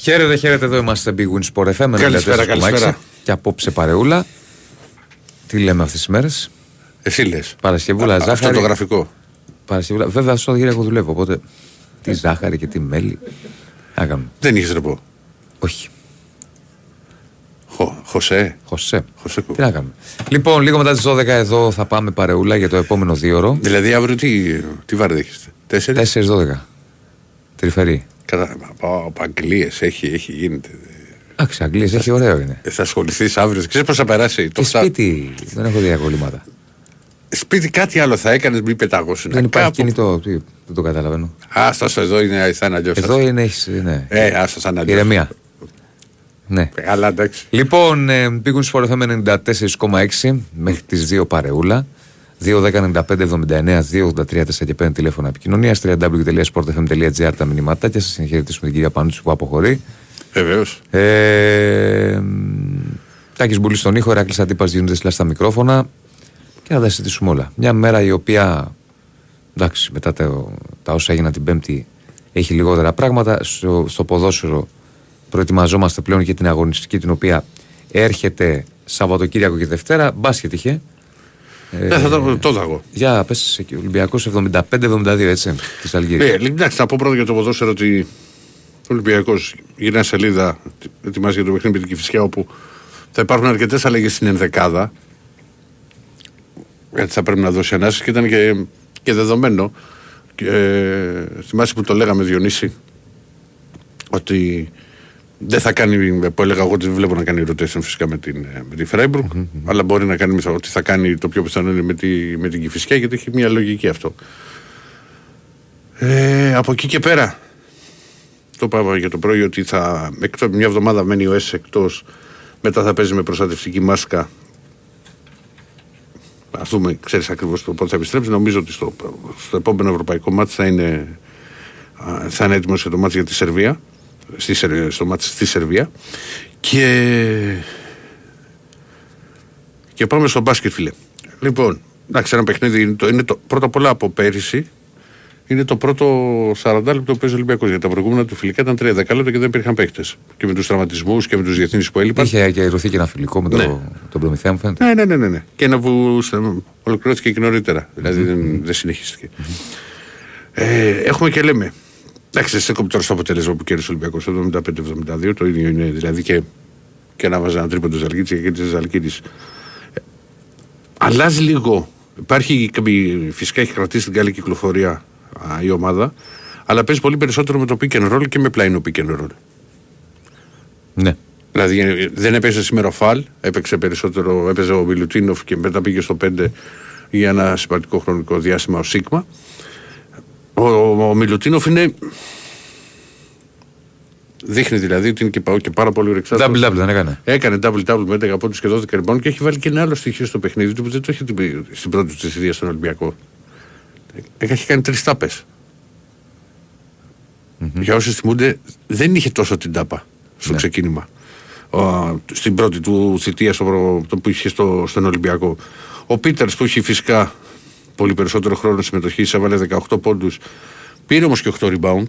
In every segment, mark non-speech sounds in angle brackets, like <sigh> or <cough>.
Χαίρετε, χαίρετε, εδώ είμαστε Big Win Sport FM. Καλησπέρα, καλησπέρα. Και απόψε παρεούλα. Τι λέμε αυτές τις μέρες; Εσύ λες. Παρασκευούλα, Αυτό ζάχαρη. το γραφικό. Παρασκευούλα. Βέβαια, στο Σαββατοκύριακο δουλεύω. Οπότε τι ζάχαρη και τι μέλι. Να κάνουμε. Δεν είχες ρεπό. Όχι. Χω, Χωσέ. Χωσέ. Χωσέ. Τι να κάνουμε. Λοιπόν, λίγο μετά τις 12 εδώ θα πάμε παρεούλα για το επόμενο δύο ώρο. Δηλαδή αύριο τι, τι βάρη δέχεστε; Τέσσερις; 4-12. Τρυφερή. Κατά. Αγγλίες έχει, έχει γίνεται. Εντάξει, Αγγλίες έχει ωραίο είναι. Ε, Θα ασχοληθείς αύριο. Ξέρεις πώς θα περάσει. Το Και στα- σπίτι δεν έχω διακολλήματα. σπίτι κάτι άλλο θα έκανες, μην πεταγώσουν. Δεν υπάρχει κινητό. Τι, δεν το καταλαβαίνω. Άστο εδώ είναι σαν αλλιώς. Εδώ είναι, έχεις, ναι. Ε, άστο σαν αλλιώς. Ηρεμία. Ναι. Καλά, εντάξει. Λοιπόν, ε, πήγουν στο FM 94,6 μέχρι τις 2 παρεούλα. 2-10-95-79, 2-83-4 και 5 τηλέφωνα επικοινωνίας. www.sportfm.gr τα μηνύματάκια. Σας συγχαιρετήσουμε την κυρία Πανούτσι που αποχωρεί. Βεβαίως. Ε, Τάκης Μπουλής στον ήχο, Ερακλή Αντίπας γίνονται σλά στα μικρόφωνα και να τα συζητήσουμε όλα. Μια μέρα η οποία εντάξει, μετά τα, τα όσα έγιναν την Πέμπτη έχει λιγότερα πράγματα. Στο, στο ποδόσφαιρο προετοιμαζόμαστε πλέον για την αγωνιστική την οποία έρχεται Σαββατοκύριακο και Δευτέρα. Μπάσκετ είχε. Ε, θα το, το δαγώ. Για πες εκεί, Ολυμπιακός 75-72 έτσι της Αλγύρη. Ε, εντάξει, να πω πρώτα για το ποδόσφαιρο ότι ο Ολυμπιακός γυρνά σελίδα, ετοιμάζει για το παιχνίδι με την Κυφυσιά, όπου θα υπάρχουν αρκετές αλλαγές στην ενδεκάδα. Γιατί θα πρέπει να δώσει ανάσχεση και ήταν και, και δεδομένο. Και, ε, θυμάσαι που το λέγαμε Διονύση, ότι δεν θα κάνει, που έλεγα εγώ ότι δεν βλέπω να κάνει rotation φυσικά με, την, ε, με τη φραιμπουργκ αλλά μπορεί να κάνει ότι θα κάνει το πιο πιθανό είναι με, τη, με την Κυφυσιά γιατί έχει μια λογική αυτό. Ε, από εκεί και πέρα, το είπα για το πρωί ότι θα, εκτός, μια εβδομάδα μένει ο ΕΣ εκτός, μετά θα παίζει με προστατευτική μάσκα. Α δούμε, ξέρεις ακριβώς πότε θα επιστρέψει. Νομίζω ότι στο, στο επόμενο ευρωπαϊκό μάτι θα είναι, α, θα είναι έτοιμος για το μάτι για τη Σερβία. Στη, Σερ- στο μάτι στη Σερβία. Και. Και πάμε στο μπάσκετ, φίλε. Λοιπόν, εντάξει, ένα παιχνίδι είναι το, είναι το πρώτα απ' όλα από πέρυσι είναι το πρώτο 40 λεπτό που παίζει ο Ολυμπιακός. Γιατί τα προηγούμενα του φιλικά ήταν 30 λεπτά και δεν υπήρχαν παίχτε. Και με τους τραυματισμούς και με τους διεθνείς που έλειπαν. Είχε ακυρωθεί και ένα φιλικό με Ναι. το, τον Προμηθέα μου φαίνεται. Ναι, ναι, ναι, ναι, ναι. Και ένα που σε- ολοκληρώθηκε και νωρίτερα. Δηλαδή δεν, δεν συνεχίστηκε. Ε, έχουμε και λέμε. Εντάξει, δεν στέκομαι τώρα στο αποτέλεσμα που κέρδισε ο Ολυμπιακός 75-72. Το ίδιο είναι δηλαδή και, και να βάζει ένα τρίποντο Ζαλκίτη και τη Ζαλκίτη. Αλλάζει λίγο. Υπάρχει, και- φυσικά έχει κρατήσει την καλή κυκλοφορία α, η ομάδα, αλλά παίζει πολύ περισσότερο με το pick and roll και με πλάινο pick and roll. Ναι. Δηλαδή ε, δεν έπαιζε σήμερα ο Φαλ, έπαιξε περισσότερο, έπαιζε ο Μιλουτίνοφ και μετά πήγε στο 5 για ένα σημαντικό χρονικό διάστημα ο Σίγμα. Ο, ο, ο Μιλουτίνοφ είναι. Δείχνει δηλαδή ότι είναι και, πα- και πάρα πολύ ορεξάτο. Double double δεν έκανε. Έκανε double-double με 11 πόντους και 12 rebound και έχει βάλει και ένα άλλο στοιχείο στο παιχνίδι του που δεν το έχει την- στην πρώτη του θητείας στον Ολυμπιακό. Ε, Έχει κάνει τρεις τάπες. Για όσους θυμούνται, δεν είχε τόσο την τάπα στο Ναι. ξεκίνημα. Ο, στην πρώτη του θητείας στο, το που είχε στο, στον Ολυμπιακό. Ο Πίτερς που έχει φυσικά πολύ περισσότερο χρόνο συμμετοχής, έβαλε 18 πόντους. Πήρε όμως και 8 rebound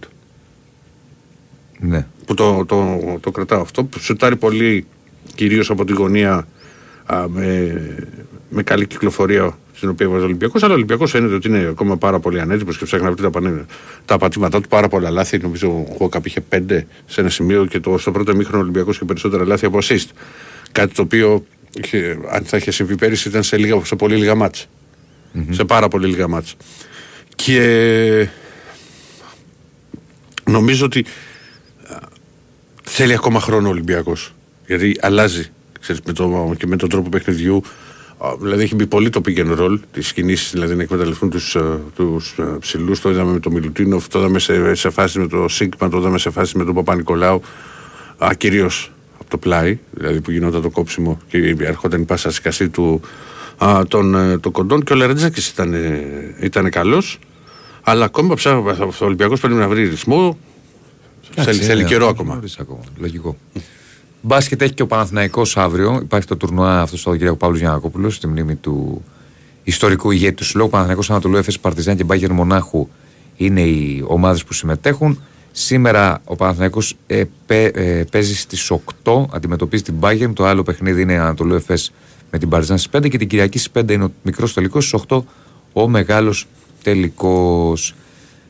Ναι. που το, το, το κρατάω αυτό. που Σουτάρει πολύ κυρίως από τη γωνία α, με, με καλή κυκλοφορία στην οποία βάζει ο Ολυμπιακός. Αλλά ο Ολυμπιακός φαίνεται ότι είναι ακόμα πάρα πολύ ανέτοιμος και ψάχνει να βρει τα, πανέ, τα πατήματά του. Πάρα πολλά λάθη. Νομίζω ο Χόκαπ είχε πέντε σε ένα σημείο και το, στο πρώτο μήχρονο ο Ολυμπιακός είχε περισσότερα λάθη από assist. Κάτι το οποίο είχε, αν θα είχε συμβεί πέρυσι ήταν σε, λίγα, σε πολύ λίγα μάτς. Σε πάρα πολύ λίγα μάτς. Και νομίζω ότι θέλει ακόμα χρόνο ο Ολυμπιακός. Γιατί αλλάζει ξέρεις, με το, και με τον τρόπο παιχνιδιού. Α, Δηλαδή έχει μπει πολύ το pick and roll, τις κινήσεις δηλαδή να εκμεταλλευτούν τους τους ψηλούς. Το είδαμε με τον Μιλουτίνοφ, το είδαμε σε, σε φάση με το Σίγμα, το είδαμε σε φάση με τον Παπα-Νικολάου. Κυρίως από το πλάι, δηλαδή που γινόταν το κόψιμο και ερχόταν η πάσα σκασί του α, των, ε, των κοντών. Και ο Λερεντζάκη ήταν, ε, ήταν καλός. Αλλά ακόμα ψάχνει ο Ολυμπιακός πρέπει να βρει ρυθμό. Θέλει, Εντάξει, θέλει είναι καιρό νωρίς ακόμα. ακόμα. Λογικό. Μπάσκετ έχει και ο Παναθηναϊκός αύριο. Υπάρχει το τουρνουά αυτό στο κύριο Παύλου Γιανακόπουλος στη μνήμη του ιστορικού ηγέτη του συλλόγου. Παναθηναϊκός Ανατολού Έφεση Παρτιζάν και Μπάγκερ Μονάχου είναι οι ομάδες που συμμετέχουν. Σήμερα ο Παναθηναϊκός ε, πέ- ε, παίζει στις 8, αντιμετωπίζει την Bayern. Το άλλο παιχνίδι είναι Ανατολού Εφές με την Παρτιζάν στις 5 και την Κυριακή στις 5 είναι ο μικρός τελικός, στις 8 ο μεγάλος τελικός.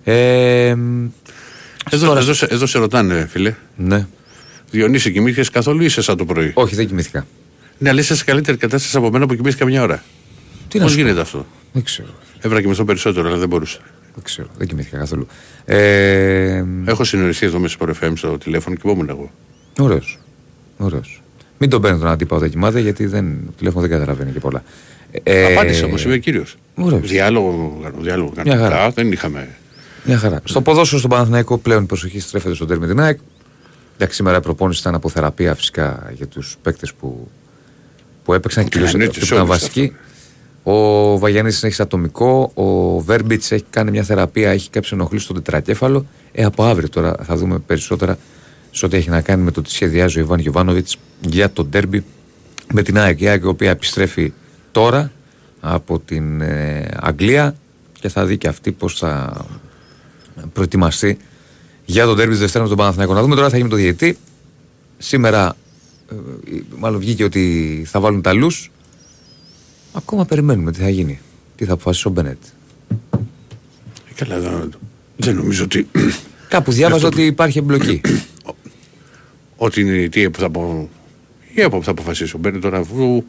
Ε, Εδώ, εδώ, σε- εδώ σε ρωτάνε, φίλε. ναι, Διονύση, κοιμήθηκες καθόλου ή είσαι σαν το πρωί; όχι δεν κοιμήθηκα. Ναι, αλλά είσαι σε καλύτερη κατάσταση από μένα που κοιμήθηκα μια ώρα. Τι να Πώς σου πω. γίνεται αυτό; Δεν ξέρω. Έπρεπε να κοιμηθώ περισσότερο, αλλά δεν μπορούσα. Δεν ξέρω. Δεν κοιμήθηκα καθόλου. Ε, Έχω συνεργαστεί εδώ μέσα στο FM στο τηλέφωνο και ήμουν εγώ. ωραίος. Ωραίος. Μην τον παίρνει τον αντίπα όταν κοιμάται γιατί δεν, το τηλέφωνο δεν καταλαβαίνει και πολλά. Ε, Απάντησε όμω, είμαι κύριος. ωραίος. Διάλογο, διάλογο Μια χαρά. κανονικά δεν είχαμε. Μια χαρά. Στο ποδόσφαιρο στον Παναθηναϊκό πλέον η προσοχή στρέφεται στον τέρμι την ΑΕΚ. Εντάξει, σήμερα η προπόνηση ήταν από θεραπεία φυσικά για τους παίκτες που, που έπαιξαν και Ναι, κυρίω ναι, αυτοί τους που ήταν όλους βασικοί. Ο Βαγιανίδη έχεις ατομικό. Ο Βέρμπιτς έχει κάνει μια θεραπεία, έχει κάποιες ενοχλήσεις στον τετρακέφαλο. Ε, από αύριο τώρα θα δούμε περισσότερα σε ό,τι έχει να κάνει με το τι σχεδιάζει ο Ιβάν Γιοβάνοβιτ για το ντέρμπι με την ΑΕΚ. Η ΑΕΚ η οποία επιστρέφει τώρα από την ε, Αγγλία και θα δει και αυτή πώς θα προετοιμαστεί για τον τέρμι της Δευτέρας με τον Παναθηναϊκό. Να δούμε τώρα τι θα γίνει με το διαιτή. Σήμερα, ε, ε, μάλλον βγήκε ότι θα βάλουν τα λους. Ακόμα περιμένουμε τι θα γίνει. Τι θα αποφασίσει ο Μπενέτ. Ε, Καλά, δεν, δεν νομίζω ότι. Κάπου διάβαζα ότι υπάρχει εμπλοκή. Ότι είναι τι που θα πω. Η ΕΠΟ που θα αποφασίσει. Ο Μπέρνετ τώρα αφού.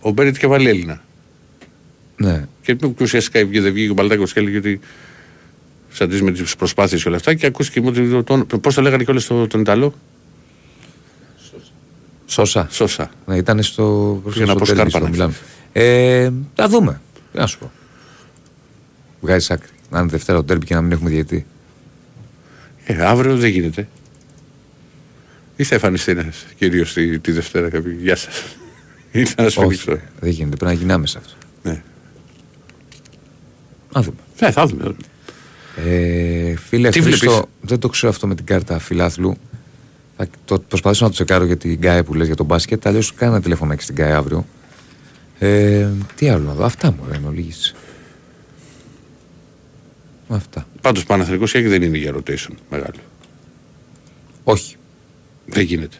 Ο Μπέρνετ και βάλει Έλληνα. ναι. Και ουσιαστικά βγήκε, δεν βγήκε ο Μπαλτάκος και έλεγε ότι. Σε αντίθεση με τις προσπάθειες και όλα αυτά. Και ακούστηκε ότι. Τον, Πώς το λέγανε κιόλας τον, τον Ιταλό; Σώσα. Σώσα. Ναι, ήταν στο Για να πω στο τέρμι, σκάρπα στο να Μιλάνο. Ε, θα δούμε. Τι να σου πω. Βγάζει άκρη. Να είναι Δευτέρα το τέρμι και να μην έχουμε διαιτή. Ε, αύριο δεν γίνεται. Ή θα εμφανιστεί ένα κυρίως τη, τη Δευτέρα κάποιοι. Γεια σας. <laughs> Ήρθα να σου Όχι, μιλήσω. δεν γίνεται. Πρέπει να γίνει άμεσα αυτό. Ναι. Να δούμε. Ναι, θα δούμε. Ε, φίλε, Τι Χρήστο, βλέπεις; δεν το ξέρω αυτό με την κάρτα φιλάθλου. Θα το προσπαθήσω να το τσεκάρω για την ΚΑΕ που λες για τον μπάσκετ. Αλλιώς κάνα τηλεφωνάκι στην ΚΑΕ αύριο. Ε, τι άλλο να δω. Αυτά μου είναι ολίγης. Αυτά. Πάντως Παναθρικό και δεν είναι για rotation μεγάλο. Όχι. Δεν γίνεται.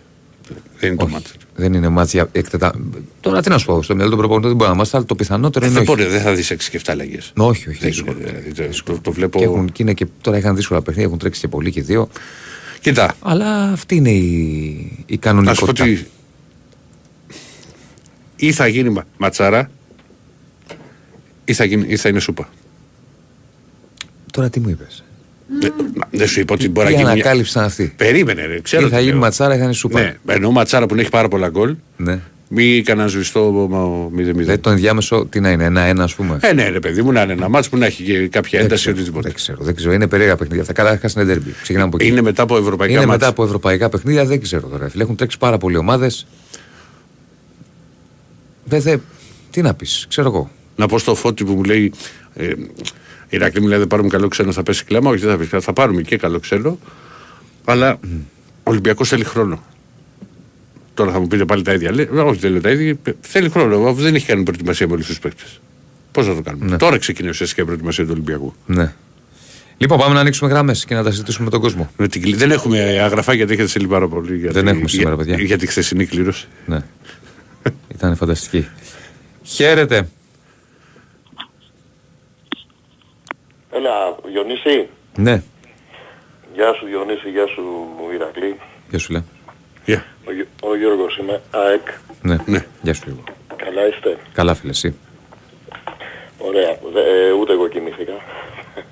Δεν είναι το όχι. μάτι. Δεν είναι μάτς για εκτετά... Τώρα τι να σου πω. Στο μυαλό του προπονητή δεν μπορεί να μάθει, αλλά το πιθανότερο είναι Δεν, όχι. μπορεί, δεν θα δεις 6 και 7 αλλαγές. Όχι, όχι. Δεν δύσκολο. γίνεται. Δηλαδή, το, το, το βλέπω. Και, έχουν, και, είναι και τώρα είχαν δύσκολα παιχνίδια, έχουν τρέξει και πολύ και δύο. Κοίτα, Αλλά αυτή είναι η, η να σου πω κανονικότητα. ότι. Ή θα γίνει μα- ματσάρα, ή θα, γίνει, ή θα είναι σούπα. Τώρα τι μου είπες; Δεν, μα, δεν σου είπα ότι μπορεί Τι να γίνει. Μια... ανακάλυψη ήταν αυτή. Περίμενε, ρε, ξέρω. Ή θα τι γίνει λέω. ματσάρα ή θα είναι σούπα; Ναι, εννοώ ματσάρα που έχει πάρα πολλά γκολ. Ναι. Μη κανένα σβηστό 0-0. Δηλαδή το ενδιάμεσο τι να είναι, ένα-ένα ας πούμε. Ε, ναι, ρε παιδί μου, να είναι ένα μάτς που να έχει και κάποια Δεν ένταση ξέρω, οτιδήποτε. Δεν ξέρω, δεν ξέρω. Είναι περίεργα παιχνίδια. Αυτά καταρχά είναι derby. Ξεκινάμε από εκεί. Είναι μετά από ευρωπαϊκά Είναι μάτς. μετά από ευρωπαϊκά παιχνίδια, δεν ξέρω τώρα. Φίλε, έχουν τρέξει πάρα πολλοί ομάδες. Δεν, δεν, τι να πεις, ξέρω εγώ. Να πω στο φώτι που μου λέει. Ε, η Ρακλή μου λέει δεν πάρουμε καλό ξένο, θα πέσει κλάμα. Όχι, δεν θα πέσει κλάμα. Θα πάρουμε και καλό ξένο. Αλλά ο Ολυμπιακός θέλει χρόνο. Τώρα θα μου πείτε πάλι τα ίδια. Λέει, όχι, δεν λέω τα ίδια. Θέλει χρόνο. Αφού δεν έχει κάνει προετοιμασία με όλους τους παίκτες. Πώς θα το κάνουμε; Ναι. Τώρα ξεκινάει ουσιαστικά η προετοιμασία του Ολυμπιακού. Ναι. Λοιπόν, πάμε να ανοίξουμε γραμμές και να τα συζητήσουμε με τον κόσμο. Με την κλη- Δεν έχουμε αγραφά γιατί έχετε στείλει πάρα πολύ. Για Δεν τη- έχουμε σήμερα, για- παιδιά. Για τη χθεσινή κλήρωση. Ναι. Ήταν φανταστική. Χαίρετε. Έλα, Διονύση. Ναι, Γεια σου Διονύση, γεια σου Ηρακλή. γεια σου λέω. Γεια. Ο, Γιώ- ο Γιώργος είμαι, ΑΕΚ. Ναι, Ναι. γεια σου λίγο. Καλά είστε; Καλά, φίλε, εσύ. Ωραία. Δε, ε, ούτε εγώ κοιμήθηκα.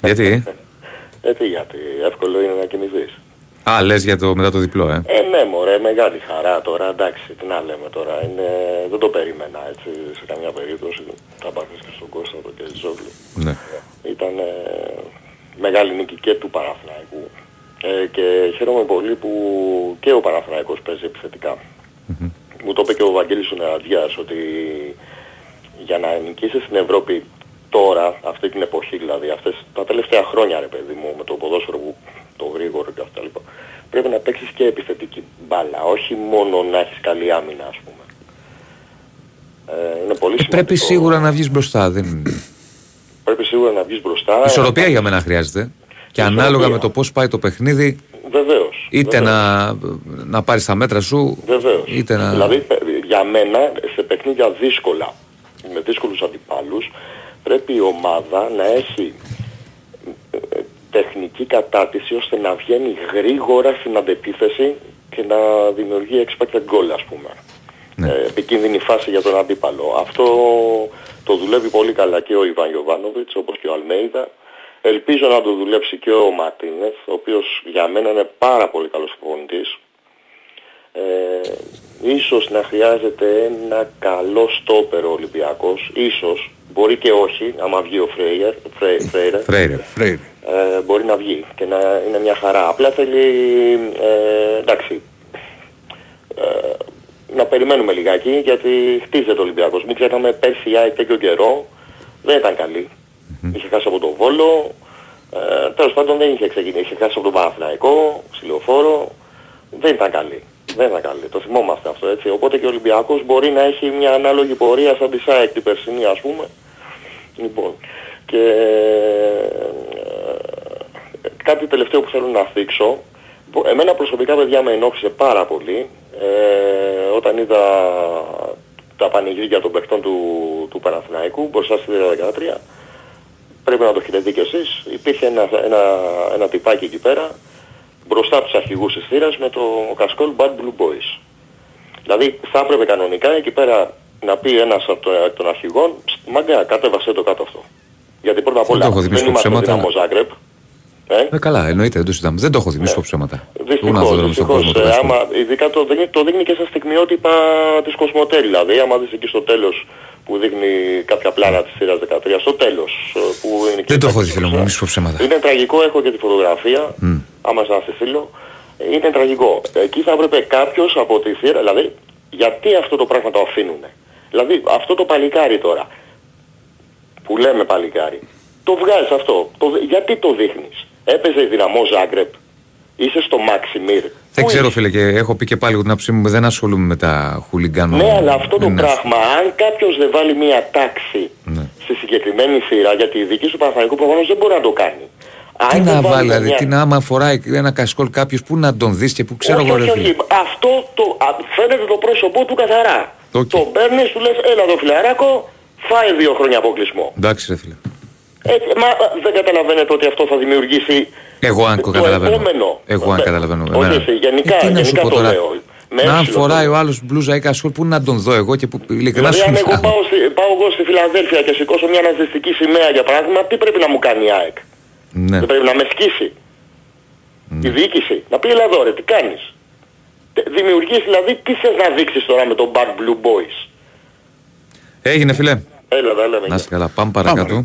Γιατί; <laughs> Ε, τι γιατί, εύκολο είναι να κοιμηθείς. Α, λες για το μετά το διπλό, ε. Ε, ναι μωρέ, μεγάλη χαρά τώρα, εντάξει, τι να λέμε τώρα, είναι, δεν το περίμενα έτσι, σε καμιά περίπτωση, θα πάθεις και στον Κώστατο και Ζόγλου. Ναι. Ήταν ε, μεγάλη νίκη και του Παναθηναϊκού ε, και χαίρομαι πολύ που και ο Παναθηναϊκός παίζει επιθετικά. Μου το είπε και ο Βαγγέλης ο Νεαντιάς ότι για να νικήσεις στην Ευρώπη τώρα, αυτή την εποχή δηλαδή, αυτές τα τελευταία χρόνια ρε παιδί μου, με το ποδόσφαιρο που το γρήγορο και αυτά λοιπά, πρέπει να παίξεις και επιθετική μπάλα, όχι μόνο να έχεις καλή άμυνα ας πούμε. Ε, είναι πολύ Ε, πρέπει σημαντικό. σίγουρα να βγεις μπροστά. Δεν... Πρέπει σίγουρα να βγεις μπροστά. Ισορροπία να για μένα χρειάζεται. Και ανάλογα Ισορροπία. με το πώς πάει το παιχνίδι, Βεβαίως. είτε βεβαίως. να, να πάρεις τα μέτρα σου, Βεβαίως. είτε να. Δηλαδή ε, για μένα σε παιχνίδια δύσκολα, με δύσκολους αντιπάλους, πρέπει η ομάδα να έχει ε, ε, τεχνική κατάρτιση ώστε να βγαίνει γρήγορα στην αντεπίθεση και να δημιουργεί expected goal ας πούμε. Ναι. Ε, επικίνδυνη φάση για τον αντίπαλο. Αυτό το δουλεύει πολύ καλά και ο Ιβάν Γιοβάνοβιτς όπως και ο Αλμέιδα. Ελπίζω να το δουλέψει και ο Μαρτίνεθ, ο οποίος για μένα είναι πάρα πολύ καλός προπονητής. Ε, ίσως να χρειάζεται ένα καλό στόπερ ο Ολυμπιακός, ίσως, μπορεί και όχι, άμα βγει ο Φρέιερ, Φρέ, Φρέιρε, Φρέιρε. Φρέιρε. ε, μπορεί να βγει και να είναι μια χαρά. Απλά θέλει, ε, εντάξει, ε, να περιμένουμε λιγάκι γιατί χτίζεται ο Ολυμπιακός. Μην ξεχνάμε πέρσι η ΑΕΚ τέτοιο καιρό δεν ήταν καλή. Είχε χάσει από τον Βόλο, ε, τέλος πάντων δεν είχε ξεκινήσει. Είχε χάσει από τον Παναθηναϊκό, Ξυλοφόρο, δεν ήταν καλή. Δεν ήταν καλή. Το θυμόμαστε αυτό έτσι. Οπότε και ο Ολυμπιακός μπορεί να έχει μια ανάλογη πορεία σαν τη ΣΑΕΚ την περσινή ας πούμε. Λοιπόν, και ε, κάτι τελευταίο που θέλω να θίξω, που εμένα προσωπικά παιδιά με ενόχλησε πάρα πολύ ε, όταν είδα τα πανηγύρια των παιχτών του, του Παναθηναϊκού μπροστά στη 13. Πρέπει να το έχετε δει κι εσείς. Υπήρχε ένα, ένα, ένα τυπάκι εκεί πέρα μπροστά από τους αρχηγούς της θύρας με το κασκόλ Bad Blue Boys. Δηλαδή θα έπρεπε κανονικά εκεί πέρα να πει ένας από το- εκ των αρχηγών «Ψ, μαγκά κατέβασε το κάτω αυτό. Γιατί πρώτα απ' Δεν όλα το έχω δημιουργήσει δεν είμαστε ψέματα, δυναμό Ζάγκρεπ. Ε, Ε, καλά, εννοείται, δεν το συζητάμε. Δεν το έχω δημιουργήσει ψέματα. Πού να Δυστυχώς, δω τώρα στον δυστυχώς. κόσμο το Ε, βρίσκω. άμα, ειδικά το δείχνει, το δείχνει και στα στιγμιότυπα της Κοσμοτέ δηλαδή. Άμα δεις εκεί στο τέλος που δείχνει κάποια πλάνα της σειράς 13, στο τέλος ε, που είναι και Δεν το έχω τα- δει, φίλο μου, μη σου πω ψέματα. Είναι τραγικό, έχω και τη φωτογραφία, άμα σας τη στείλω. Ε, Είναι τραγικό. Εκεί θα έπρεπε κάποιος από τη θύρα, δηλαδή γιατί αυτό το πράγμα το αφήνουνε; Δηλαδή αυτό το παλικάρι τώρα, που λέμε παλικάρι, το βγάζεις αυτό. Το, δι- γιατί το δείχνεις; Έπαιζε η δυναμό Ζάγκρεπ. Είσαι στο Μαξιμίρ. Δεν Πού ξέρω, είσαι; φίλε, και έχω πει και πάλι εγώ την άποψή μου, δεν ασχολούμαι με τα χουλιγκάνο. Ναι, αλλά αυτό το Δεν είναι πράγμα, αν κάποιος δεν βάλει μία τάξη Ναι. στη συγκεκριμένη σειρά, γιατί η δική σου Παναθηναϊκού προφανώς δεν μπορεί να το κάνει. Αν Τι δεν να βάλει βάλει, δηλαδή, μια- τι να άμα φοράει ένα κασκόλ κάποιος, πού να τον δεις και πού ξέρω όχι, εγώ, ρε όχι, φίλε. όχι. Αυτό το, α, φαίνεται το πρόσωπό του καθαρά. Οκ. Το παίρνεις, του λες, έλα εδώ φιλαράκο, φάει δύο χρόνια αποκλεισμό. Εντάξει, ρε φίλε. Έτσι, μα α, δεν καταλαβαίνετε ότι αυτό θα δημιουργήσει Εγώ αν το καταλαβαίνω. επόμενο. Εγώ αν Ε, καταλαβαίνω. Όχι εμένα. εσύ, γενικά, Ε, τι να σου γενικά πω το τώρα. λέω. Με Να αν έψιλο φοράει το ο λέω. άλλος μπλούζα ή κασκόλ, πού να τον δω εγώ και που ειλικρινά Δηλαδή σου αν εγώ μιλάω. πάω, στη, πάω εγώ στη Φιλαδέλφια και σηκώσω μια ναζιστική σημαία για παράδειγμα, τι πρέπει να μου κάνει η ΑΕΚ; Ναι. Δεν πρέπει να με σκίσει. Η διοίκηση. Να πει έλα εδώ ρε, τι κάνεις; Τε- Δημιουργείς δηλαδή, τι θες να δείξεις τώρα με τον Bad Blue Boys; Έγινε, φίλε. Έλα, τα λέμε. Να είστε καλά, πάμε παρακάτω.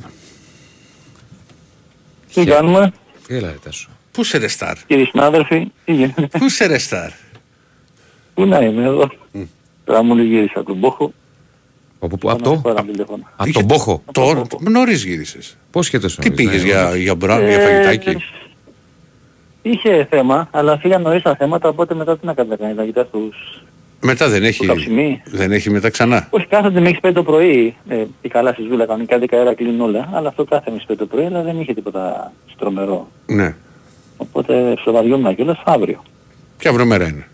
Τι κάνουμε, Έλα, ρε Τάσο. Πού σε ρε στάρ. κύριοι συνάδελφοι, τι γίνεται; Πού σε ρε στάρ. Πού να είμαι εδώ. Τώρα μου γύρισα από τον Πόχο. Από πού, απ' το, Πάρω απ' τηλέφωνο. απ' τον Πόχο. Τώρα, νωρίς γύρισες. Πώς σχέτος Τι πήγες για, για μπράβο, για Ε, φαγητάκι; Είχε θέμα, αλλά φύγαν νωρίς τα θέματα, οπότε μετά τι να κάνει κανείς, να κοιτάς τους... Μετά δεν έχει, καψιμί. δεν έχει μετά ξανά. Όχι κάθονται μέχρι 5 το πρωί, ε, ή καλά στη Ζούλα κανονικά 10 ώρα κλείνουν όλα, αλλά αυτό κάθε μέχρι 5 το πρωί, αλλά δεν είχε τίποτα στρομερό. Ναι. Οπότε σοβαριόμουν κιόλας αύριο. Και αύριο μέρα είναι.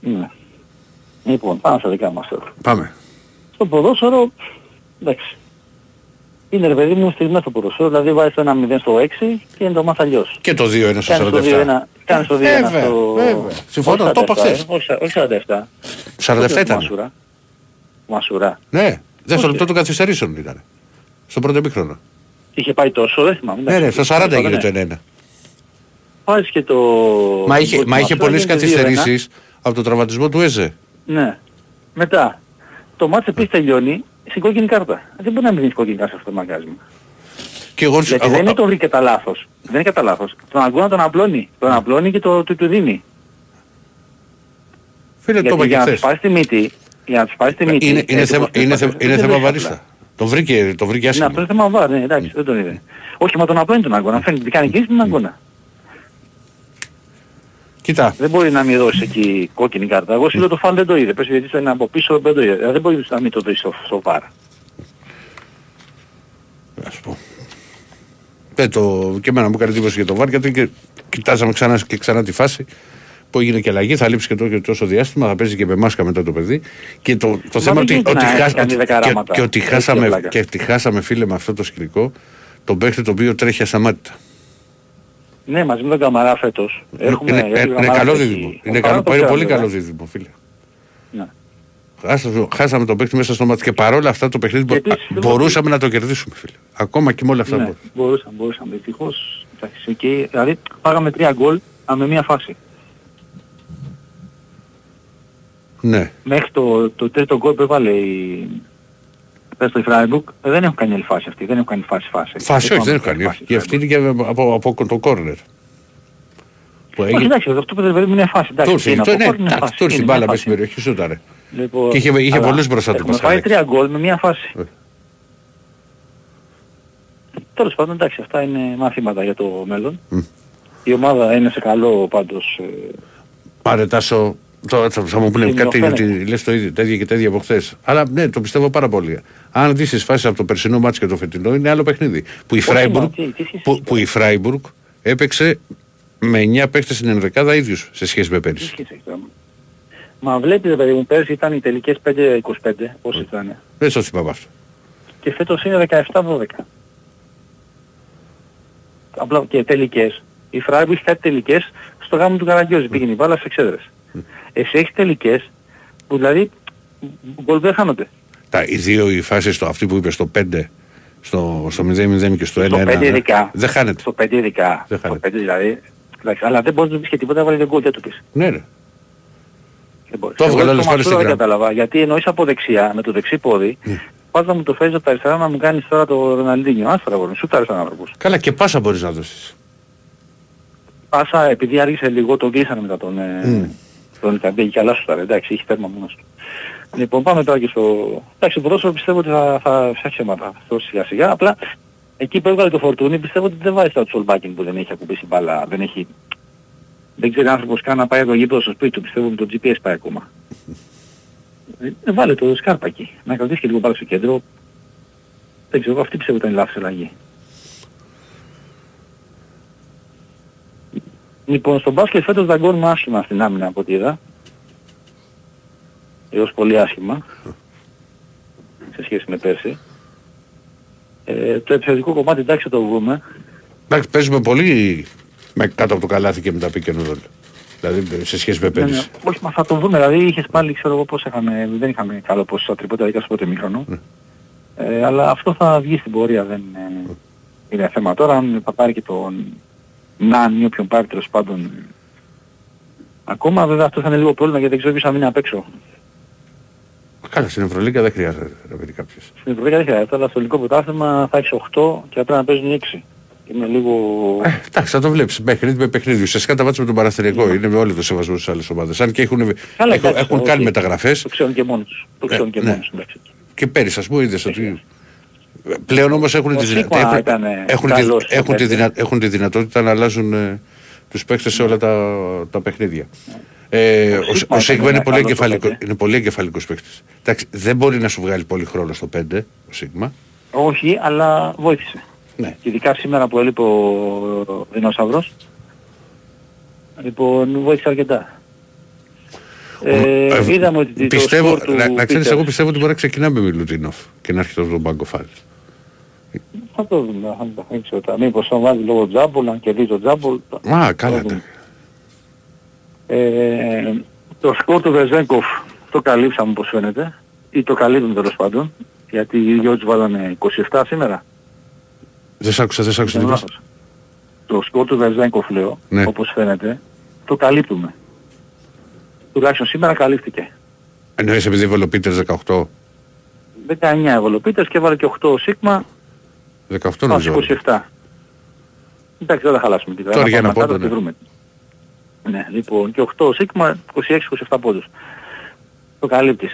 Ναι. Λοιπόν, πάμε στα δικά μας τώρα. Πάμε. Στο ποδόσφαιρο, εντάξει. Είναι ρε παιδί μου στιγμές στο ποδόσφαιρο, δηλαδή βάζεις το 1-0 στο 6 και είναι το μάθα αλλιώς. Και το 2-1 στο Κάνεις το 47. 2-1, κάνεις το 2-1 Βέβαια, στο... βέβαια. Συμφωνώ, όχι το είπα 47, χθες. ε, όχι σα- Όχι 47. 47 Πότε ήταν. Μασουρά. Μασουρά. Ναι. Δεύτερο Πότε; λεπτό των καθυστερήσεων ήταν. Στο πρώτο επίχρονο. Είχε πάει τόσο, δεν θυμάμαι. Ναι, ναι, εντάξει. στο 40 έγινε Ναι. το 1-1. Βάζεις και το... Μα είχε, το μα είχε Μασουρά, πολλές γίνεται 2-1. καθυστερήσεις από το τραυματισμό του Έζε. Ναι. Μετά, το μάτς επίσης τελειώνει στην κόκκινη κάρτα. Δεν μπορεί να μην δίνεις κόκκινη κάρτα σε αυτό το μαγκάζι μου. Και εγώ, Γιατί εγώ- δεν είναι το βρήκε κατά λάθος. Δεν είναι κατά λάθος. Τον αγκώνα τον απλώνει. Τον απλώνει και το, του, του δίνει. Φίλε, το Γιατί είπα και για να τους χθες. πάρεις τη μύτη, για να τους πάρεις τη μύτη... Είναι, είναι, ε, θέμα, το είναι, προσπαθείς- θέμα, είναι δεν θέμα βρεις βαρίστα. απλά. Το βρήκε, το βρήκε Ναι, άσχημα. αυτό είναι θέμα βάρ, ναι, εντάξει, δεν τον είδε. Όχι, μα τον απλώνει τον αγκώνα. Φαίνεται ότι κάνει κίνηση με τον αγκώνα. Κοίτα, Δεν μπορεί να μην δώσει εκεί κόκκινη κάρτα. Εγώ σου λέω το φαν δεν το είδε. Πες γιατί είναι από πίσω δεν το είδε. Ε, Δεν μπορεί να μην το δεις στο, στο βάρ. ας πω. Ε, το, και εμένα μου έκανε εντύπωση για το βάρ γιατί και κοιτάζαμε ξανά και ξανά τη φάση που έγινε και αλλαγή, θα λείψει και το- και τόσο διάστημα, θα παίζει και με μάσκα μετά το παιδί. Και το, το θέμα δεν ότι, γίνεται ότι, να χά- έχει κάνει ότι- δέκα και, ράματα. και ότι Έχει χάσαμε, πλάκα. και ότι χάσαμε φίλε με αυτό το σκηνικό τον παίχτη το οποίο τρέχει ασαμάτητα. Ναι, μαζί με τον Καμαρά φέτος. Έχουμε, είναι, έχει είναι, ο είναι Καμαράς καλό εκεί. δίδυμο. Ο Είναι, Καμαράς καλό, το είναι ξέρω, πολύ βέβαια. καλό δίδυμο, φίλε. Ναι. Χάσαμε, χάσαμε τον παίκτη μέσα στο μάτι και παρόλα αυτά το παιχνίδι Και μπο- επίσης, δεν μπορούσαμε να το κερδίσουμε, φίλε. Ακόμα και με όλα αυτά Ναι, που. μπορούσαμε, μπορούσαμε. Δυστυχώς, εντάξει, οκ. Δηλαδή, πάγαμε τρία γκολ α, με μία φάση. Ναι. Μέχρι το, το τρίτο γκολ που έβαλε η... Πες το η Φράιμπουργκ, ε, δεν έχουν κάνει άλλη φάση αυτή. Δεν έχουν κάνει φάση φάση. Φάση όχι, δεν έχω έχουν κάνει. Και αυτή είναι και από, από, το κόρνερ. Που Όχι, έγινε. εντάξει, αυτό που δεν είναι φάση. Του Εντάξει, ήρθε, είναι το- από ναι, κόρνερ, είναι εντάξει, φάση, του ήρθε η είναι μπάλα μια μέσα στην φάση. περιοχή, σούταρε. Λοιπόν, Και είχε- είχε αλλά πολλούς μπροστά του Έχουμε φάει Πασχαλάκη. τρία γκολ με μία φάση. Ε. Τέλος πάντων, εντάξει, αυτά είναι μαθήματα για το μέλλον. Μμ. Η ομάδα είναι σε καλό πάντως. ε, Πάρε τάσο. Τώρα θα, θα μου πούνε Είναι κάτι ο ότι Φένεκ. λες το ίδιο, τα ίδια και τα ίδια από χθες. Αλλά ναι, το πιστεύω πάρα πολύ. Αν δεις τις φάσεις από το περσινό μάτς και το φετινό, είναι άλλο παιχνίδι. Που η Όχι, Φράιμπουργκ, μα, τι- τι σχέση που, έχει που η Φράιμπουργκ έπαιξε με 9 παίχτες στην ενδεκάδα ίδιους σε σχέση με τι πέρυσι. σχέση έχει τώρα. Μα βλέπετε παιδί μου, πέρσι ήταν οι τελικές 5-25, πώς ήταν. Δεν στο θυμάμαι αυτό. Και φέτος είναι 17-12. Απλά και τελικές. Η Φράιμπουργκ έχει κάτι τελικές στο γάμο του Καραγκιόζη. Πήγαινε η μπάλα στις εξέδρες. Εσύ έχεις τελικές που δηλαδή γκολ δεν χάνονται. Τα, οι δύο οι φάσεις, στο, αυτή που είπες στο 5, στο, στο 0-0 και στο 1-1. Στο 5 ειδικά. Δεν χάνεται. Στο 5 ειδικά. Δεν Στο χάνεται. 5 δηλαδή. Εντάξει, αλλά δεν μπορείς να πεις και τίποτα, βάλει δεν γκολ, δεν το πεις. Ναι, ναι. Δεν μπορείς. Το Εγώ έβγαλε όλες το φορές Μασούρα στην δεν γραμμή. κατάλαβα. Γιατί εννοείς από δεξιά, με το δεξί πόδι, πας να μου το φέρεις από τα αριστερά να μου κάνεις τώρα το Ροναλντίνιο. Άστα αγόρι μου, σου τάρεις έναν άνθρωπος. Καλά και πάσα μπορείς να δώσεις. Πάσα, επειδή άργησε λίγο, τον κλείσανε μετά τον, ε, τον Ικαντέγη. Καλά σου τάρε, εντάξει, έχει τέρμα μόνος του. Λοιπόν, πάμε τώρα και στο... Εντάξει, το ποδόσφαιρο πιστεύω ότι θα, θα φτιάξει αίματα αυτό σιγά σιγά. Απλά εκεί που έβγαλε το φορτούνι πιστεύω ότι δεν βάζει τώρα το Σολμπάκιν που δεν έχει ακουμπήσει μπάλα, δεν έχει... Δεν ξέρει άνθρωπος καν να πάει από το γήπεδο στο σπίτι του, πιστεύω με το GPS πάει ακόμα. Ε, βάλε το σκάρπα εκεί, να κρατήσει και λίγο μπάλα στο κέντρο. Δεν ξέρω, αυτή πιστεύω ήταν η λάθος αλλαγή. Λοιπόν, στο μπάσκετ φέτος δαγκώνουμε άσχημα στην άμυνα από ό,τι είδα. Έως πολύ άσχημα. Σε σχέση με πέρσι. Ε, το επιθετικό κομμάτι εντάξει θα το βγούμε. Εντάξει, παίζουμε πολύ με, κάτω από το καλάθι και με τα pick and roll. Δηλαδή σε σχέση με Ναι, ναι. πέρυσι. Όχι, μα θα το δούμε. Δηλαδή είχες πάλι, ξέρω εγώ πώς είχαμε, δεν είχαμε καλό ποσοστό τριπώτα δικά στο πρώτο μήχρονο. Ναι. Ε, αλλά αυτό θα βγει στην πορεία, δεν ε, είναι θέμα. Τώρα αν θα πάρει και τον Ναν ή όποιον πάρει τέλος πάντων Ακόμα βέβαια αυτό θα είναι λίγο πρόβλημα γιατί δεν ξέρω ποιος θα μείνει απ' έξω. Καλά, στην Ευρωλίγκα δεν χρειάζεται να πει κάποιος. Στην Ευρωπαϊκή δεν χρειάζεται, αλλά στο ελληνικό πρωτάθλημα θα έχεις 8 και θα πρέπει να παίζουν 6. Είναι λίγο... Ε, εντάξει, θα το βλέπεις. Παιχνίδι με παιχνίδι. Ουσιαστικά τα μάτια με τον Παραστεριακό είναι με όλο το σεβασμό στις άλλες ομάδες. Αν και έχουν, Ναι. Καλά, έχουν, εντάξει, έχουν όχι. κάνει μεταγραφές Το ξέρουν και μόνοι τους. Το ξέρουν και ναι. μόνοι τους. εντάξει. και πέρυσι, ας πούμε, είδες ότι. Πλέον όμως έχουν, Ο τη, δυνα- Σίγμα έπρεπε- ήταν, έχουν, τη, καλός στο έχουν, τη πέντε. δυνα- έχουν τη δυνατότητα να αλλάζουν ε, τους παίκτες σε όλα τα, τα παιχνίδια. Ε, Ο ο, Σίγμα ο Σίγμα ήταν είναι πολύ, καλός στο εγκεφαλικό, πέντε. είναι πολύ εγκεφαλικός παίκτης. Εντάξει, δεν μπορεί να σου βγάλει πολύ χρόνο στο 5 ο Σίγμα. Όχι, αλλά βοήθησε. Ναι. Και ειδικά σήμερα που έλειπε ο Δεινόσαυρος. Λοιπόν, βοήθησε αρκετά. Ε, Ε, είδαμε ότι πιστεύω, το σκορ του να, να ξέρεις, Πίτερς- εγώ πιστεύω ότι μπορεί να ξεκινάμε με Μιλουτίνοφ και να έρχεται από τον πάγκο φάλ. Θα το δούμε, θα το δούμε. Δεν ξέρω τώρα. Μήπως θα βάζει λόγω τζάμπολ, αν κερδίζει το τζάμπολ. θα- Α, θα καλά. δούμε. ναι. Ε, το σκορ του Βεζέγκοφ το καλύψαμε όπως φαίνεται. Ή το καλύπτουν τέλος πάντων. Γιατί οι δυο τους βάλανε 27 σήμερα. Δεν σ' άκουσα, δεν σ' άκουσα. Ήταν τι είπες. λάθος. Το σκορ του Βεζέγκοφ λέω, Ναι. όπως φαίνεται, το καλύπτουμε. Τουλάχιστον σήμερα καλύφθηκε. Εννοείς επειδή έβαλε ο Πίτερς 18. 19 ευολοπίτες και βάλε και 8 ο Σίγμα, 18 πάμε νομίζω. 27. Εντάξει, δεν θα χαλάσουμε την Τώρα για ένα πάμε πόντο, κάτω και ναι. βρούμε. Ναι, λοιπόν, και 8 ο Σίγμα, 26-27 πόντους. Το καλύπτεις.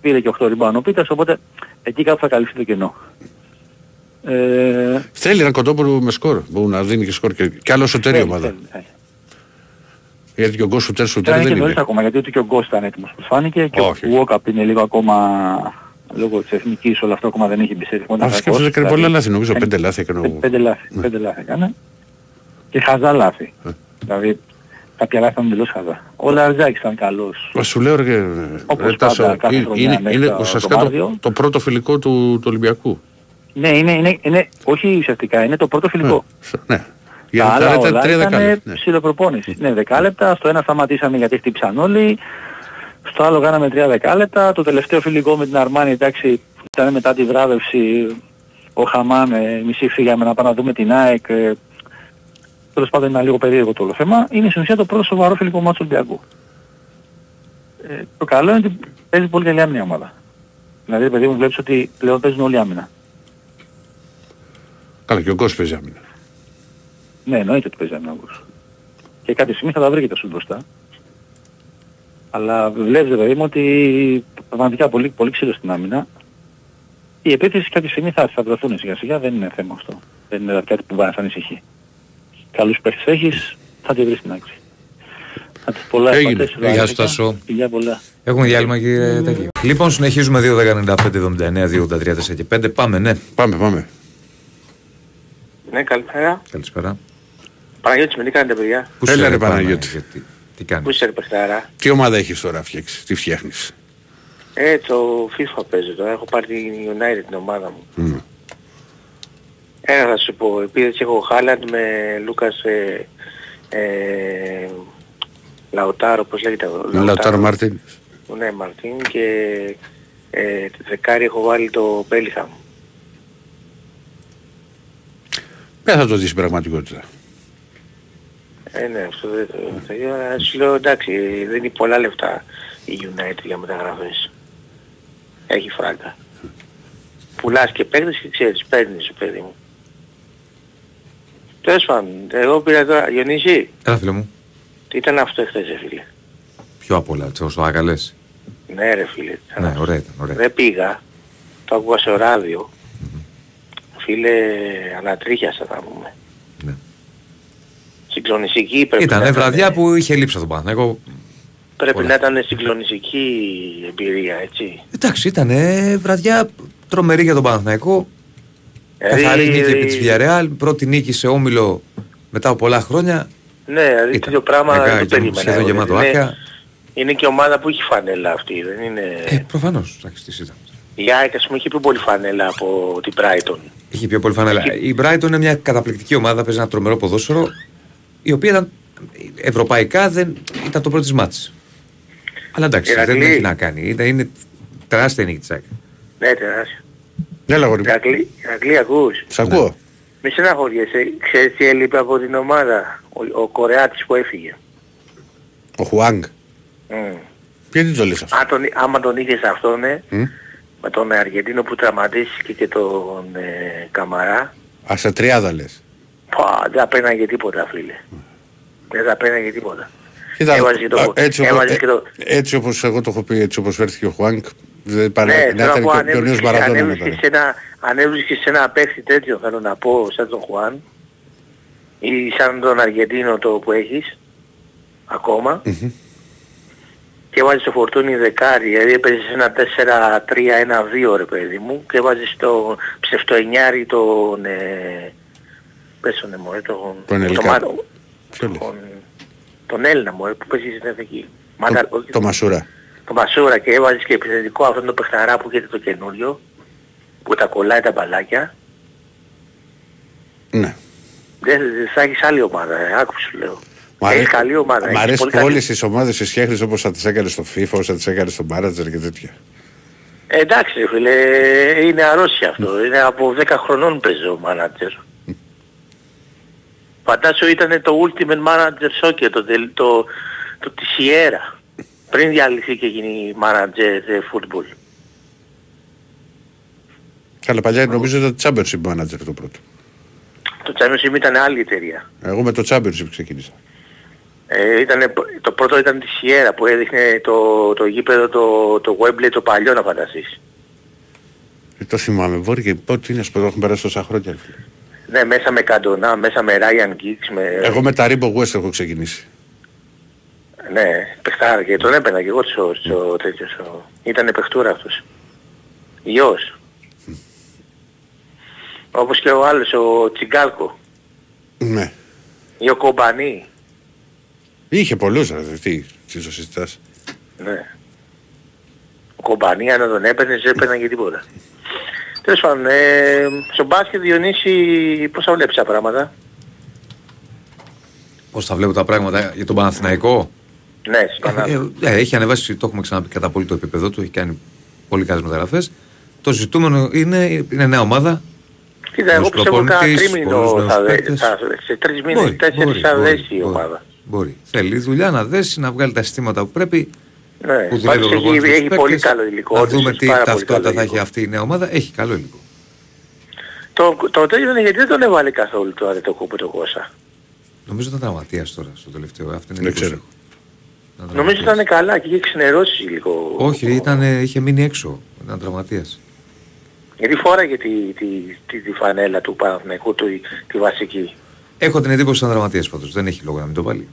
Πήρε και 8 ριμπάνω ο Πίτας, οπότε εκεί κάπου θα καλυφθεί το κενό. Ε, Θέλει ένα κοντόπουλο με σκορ. Μπορεί να δίνει και σκορ και, και άλλο σωτέρι θέλει, ομάδα. θέλει, θέλει. Γιατί και ο Γκος σουτέρ Τώρα σουτέρ είναι δεν και νωρίς είναι. ακόμα, γιατί ούτε και ο Γκος ήταν έτοιμος που φάνηκε και Όχι. ο Walkup είναι λίγο ακόμα λόγω της εθνικής όλο αυτό ακόμα δεν έχει μπει σε ρυθμό. Αυτό σκέφτεσαι έκανε πολλά λάθη, νομίζω πέντε λάθη έκανε. Πέ- Πέντε λάθη, πέντε λάθη έκανε. Και χαζά λάθη. Ε. Δηλαδή κάποια λάθη ήταν εντελώς χαζά. Ο Λαρζάκης ήταν καλός. Μα σου λέω ρε, Όπως ρε, Τάσο, πάντα, κάθε είναι, χρονιά είναι, μέχρι είναι το- ουσιαστικά το το, Μάρτιο. το πρώτο φιλικό του, του Ολυμπιακού. Ναι, είναι, είναι, είναι, όχι ουσιαστικά, είναι το πρώτο φιλικό. Ναι. ναι. Για Τα να άλλα τα λέτε όλα τρία ήταν δεκάλεπτα. Ναι. ψηλοπροπόνηση. Ναι, δεκάλεπτα. Στο ένα σταματήσαμε γιατί χτύπησαν όλοι. Στο άλλο κάναμε τρία δεκάλεπτα. Το τελευταίο φιλικό με την Αρμάνη, εντάξει, ήταν μετά τη βράβευση. Ο Χαμάν, ε, μισή φύγαμε να πάμε να δούμε την ΑΕΚ. Ε, τέλος πάντων είναι λίγο περίεργο το όλο θέμα. Είναι στην ουσία το πρώτο σοβαρό φιλικό μάτσο του Ολυμπιακού. Ε, το καλό είναι ότι παίζει πολύ καλή άμυνα η ομάδα. Δηλαδή, παιδί μου, βλέπεις ότι πλέον παίζουν όλοι άμυνα. Καλά, και ο Κώσος παίζει άμυνα. Ναι, εννοείται ότι παίζει άμυνα ο Γκος. Και κάποια στιγμή θα τα βρει και τα σου μπροστά. Αλλά βλέπεις ρε παιδί μου ότι πραγματικά πολύ, πολύ ξύλο στην άμυνα. Η επίθεση κάποια στιγμή θα, θα βρεθούν σιγά σιγά, δεν είναι θέμα αυτό. Δεν είναι κάτι που μπορεί να σε ανησυχεί. Καλούς παίχτες έχεις, θα τη βρεις στην άκρη. Θα τις πολλά Έγινε. ευπατές, Γεια σου, Ιωάννικα. Τάσο. Φιλιά πολλά. Έχουμε διάλειμμα κύριε Τάκη. Λοιπόν, συνεχίζουμε 2.195.79, 2.83 και 5. Πάμε, ναι. Πάμε, πάμε. Ναι, καλησπέρα. Καλησπέρα. Παναγιώτης με τι κάνετε παιδιά; Πού Έλα, σε ρε, πάμε, Παναγιώτη. Γιατί- Τι Πού κάνεις. είσαι ρε παιχτάρα; Τι ομάδα έχεις τώρα φτιάξει, τι φτιάχνεις; Ε, το FIFA παίζω τώρα. Έχω πάρει την United την ομάδα μου. Μμ. Ένα θα σου πω. Επειδή έχω Χάλαντ με Λούκας ε, ε, Λαουτάρο, πώς λέγεται. Λαουτάρο Μάρτιν. Ναι, Μαρτίν και ε, δεκάρι έχω βάλει το Μπέλιγχαμ. Δεν θα το δεις στην πραγματικότητα. Ε, ναι, αυτό δεν το θέλω. Ε, Σου λέω εντάξει, δεν είναι πολλά λεφτά η United για μεταγραφές. Έχει φράγκα. Πουλάς και παίρνεις και ξέρεις, παίρνεις παιδί μου. Τέλος πάντων, εγώ πήρα τώρα, Διονύση, Έλα φίλε μου. τι ήταν αυτό εχθές ρε φίλε; Πιο απ' όλα, όσο άγαλες. Ναι ρε φίλε. ήταν Ναι, αυτό. ωραία ήταν, ωραία. Δεν πήγα, το άκουγα στο ράδιο. Φίλε, ανατρίχιασα θα πούμε. Ναι. Συγκλονιστική πρέπει να Ήτανε ήταν. βραδιά που είχε λείψει τον Παναθηναϊκό. Πρέπει Πολλά. να ήταν συγκλονιστική εμπειρία, έτσι. Εντάξει, ήταν βραδιά τρομερή για τον Παναθηναϊκό. Δηλαδή, Καθαρή νίκη επί της Villarreal. Πρώτη νίκη σε όμιλο μετά από πολλά χρόνια. Ναι, δηλαδή Ήταν. τέτοιο πράγμα Μεγά- δεν το περίμενα. σχεδόν εγώ. γεμάτο είναι, άκια. είναι και ομάδα που έχει φανέλα αυτή, δεν είναι... Ε, προφανώς. Εντάξει, τι ήταν. Η ΑΕΚ ας πούμε έχει πιο πολύ φανέλα από την Brighton. Είχε πιο πολύ φανέλα. Η Brighton είναι μια καταπληκτική ομάδα, παίζει ένα τρομερό ποδόσφαιρο, η οποία ήταν, ευρωπαϊκά δεν ήταν το πρώτος της μάτς. Αλλά εντάξει, δεν Ηρακλή. έχει να κάνει. Είναι, είναι τεράστια νίκη της ΑΕΚ. Ναι, τεράστιο. Έλα γόρι μου. Ηρακλή, Ηρακλή ακούς. Σ' ακούω. Μη στεναχωριέσαι. Ξέρεις τι έλειπε από την ομάδα; Ο, ο Κορεάτης που έφυγε. Ο Χουάνγκ. Mm. Γιατί το λες αυτό; Αν τον, άμα τον είχες αυτόν, ναι, Μμ. με τον Αργεντίνο που τραυματίστηκε και τον ε, Καμαρά, Α, σε τριάδα λες. Πα, δεν θα πέναγε τίποτα φίλε. Δεν θα πέναγε τίποτα. Κοίτα, Έβαζε και το- α, έτσι, έβαζε όπως, και το- έτσι όπως εγώ το έχω πει, έτσι όπως φέρθηκε ο Χουάνγκ, δεν παρά, Ναι, να θέλω να ήταν πω και, αν και ο νέος έβρισκες- αν Μαραντώνα έβρισκες μετά. σε ένα, αν έβρισκες σε ένα παίχτη τέτοιο θέλω να πω σαν τον Χουάν ή σαν τον Αργεντίνο το που έχεις ακόμα Μμμ. και βάζεις το φορτούνι δεκάρι, δηλαδή έπαιζες ένα 4-3-1-2 ρε παιδί μου και βάζεις το ψευτοενιάρι τον... Ε, πες τον ε, μωρέ, τον... Τον Ελκά. Μάτο- Ποιος λες; τον, τον Έλληνα μωρέ που παίζει στην εθνική. Μάτα- Το, όχι, το Μασούρα. το Μασούρα και έβαζες και επιθετικό αυτόν το παιχταρά που γίνεται το καινούριο που τα κολλάει τα μπαλάκια Ναι. δεν δεν θα έχεις άλλη ομάδα, ε, άκου σου λέω. Μ' Έχεις αρέσει, καλή ομάδα. μ' έχεις αρέσει πολύ που καλή- όλες τις ομάδες τις φτιάχνεις όπως θα τις έκανες στο FIFA, όπως θα τις έκανες στο Manager και τέτοια. Ε, εντάξει ρε φίλε, είναι αρρώστια αυτό. Είναι από 10 χρονών παίζει ο manager. Φαντάσου ήταν το Ultimate Manager Soccer, το, τελ- το, το της Sierra. Πριν διαλυθεί και γίνει manager ε, football. Καλά, παλιά νομίζω ήταν Championship Manager το πρώτο. Το Championship ήταν άλλη εταιρεία. Εγώ με το Championship ξεκίνησα. Ε, ήτανε, το πρώτο ήταν τη Sierra που έδειχνε το, το γήπεδο το, το Wembley το παλιό να φανταστείς. Ε, το θυμάμαι. Μπορεί και πότε είναι, σπουδό, έχουν περάσει τόσα χρόνια. ρε φίλε. Ναι, μέσα με Καντονά, μέσα με Ryan Giggs, με... Εγώ με τα Rainbow West έχω ξεκινήσει. Ναι, παιχτάρα και τον έπαιρνα και εγώ στο, στο τέτοιο. Στο... Ήτανε παιχτούρα αυτός. Γιος. Όπως και ο άλλος, ο Τσιγκάλκο. Ναι. Ή ο Κομπανί. Είχε πολλούς, ρε, τι, τι το συζητάς. Ναι. Ο Κομπανί αν δεν τον έπαιρνες, δεν έπαιρνε και τίποτα. Τέλος πάντων, ε, στο μπάσκετ Διονύση πώς θα βλέπεις τα πράγματα; Πώς θα βλέπω τα πράγματα για τον Παναθηναϊκό; Ναι, στον Πανάθηναϊκο. Ε, ε, έχει ανεβάσει, το έχουμε ξαναπεί κατά πολύ το επίπεδο του, έχει κάνει πολύ καλές μεταγραφές. Το ζητούμενο είναι, είναι νέα ομάδα. Κοίτα, εγώ Ως πιστεύω κάνα προπονητής, τρίμηνο πολλούς θα, νέους δε, παίκτες. θα, σε τρεις μήνες, Μπορεί, τέσσερις μπορεί, θα μπορεί, δέσει η μπορεί, ομάδα. Μπορεί. Θέλει δουλειά να δέσει, να βγάλει τα συστήματα που πρέπει. Ναι, Που δουλεύει πάντως ο έχει, προπονητής έχει με τους πολύ παίκτες. καλό υλικό. Να όντως, δούμε έχει τι πάρα πολύ ταυτότητα καλό θα έχει υλικό. αυτή η νέα ομάδα. Έχει καλό υλικό. Το, το τέλειο είναι γιατί δεν τον έβαλε καθόλου τώρα το κούπο το Κώσα. Νομίζω ήταν τραυματίας τώρα στο τελευταίο. Αυτή είναι Δεν η ξέρω. εντύπωση που έχω. Ήταν Νομίζω τραυματίας. ήταν καλά και είχε ξενερώσει λίγο. Όχι, ήταν, είχε μείνει έξω. Ήταν τραυματίας. Γιατί φόραγε τη, τη, τη, τη φανέλα του Παναθηναϊκού, του, τη βασική. Έχω την εντύπωση ότι ήταν τραυματίας πάντως. Δεν έχει λόγο να μην το βάλει.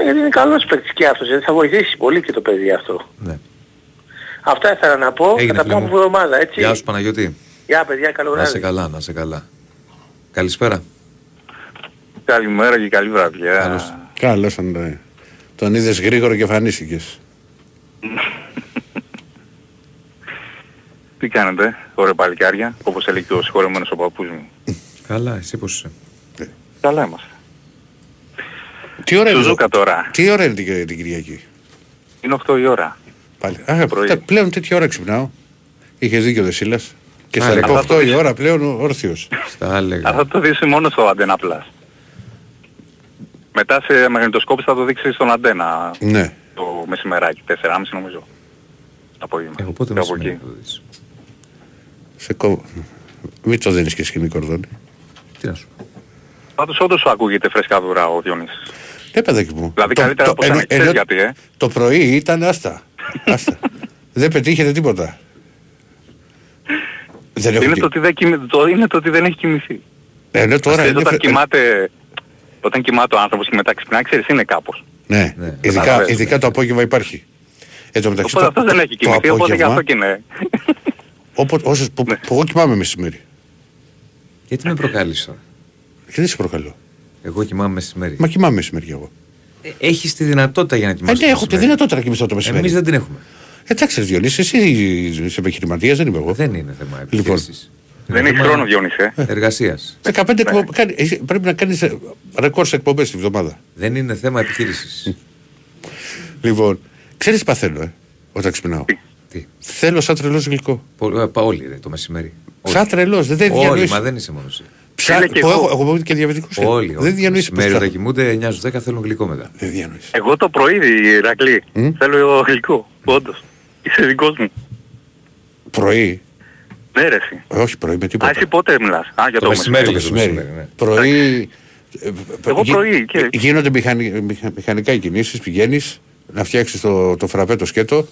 Ναι, γιατί είναι καλός παίκτης και αυτός, γιατί θα βοηθήσει πολύ και το παιδί αυτό. Ναι. Αυτά ήθελα να πω, Έγινε, θα τα φίλε πούμε μου. εβδομάδα, έτσι. Γεια σου Παναγιώτη. Γεια παιδιά, καλό Να σε βράδυ. καλά, να σε καλά. Καλησπέρα. Καλημέρα και καλή βραδιά. Καλώς. Καλώς τον, ε, τον είδες γρήγορο και εμφανίστηκες. Τι κάνετε, ωραία παλικάρια, όπως έλεγε και ο συγχωρεμένος ο παππούς μου. Καλά, εσύ πώς είσαι; Καλά είμαστε. Τι ώρα είναι, Σουζούκα τώρα. τι ώρα είναι την, την Κυριακή; Είναι 8 η ώρα. Πάλι. Α, πρωί. τα- πλέον τέτοια ώρα ξυπνάω. Είχες δίκιο ο Δεσίλας. Και στα Άρα, 18 αυτό η το- ώρα πλέον όρθιος. Στα έλεγα. Αλλά θα το δεις μόνο στο Αντένα Plus. Μετά σε μαγνητοσκόπηση θα το δείξεις στον Αντένα Ναι. το μεσημεράκι, 4.30 νομίζω. Το απόγευμα. Εγώ πότε Κάπου μεσημέρι εκεί. θα το δεις. Σε κόβω. Μην το δίνεις και σκηνή κορδόνι. Τι να σου πω. Πάντως όντως σου ακούγεται φρεσκαδούρα ο Διονύσης. Ναι παιδάκι μου. Δηλαδή καλύτερα από ενώ- σένα. Ξέρεις ενώ γιατί, ε; Το πρωί ήταν άστα. <laughs> άστα. Δεν πετύχετε τίποτα. Δεν έχω Είναι κι- το, ότι δεν κοιμη- το, είναι το ότι δεν έχει κοιμηθεί. Ενώ τώρα Ξέρεις, είναι... όταν, φε- κοιμάται, όταν κοιμάται ο άνθρωπος και μετά ξυπνάει, ξέρεις, είναι κάπως. Ναι, Ναι, ειδικά, καταλαβαίνω. ειδικά το απόγευμα υπάρχει. Εν τω μεταξύ Οπότε το, αυτός δεν έχει το κοιμηθεί, οπότε γι' απόγευμα, αυτό και είναι. όποτε- όσες, που, Ναι. που εγώ κοιμάμαι μεσημέρι. Γιατί με προκάλεις τώρα. Και δεν σε προκαλώ. Εγώ κοιμάμαι μεσημέρι. Μα κοιμάμαι μεσημέρι κι εγώ. Ε, Έχεις τη δυνατότητα για να Ε, κοιμάσαι. ναι, έχω τη δυνατότητα να κοιμηθώ το μεσημέρι. Εμείς δεν την έχουμε. Εντάξει, ρε Διονύση, εσύ είσαι επιχειρηματίας, δεν είμαι εγώ. Δεν είναι θέμα Λοιπόν. επιχείρησης. Δεν έχει χρόνο Διόνυση, ε. Εργασίας. 15 εκπομπ- κάνει- εσύ πρέπει να κάνεις ε, ρεκόρ σε εκπομπές τη βδομάδα. Δεν είναι θέμα επιχείρησης. Λοιπόν, ξέρεις τι παθαίνω, ε, όταν ξυπνάω; Τι; Θέλω σαν τρελός γλυκό. Πο- ε, πα- Όλοι ρε, το μεσημέρι. Όλοι. Σαν τρελός, δεν, δεν Όλοι, διανοείς. μα δεν είσαι μόνος εσύ. Ψά... Φίλε, και που εγώ. έχω, εγώ είμαι και διαβητικός. ε. Όλοι. Δεν διανοείς πώς Μεσημέρι θα... όταν κοιμούνται 9 στους 10 θέλουν γλυκό μετά. Δεν διανοείς. Εγώ το πρωί, Ηρακλή, Μμ. θέλω γλυκό, όντως. Είσαι δικός μου. Πρωί, Ναι ρε εσύ. ε, όχι πρωί με Α, τίποτα. εσύ πότε μιλάς; Α, για το, Το μεσημέρι. Το το μεσημέρι. μεσημέρι, ναι. Πρωί. ε, Εγώ γι- πρωί και- Γίνονται μηχανι- μηχα- μηχανικά οι κινήσεις, πηγαίνεις να φτιάξεις το, το φραπέ το σκέτο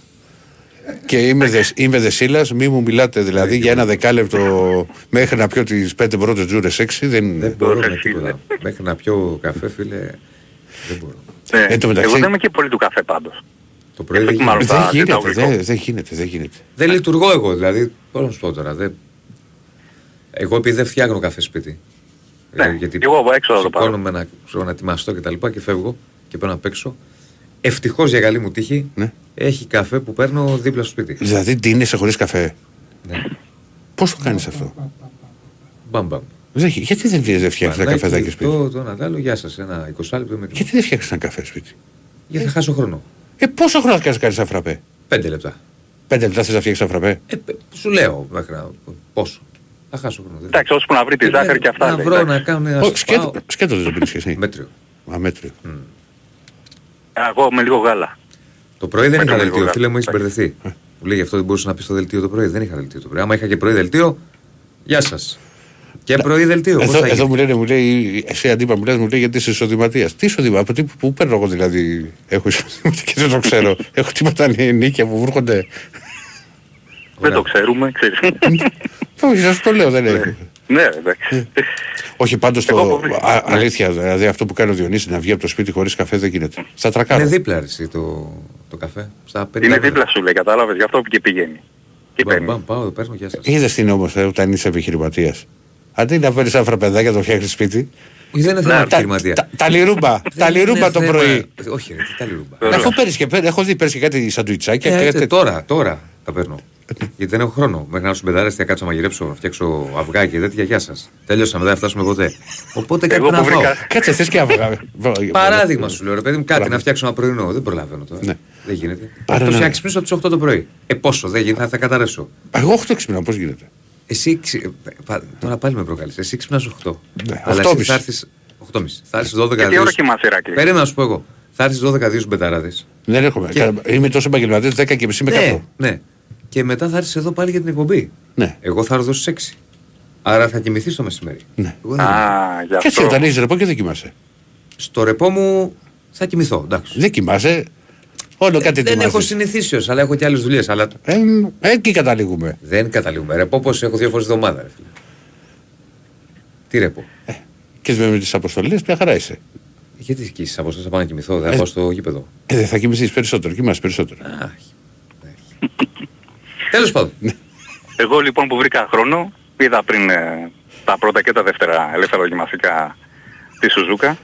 και είμαι, δε, είμαι δεσίλας, μη μου μιλάτε δηλαδή για ένα δεκάλεπτο μέχρι να πιω τις πέντε πρώτες τζούρες έξι. Δεν... Δεν μπορώ Ρε, με φίλε. τίποτα. Μέχρι να πιω καφέ, φίλε, δεν μπορώ. Ναι. Εν τω μεταξύ- Εγώ δεν είμαι και πολύ του καφέ πάντως. Το πρωί δεν Μάλλον γίνεται. θα- δεν, γίνεται, δεν τα δεν, δεν γίνεται, δεν γίνεται. Δεν λειτουργώ εγώ, δηλαδή. Πώς να σου πω τώρα. Δεν... Εγώ επειδή δεν φτιάχνω καφέ σπίτι. Ναι, Ε, γιατί εγώ από έξω θα το πάρω. σηκώνομαι να, ξέρω, να ετοιμαστώ και τα λοιπά και φεύγω και παίρνω απ' έξω. Ευτυχώς για καλή μου τύχη Ναι. έχει καφέ που παίρνω δίπλα στο σπίτι. Δηλαδή ντύνεσαι χωρίς καφέ; Ναι. Πώς το κάνεις αυτό; Μπαμ μπαμ. Δεν, γιατί δεν, δεν φτιάχνεις ένα Πανάκι, καφεδάκι σπίτι; Το, το ένα άλλο, γεια σας. Ένα 20 λεπτό με την. Γιατί δεν φτιάχνεις ένα καφέ σπίτι; Γιατί θα χάσω χρόνο. Ε, πόσο χρόνος κάνεις κάνεις ένα φραπέ. Πέντε λεπτά. Πέντε λεπτά θες να φτιάξεις ένα φραπέ. Ε, π- σου λέω μέχρι να. Πόσο. Θα χάσω χρόνο. δεν- Εντάξει, ώσπου να βρει τη Ε, ζάχαρη ναι, και αυτά. Να λέει, βρω εντάξει. να κάνω ένα Ω, σπάω. Σκέτο, σκέτο δεν το πίνεις και εσύ. Μέτριο. Αμέτριο. Εγώ με λίγο γάλα. Το πρωί δεν Με είχα το δελτίο. λίγο Φίλε μου, έχει γάλα. μπερδευτεί. Μου λέει γι' αυτό δεν μπορούσε να πεις στο δελτίο το πρωί. Δεν είχα δελτίο το πρωί. Άμα είχα και πρωί δελτίο, γεια σας. Και πρωί δελτίο. πώς Εδώ, θα εδώ γίνει. μου λένε, μου λέει, εσύ αντίπα μου λες, μου λέει γιατί είσαι εισοδηματίας. Τι εισοδημα, από τι που παίρνω εγώ δηλαδή, έχω εισοδήματα και δεν το ξέρω. <laughs> έχω τίποτα νί- νίκια που βρίσκονται. Δεν το ξέρουμε, ξέρεις. Όχι, σας το λέω, δεν έχω. Ναι, εντάξει. Όχι, πάντως Εγώ το έχω βρει. α, αλήθεια, δηλαδή αυτό που κάνει ο Διονύσης να βγει από το σπίτι χωρίς καφέ δεν γίνεται. Στα τρακάρω. Είναι δίπλα ρε, εσύ, το, το καφέ. Στα 50 Είναι μέτρα. δίπλα σου λέει, κατάλαβες, γι' αυτό και πηγαίνει. Και Μπαμ, παίρνεις; μπαμ, Πάω, το παίρνω, γεια σας. Είδες τι είναι όμως ε, όταν είσαι επιχειρηματίας. Αντί να φέρεις άφρα παιδάκια το φτιάχνεις σπίτι. Δεν είναι θέμα Τα, επιχειρηματία. τα, τα λιρούμπα, τα Δεν λιρούμπα είναι το θέμα- πρωί. Όχι, ρε, τι τα λιρούμπα. Βεβαίως. Αφού παίρνεις και παίρνεις, έχω δει παίρνεις και κάτι σαντουιτσάκια Ε, και ε, κάτι. τώρα, τώρα τα παίρνω. Γιατί δεν έχω χρόνο. Μέχρι να σου πεντάρε, θα κάτσω να μαγειρέψω, να φτιάξω αυγά και τέτοια. Γεια σας. Τέλειωσα, δεν θα φτάσουμε ποτέ. Οπότε κάτι Εγώ πρέπει να που φάω. βρήκα- Κάτσε θες και αυγά. Παράδειγμα σου λέω, ρε παιδί μου, κάτι Μπράβο. να φτιάξω ένα πρωινό. Δεν προλαβαίνω τώρα. Ναι. Δεν γίνεται. Πάρε Αυτό ένα- να ξυπνήσω από τις 8 το πρωί. Ε, πόσο δεν γίνεται, θα, θα καταρρεύσω. Εγώ 8 ξυπνάω, πώς γίνεται; Εσύ, ξυ- πα- τώρα πάλι με προκαλείς. Εσύ ξυπνάς 8. Ναι, Αλλά 8.30. εσύ θα έρθει. 8.30. Θα έρθεις 12 Και τι δύο ώρα σου- κοιμάσαι, Ηράκλη; Περίμενα να σου πω εγώ. Θα έρθεις 12 δύο μπεταράδες. Δεν έχουμε. Και- Είμαι τόσο επαγγελματίας 10 και μισή με Ναι, κάτω. ναι. Και μετά θα έρθεις εδώ πάλι για την εκπομπή. Ναι. Εγώ θα έρθω στις 6. Άρα θα κοιμηθείς το μεσημέρι. Ναι. Εγώ δεν κοιμηθώ. Α, γι' Και έτσι αυτό. όταν είσαι ρεπό και δεν κοιμάσαι. Στο ρεπό μου θα κοιμηθώ. Εντάξει. Δεν κοιμάσαι. Όλο κάτι δεν έχω ετοιμάζεις. συνηθίσεις ως, αλλά έχω και άλλες δουλειές. Αλλά Ε, εκεί καταλήγουμε. δεν καταλήγουμε. Ρεπό όπω έχω δύο φορές τη εβδομάδα. Ρε, φίλε. Τι ρεπό; Και με τις αποστολές μια χαρά είσαι. Γιατί εκεί στις αποστολές θα πάω να κοιμηθώ, δεν θα Ε, πάω στο γήπεδο. Ε, δεν θα κοιμηθείς περισσότερο. Κοιμάσαι περισσότερο. Τέλος πάντων. Εγώ λοιπόν που βρήκα χρόνο, είδα πριν ε, τα πρώτα και τα δεύτερα ελεύθερα δοκιμαστικά της Σουζούκα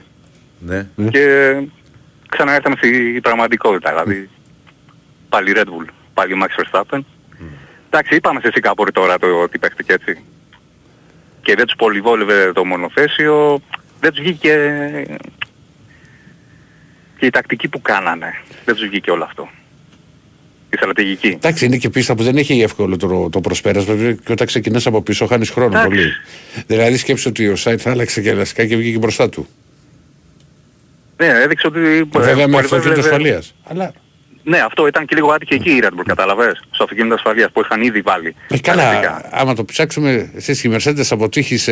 ναι. και ξαναέρθαμε στη πραγματικότητα. Δηλαδή πάλι Red Bull, πάλι Max Verstappen. Εντάξει, είπαμε σε Σικάπορη τώρα το τι παίχτηκε έτσι. Και δεν τους πολυβόλευε το μονοθέσιο, δεν τους βγήκε και η τακτική που κάνανε. Δεν τους βγήκε όλο αυτό. Η στρατηγική. Εντάξει, είναι και πίστα που δεν έχει εύκολο το, το προσπέρασμα βέβαια, και όταν ξεκινάς από πίσω χάνεις χρόνο Εντάξει. πολύ. Δηλαδή σκέψου ότι ο Σάιτ άλλαξε και ελαστικά και βγήκε μπροστά του. Ναι, έδειξε ότι... Βέβαια με πολυβόλευε- αυτοκίνητο ασφαλείας. Αλλά Ναι, αυτό ήταν και λίγο άτυχη εκεί η Red Bull, καταλαβες. Στο αυτοκίνητο ασφαλείας που είχαν ήδη βάλει. ε, τα καλά, ελαστικά. άμα το ψάξουμε, εσείς οι Mercedes αποτύχει σε,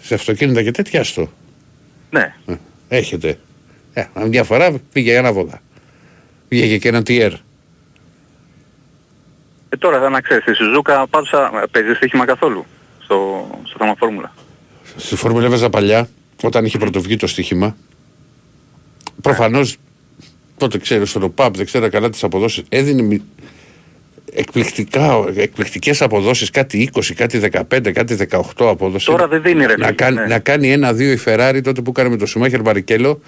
σε αυτοκίνητα και τέτοια στο. Ναι. Ε, Έχετε. Ε, μια φορά πήγε ένα βόλα. Πήγε και ένα TR. Ε, τώρα θα να ξέρεις, η Σουζούκα πάντως α, παίζει στοίχημα καθόλου στο, στο θέμα φόρμουλα. Στη Φόρμουλα έβαζα παλιά, όταν είχε πρωτοβγεί το στοίχημα. Προφανώς, τότε ξέρω, στο ΡΟΠΑΠ δεν ξέρω καλά τις αποδόσεις. Έδινε μη- εκπληκτικά, εκπληκτικές αποδόσεις, κάτι 20, κάτι 15, κάτι 18 απόδοση. Τώρα δεν δίνει, ρε να, φίλε, κάνει, ναι. να κάνει ένα-δύο η Ferrari τότε που κάναμε το Σουμάχερ Μπαρικέλο,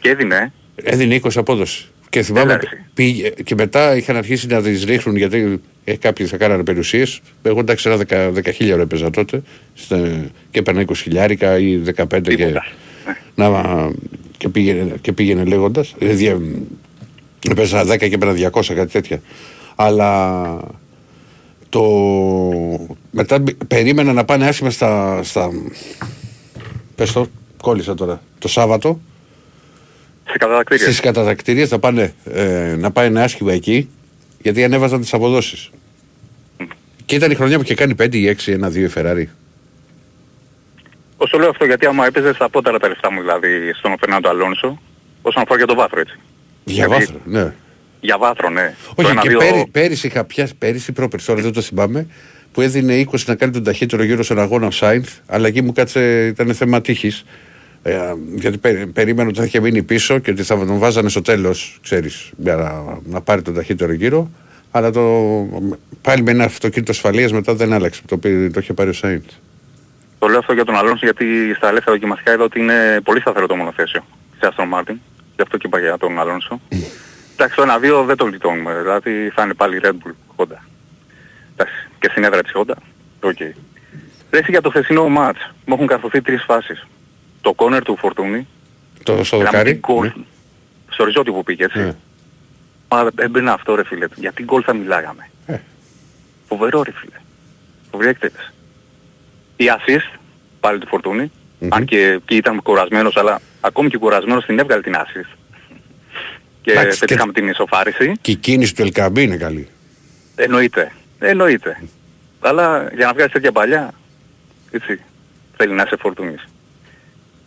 Και έδινε, ε. έδινε 20 απόδοση. Και θυμάμαι, Έλα, ρε. πήγε, και μετά είχαν αρχίσει να τις ρίχνουν γιατί ε, κάποιοι θα κάνανε περιουσίες. Εγώ εντάξει ένα 10, 10 χίλια έπαιζα τότε στα- και έπαιρνα 20 χιλιάρικα ή 15 και, Τίποτα. να, και πήγαινε, και πήγαινε λέγοντας. Δηλαδή έπαιζα 10 και έπαιρνα 200 κάτι τέτοια. Αλλά το... μετά μπη- περίμενα να πάνε άσχημα στα, στα... Πες το, κόλλησα τώρα. Το Σάββατο σε κατατακτήρια. Στις κατατακτηρίε θα πάνε ε, να πάει ένα άσχημα εκεί γιατί ανέβαζαν τις αποδόσεις. Και ήταν η χρονιά που είχε κάνει 5 ή 6, ένα, 2 η Ferrari. Όσο λέω αυτό γιατί άμα έπαιζες θα πόταρα τα λεφτά μου δηλαδή στον Φερνάντο Αλόνσο όσον αφορά για το βάθρο έτσι. Για Γιατί- βάθρο, ναι. Για βάθρο, ναι. Το Όχι, ένα, και δύο- πέρι, πέρυσι είχα πιάσει, πέρυσι πρόπερσι, τώρα δεν το θυμάμαι, που έδινε 20 να κάνει τον ταχύτερο γύρο στον αγώνα ο Σάινθ, αλλά εκεί μου κάτσε, ήταν θέμα τύχης. Ε, γιατί πε, περίμενα ότι θα είχε μείνει πίσω και ότι θα τον βάζανε στο τέλος, ξέρεις, για να, να πάρει τον ταχύτερο γύρο. Αλλά το, πάλι με ένα αυτοκίνητο ασφαλείας μετά δεν άλλαξε. Το, πήρε- το είχε πάρει ο Σάινθ. Το λέω αυτό για τον Αλόνσο γιατί στα ελεύθερα δοκιμαστικά είδα ότι είναι πολύ σταθερό το μονοθέσιο σε Aston Martin. Γι' αυτό και είπα για τον Αλόνσο. Εντάξει, το 1-2 δεν το γλιτώνουμε. Δηλαδή θα είναι πάλι Red Bull Honda. Εντάξει, και στην έδρα της Honda. Οκ. Ρε, εσύ για το χθεσινό μάτς μου έχουν καρφωθεί τρεις φάσεις. Το κόνερ του Φορτούνη. Το στο γράμμα δοκάρι. την γκολ. ναι. Στο ριζότι που πήγε έτσι. Ναι. Μα έμπαινε αυτό ρε φίλε. Για τι γκολ θα μιλάγαμε. Ε. Φοβερό ρε φίλε. Φοβερή εκτέλεση. Η assist πάλι του φορτουνη Μμμ. Αν και εκεί ήταν κουρασμένος, αλλά ακόμη και κουρασμένος την έβγαλε την assist. Και Εντάξει, και- πετύχαμε την ισοφάριση. Και η κίνηση του Ελκαμπή είναι καλή. Εννοείται. Εννοείται. Αλλά για να βγάλεις τέτοια παλιά, έτσι, θέλει να είσαι φορτούνης.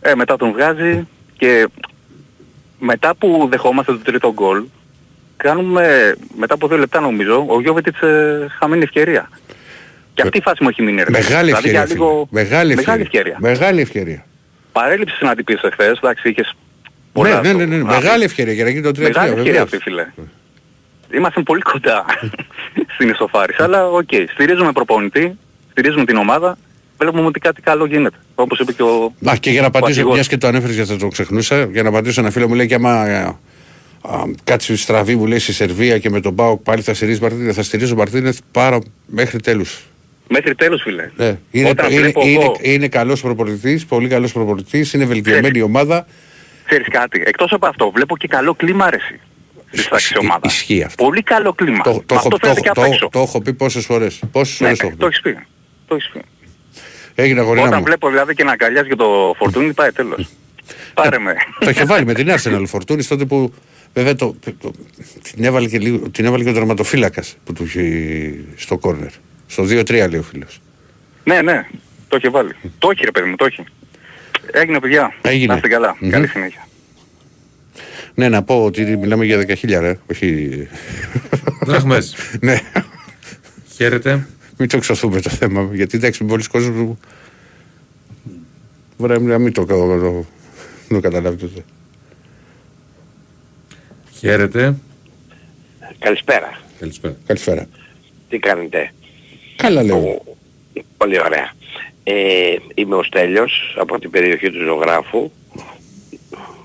Ε, μετά τον βγάζει και μετά που δεχόμαστε το τρίτο γκολ, κάνουμε, μετά από δύο λεπτά νομίζω, ο Γιώβετιτς ε, χαμένη ευκαιρία. Και αυτή η φάση μου έχει μείνει ρε. Μεγάλη Δηλαδή, ευκαιρία. για φίλε. λίγο- Μεγάλη, Μεγάλη ευκαιρία. ευκαιρία. Μεγάλη ευκαιρία. Παρέλειψη να την πεις εχθές, εντάξει, είχες Ναι, ναι, στο- ναι, ναι, να Μεγάλη πεις. ευκαιρία για να γίνει το 3 Μεγάλη ευκαιρία αυτή φίλε. είμαστε πολύ κοντά <laughs> στην ισοφάριση. Αλλά οκ, στηρίζουμε προπονητή, στηρίζουμε την ομάδα, βλέπουμε ότι κάτι καλό γίνεται. Όπως είπε και ο... Α, και για να απαντήσω, αρχηγός. μιας και το ανέφερες γιατί θα το ξεχνούσα, για να απαντήσω ένα φίλο μου λέει και άμα ε, α, κάτσει στραβή μου λέει στη Σερβία και με τον Πάοκ πάλι θα στηρίζεις Μαρτίνεθ. Θα στηρίζω Μαρτίνεθ πάρα μέχρι τέλους. Μέχρι τέλος φίλε. Ναι. Είναι, Όταν είναι, βλέπω είναι, εγώ- είναι καλός προπονητής, πολύ καλός προπονητής, είναι βελτιωμένη η ομάδα. Ξέρεις κάτι, εκτός από αυτό, βλέπω και καλό κλίμα αρέσει στις τάξεις της Ισχύει- ομάδας. ισχύει αυτό. Πολύ καλό κλίμα. Το, το, αυτό έχω, το, φαίνεται και το, απ' έξω. το έχω πει πόσες φορές. Πόσες Ναι, φορές το ναι, έχω το πει. έχεις πει. Το έχεις πει. Έγινε αγορίνα Όταν μου. βλέπω δηλαδή και να αγκαλιάζει και το φορτούνι, πάει τέλος. Πάρε με. το είχε βάλει με την Arsenal Φορτούνη τότε που βέβαια το, το, την, έβαλε και λίγο, την έβαλε και ο τερματοφύλακας που του είχε στο κόρνερ. Στο 2-3 λέει ο φίλος. ναι, ναι, το έχει βάλει. Το έχει ρε παιδί μου, το έχει. Έγινε παιδιά. Έγινε. Να είστε καλά. Μμμ. Καλή συνέχεια. Ναι, να πω ότι μιλάμε για 10.000 ρε. Όχι. Δραχμές. <laughs> ναι, Χαίρετε. Μην το εξωθούμε το θέμα. Γιατί εντάξει, πολλοί κόσμοι που. Μπορεί να μην το, το, το, το καταλάβετε. Χαίρετε. Καλησπέρα. Καλησπέρα. Καλησπέρα. Τι κάνετε; Καλά λέω. Ο- Πολύ ωραία. Ε, είμαι ο Στέλιος από την περιοχή του Ζωγράφου.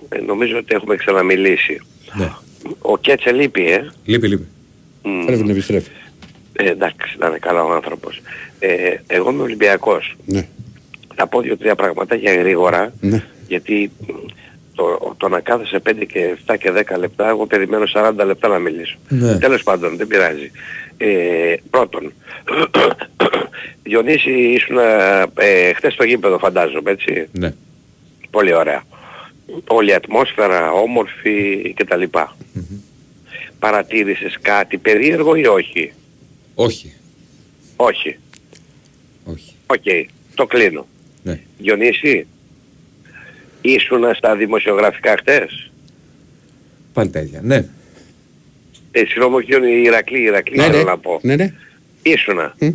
Ε, νομίζω ότι έχουμε ξαναμιλήσει. Ναι. Ο Κέτσε λείπει, ε. Λείπει, λείπει. Μμ. Πρέπει να επιστρέφει. Ε, εντάξει, να είναι καλά ο άνθρωπος. Ε, εγώ είμαι Ολυμπιακός. Ναι. Θα πω δύο-τρία πραγματάκια γρήγορα, Ναι. γιατί μ, το, το να κάθεσαι 5 και 7 και 10 λεπτά, εγώ περιμένω 40 λεπτά να μιλήσω. Ναι. Τέλος πάντων, δεν πειράζει. Ε, πρώτον, <coughs> Διονύση ήσουν ε, χτες στο γήπεδο φαντάζομαι, έτσι. Ναι. Πολύ ωραία. Όλη η ατμόσφαιρα, όμορφη κτλ. Παρατήρησες κάτι περίεργο ή όχι; Όχι. Όχι. Όχι. Οκ. Το κλείνω. Ναι. Διονύση, ήσουνα στα δημοσιογραφικά χτες; Πάλι τα ίδια. Ναι. Ε, συγγνώμη, όχι η Ηρακλή, η Ηρακλή Ναι, θέλω ναι. να πω. ναι, ναι. Ήσουνα. Μμ.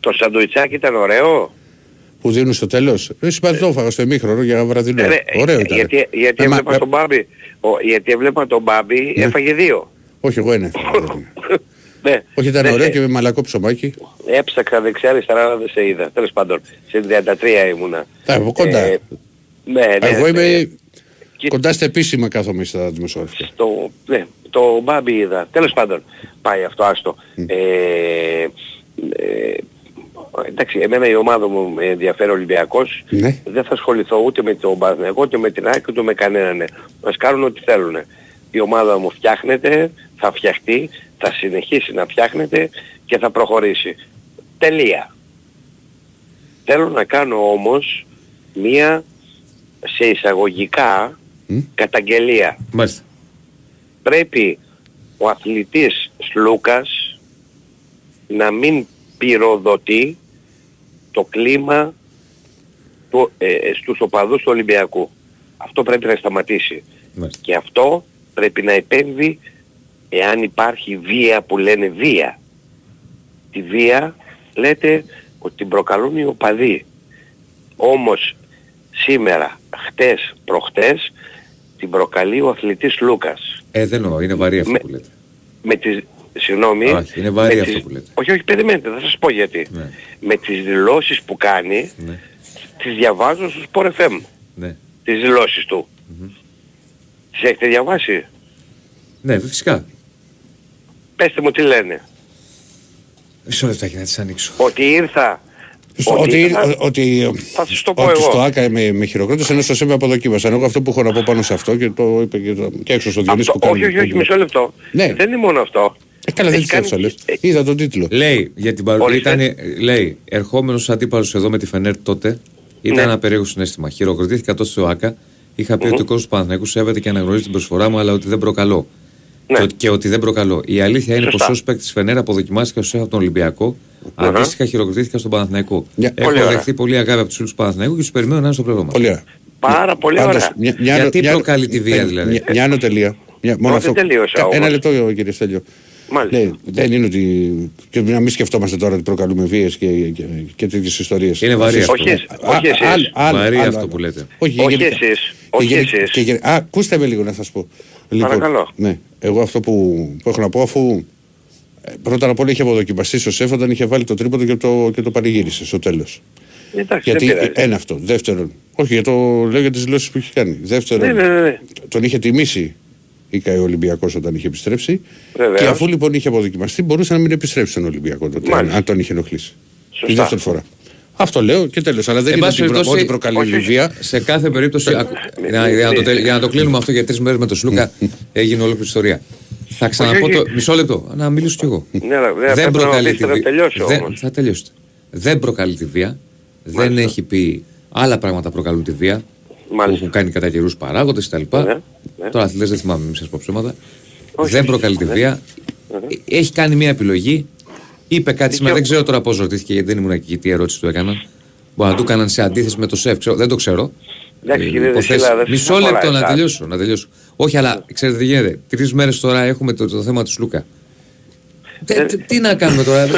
Το σαντουιτσάκι ήταν ωραίο; Που δίνουν στο τέλος. Εσύ πα το έφαγα στο ημίχρονο για βραδινό. Ε, ρε, Ωραίο ήταν. Γιατί, γιατί Ε, μα- έβλεπα ε, τον Μπάμπη, ο, γιατί έβλεπα τον Μπάμπη, Ναι. έφαγε δύο. Όχι, εγώ ένα. <laughs> ναι. Όχι, ήταν Ναι, ωραίο ε, και με μαλακό ψωμάκι. Έψαξα δεξιά αριστερά αλλά δεν σε είδα. Τέλος πάντων, σε 33 ήμουνα. Α, από κοντά. Ε, ναι, ναι. Εγώ ναι. είμαι Και- κοντά στα επίσημα κάθομαι στα δημοσιογραφικά. Το, ναι, το Μπάμπι είδα. Τέλος πάντων, πάει αυτό, άστο. Ε, ε, εντάξει, εμένα η ομάδα μου με ενδιαφέρει ο Ολυμπιακός. Ναι. Δεν θα ασχοληθώ ούτε με τον Παναθηναϊκό, ούτε με την ΑΕΚ, ούτε με κανέναν. Μας κάνουν ό,τι θέλουν. Η ομάδα μου φτιάχνεται, θα φτιαχτεί, θα συνεχίσει να φτιάχνεται και θα προχωρήσει. Τελεία. Θέλω να κάνω όμως μία σε εισαγωγικά Μμ. καταγγελία Μάλιστα. πρέπει ο αθλητής Σλούκας να μην πυροδοτεί το κλίμα του, ε, στους οπαδούς του Ολυμπιακού. Αυτό πρέπει να σταματήσει. Μάλιστα. Και αυτό πρέπει να επέμβει εάν υπάρχει βία που λένε βία. Τη βία λέτε ότι την προκαλούν οι οπαδοί. Όμως σήμερα, χτες, προχτές, την προκαλεί ο αθλητής Λούκας. Ε, δεν εννοώ. Είναι βαρύ αυτό Με- που λέτε. Με τις... Συγγνώμη. Όχι, είναι βαρύ με αυτό τις- που λέτε. Όχι, όχι, περιμένετε, θα σας πω γιατί. Ναι. Με τις δηλώσεις που κάνει, Ναι. τις διαβάζω στο Sport FM. Ναι. Τις δηλώσεις του. Τις έχετε διαβάσει; Ναι, φυσικά. Πέστε μου τι λένε. Μισό λεπτάκι να τις ανοίξω. Ότι ήρθα... Στο- Ότι, ήρθα- ο- ότι, Θα σας το πω ότι εγώ. στο ΆΚΑ με, με χειροκρότησε ενώ στο ΣΕΜ αποδοκίμασαν. Εγώ αυτό που έχω να πω πάνω σε αυτό και το είπε και, το, και έξω στο Διονύση Αυτό, που κάνει. όχι, όχι, όχι, μισό λεπτό. Ναι. Δεν είναι μόνο αυτό. Ε, καλά, δεν Έχει τις κάνει- έψαλες. ε, Είδα τον τίτλο. Λέει, για την παρουσία Ορίστε. ήταν, λέει, ερχόμενος αντίπαλος εδώ με τη Φενέρ τότε, ήταν Ναι. ένα περίεργο συνέστημα. Χειροκροτήθηκα τότε στο ΑΚΑ. Είχα πει ότι ο κόσμος του Παναθηναϊκού σέβεται και αναγνωρίζει την προσφορά μου, αλλά ότι δεν προκαλώ. Ναι. Και, ότι- και ότι δεν προκαλώ. Η αλήθεια είναι Σωστά. πως ως παίκτης τη Φενέρ αποδοκιμάστηκα στο ΣΕΦ από τον Ολυμπιακό. Αντίστοιχα χειροκροτήθηκα στον Παναθηναϊκό. Ναι. Έχω Πολύ ωραία. δεχθεί πολύ αγάπη από τους φίλους του Παναθηναϊκού και τους περιμένω να είναι στο πλευρό μας. Πολύ ωραία. Πάρα πολύ Πάντως, ωραία. μια- μια- Γιατί μια- προκαλεί τη βία, ε, δηλαδή; Μια, μια άνω τελεία. Μια, μόνο Όχι, αυτό. τελείωσα Κα- Ένα όμως. λεπτό, κύριε Στέλιο. Μάλιστα. Λέει, δεν είναι ότι. και να μην σκεφτόμαστε τώρα ότι προκαλούμε βίες και, και, και τέτοιες ιστορίες. Είναι βαρύ αυτό. Όχι εσείς, όχι εσείς. Βαρύ αυτό που λέτε. Όχι, Όχι γενικά. εσείς, Και όχι γενικά- εσείς. και γενικά- Α, ακούστε με λίγο να σας πω. Παρακαλώ. Ναι, εγώ αυτό που, που έχω να πω αφού ε, πρώτα απ' όλα είχε αποδοκιμαστεί στο σεφ όταν είχε βάλει το τρίποντο και το, και το πανηγύρισε στο τέλος. Εντάξει, Γιατί δεν πειράζει. ένα αυτό. Δεύτερον, όχι για το λέω για τις δηλώσεις που είχε κάνει. Δεύτερον, Ναι, ναι, ναι, ναι. τον είχε τιμήσει η ΚΑΕ Ολυμπιακός όταν είχε επιστρέψει. Βεβαίως. Και αφού λοιπόν είχε αποδοκιμαστεί, μπορούσε να μην επιστρέψει στον Ολυμπιακό τότε, αν, Μάλιστα. αν τον είχε ενοχλήσει. Σωστά. Τη δεύτερη φορά. Αυτό λέω και τέλος. Αλλά δεν Εν είναι πάση ότι, προ, περιπτώσει, ότι προκαλεί όχι, η Λιβύα. Σε κάθε περίπτωση. ακου- μη- για, μη- για να το, μη- τελ- για να το κλείνουμε αυτό για τρεις μέρες με τον Σλούκα, έγινε ολόκληρη ιστορία. Θα ξαναπώ όχι. το. Μισό λεπτό, να μιλήσω κι εγώ. Ναι, αλλά δεν πρέπει να προκαλεί αφήσετε τη να βία. τελειώσει Δεν- όμως. Θα τελειώσετε. Δεν προκαλεί τη βία. Δεν Μάλιστα. έχει πει άλλα πράγματα προκαλούν τη βία. Που Μάλιστα. έχουν κάνει κατά καιρούς παράγοντες κτλ. Ναι, ναι. Τώρα αθλητές δεν θυμάμαι, μην σας πω ψέματα. Όχι, δεν όχι, προκαλεί τη ναι. βία. Έχει κάνει μια επιλογή. Είπε κάτι σήμερα, δεν Δικαίω- ξέρω τώρα πώς ρωτήθηκε γιατί δεν ήμουν εκεί τι ερώτηση του έκαναν. Μπορεί να του έκαναν σε αντίθεση με το σεφ, ξέρω, δεν το ξέρω. Εντάξει, Ε, κύριε υποθέσεις. Δεσίλα, δεν Μισό σας λεπτό αφορά να εσάς. τελειώσω, να τελειώσω. Όχι, αλλά ξέρετε τι γίνεται. Τρεις μέρες τώρα έχουμε το, το θέμα του Σλούκα. Ε, Τε- τε- τι να κάνουμε τώρα.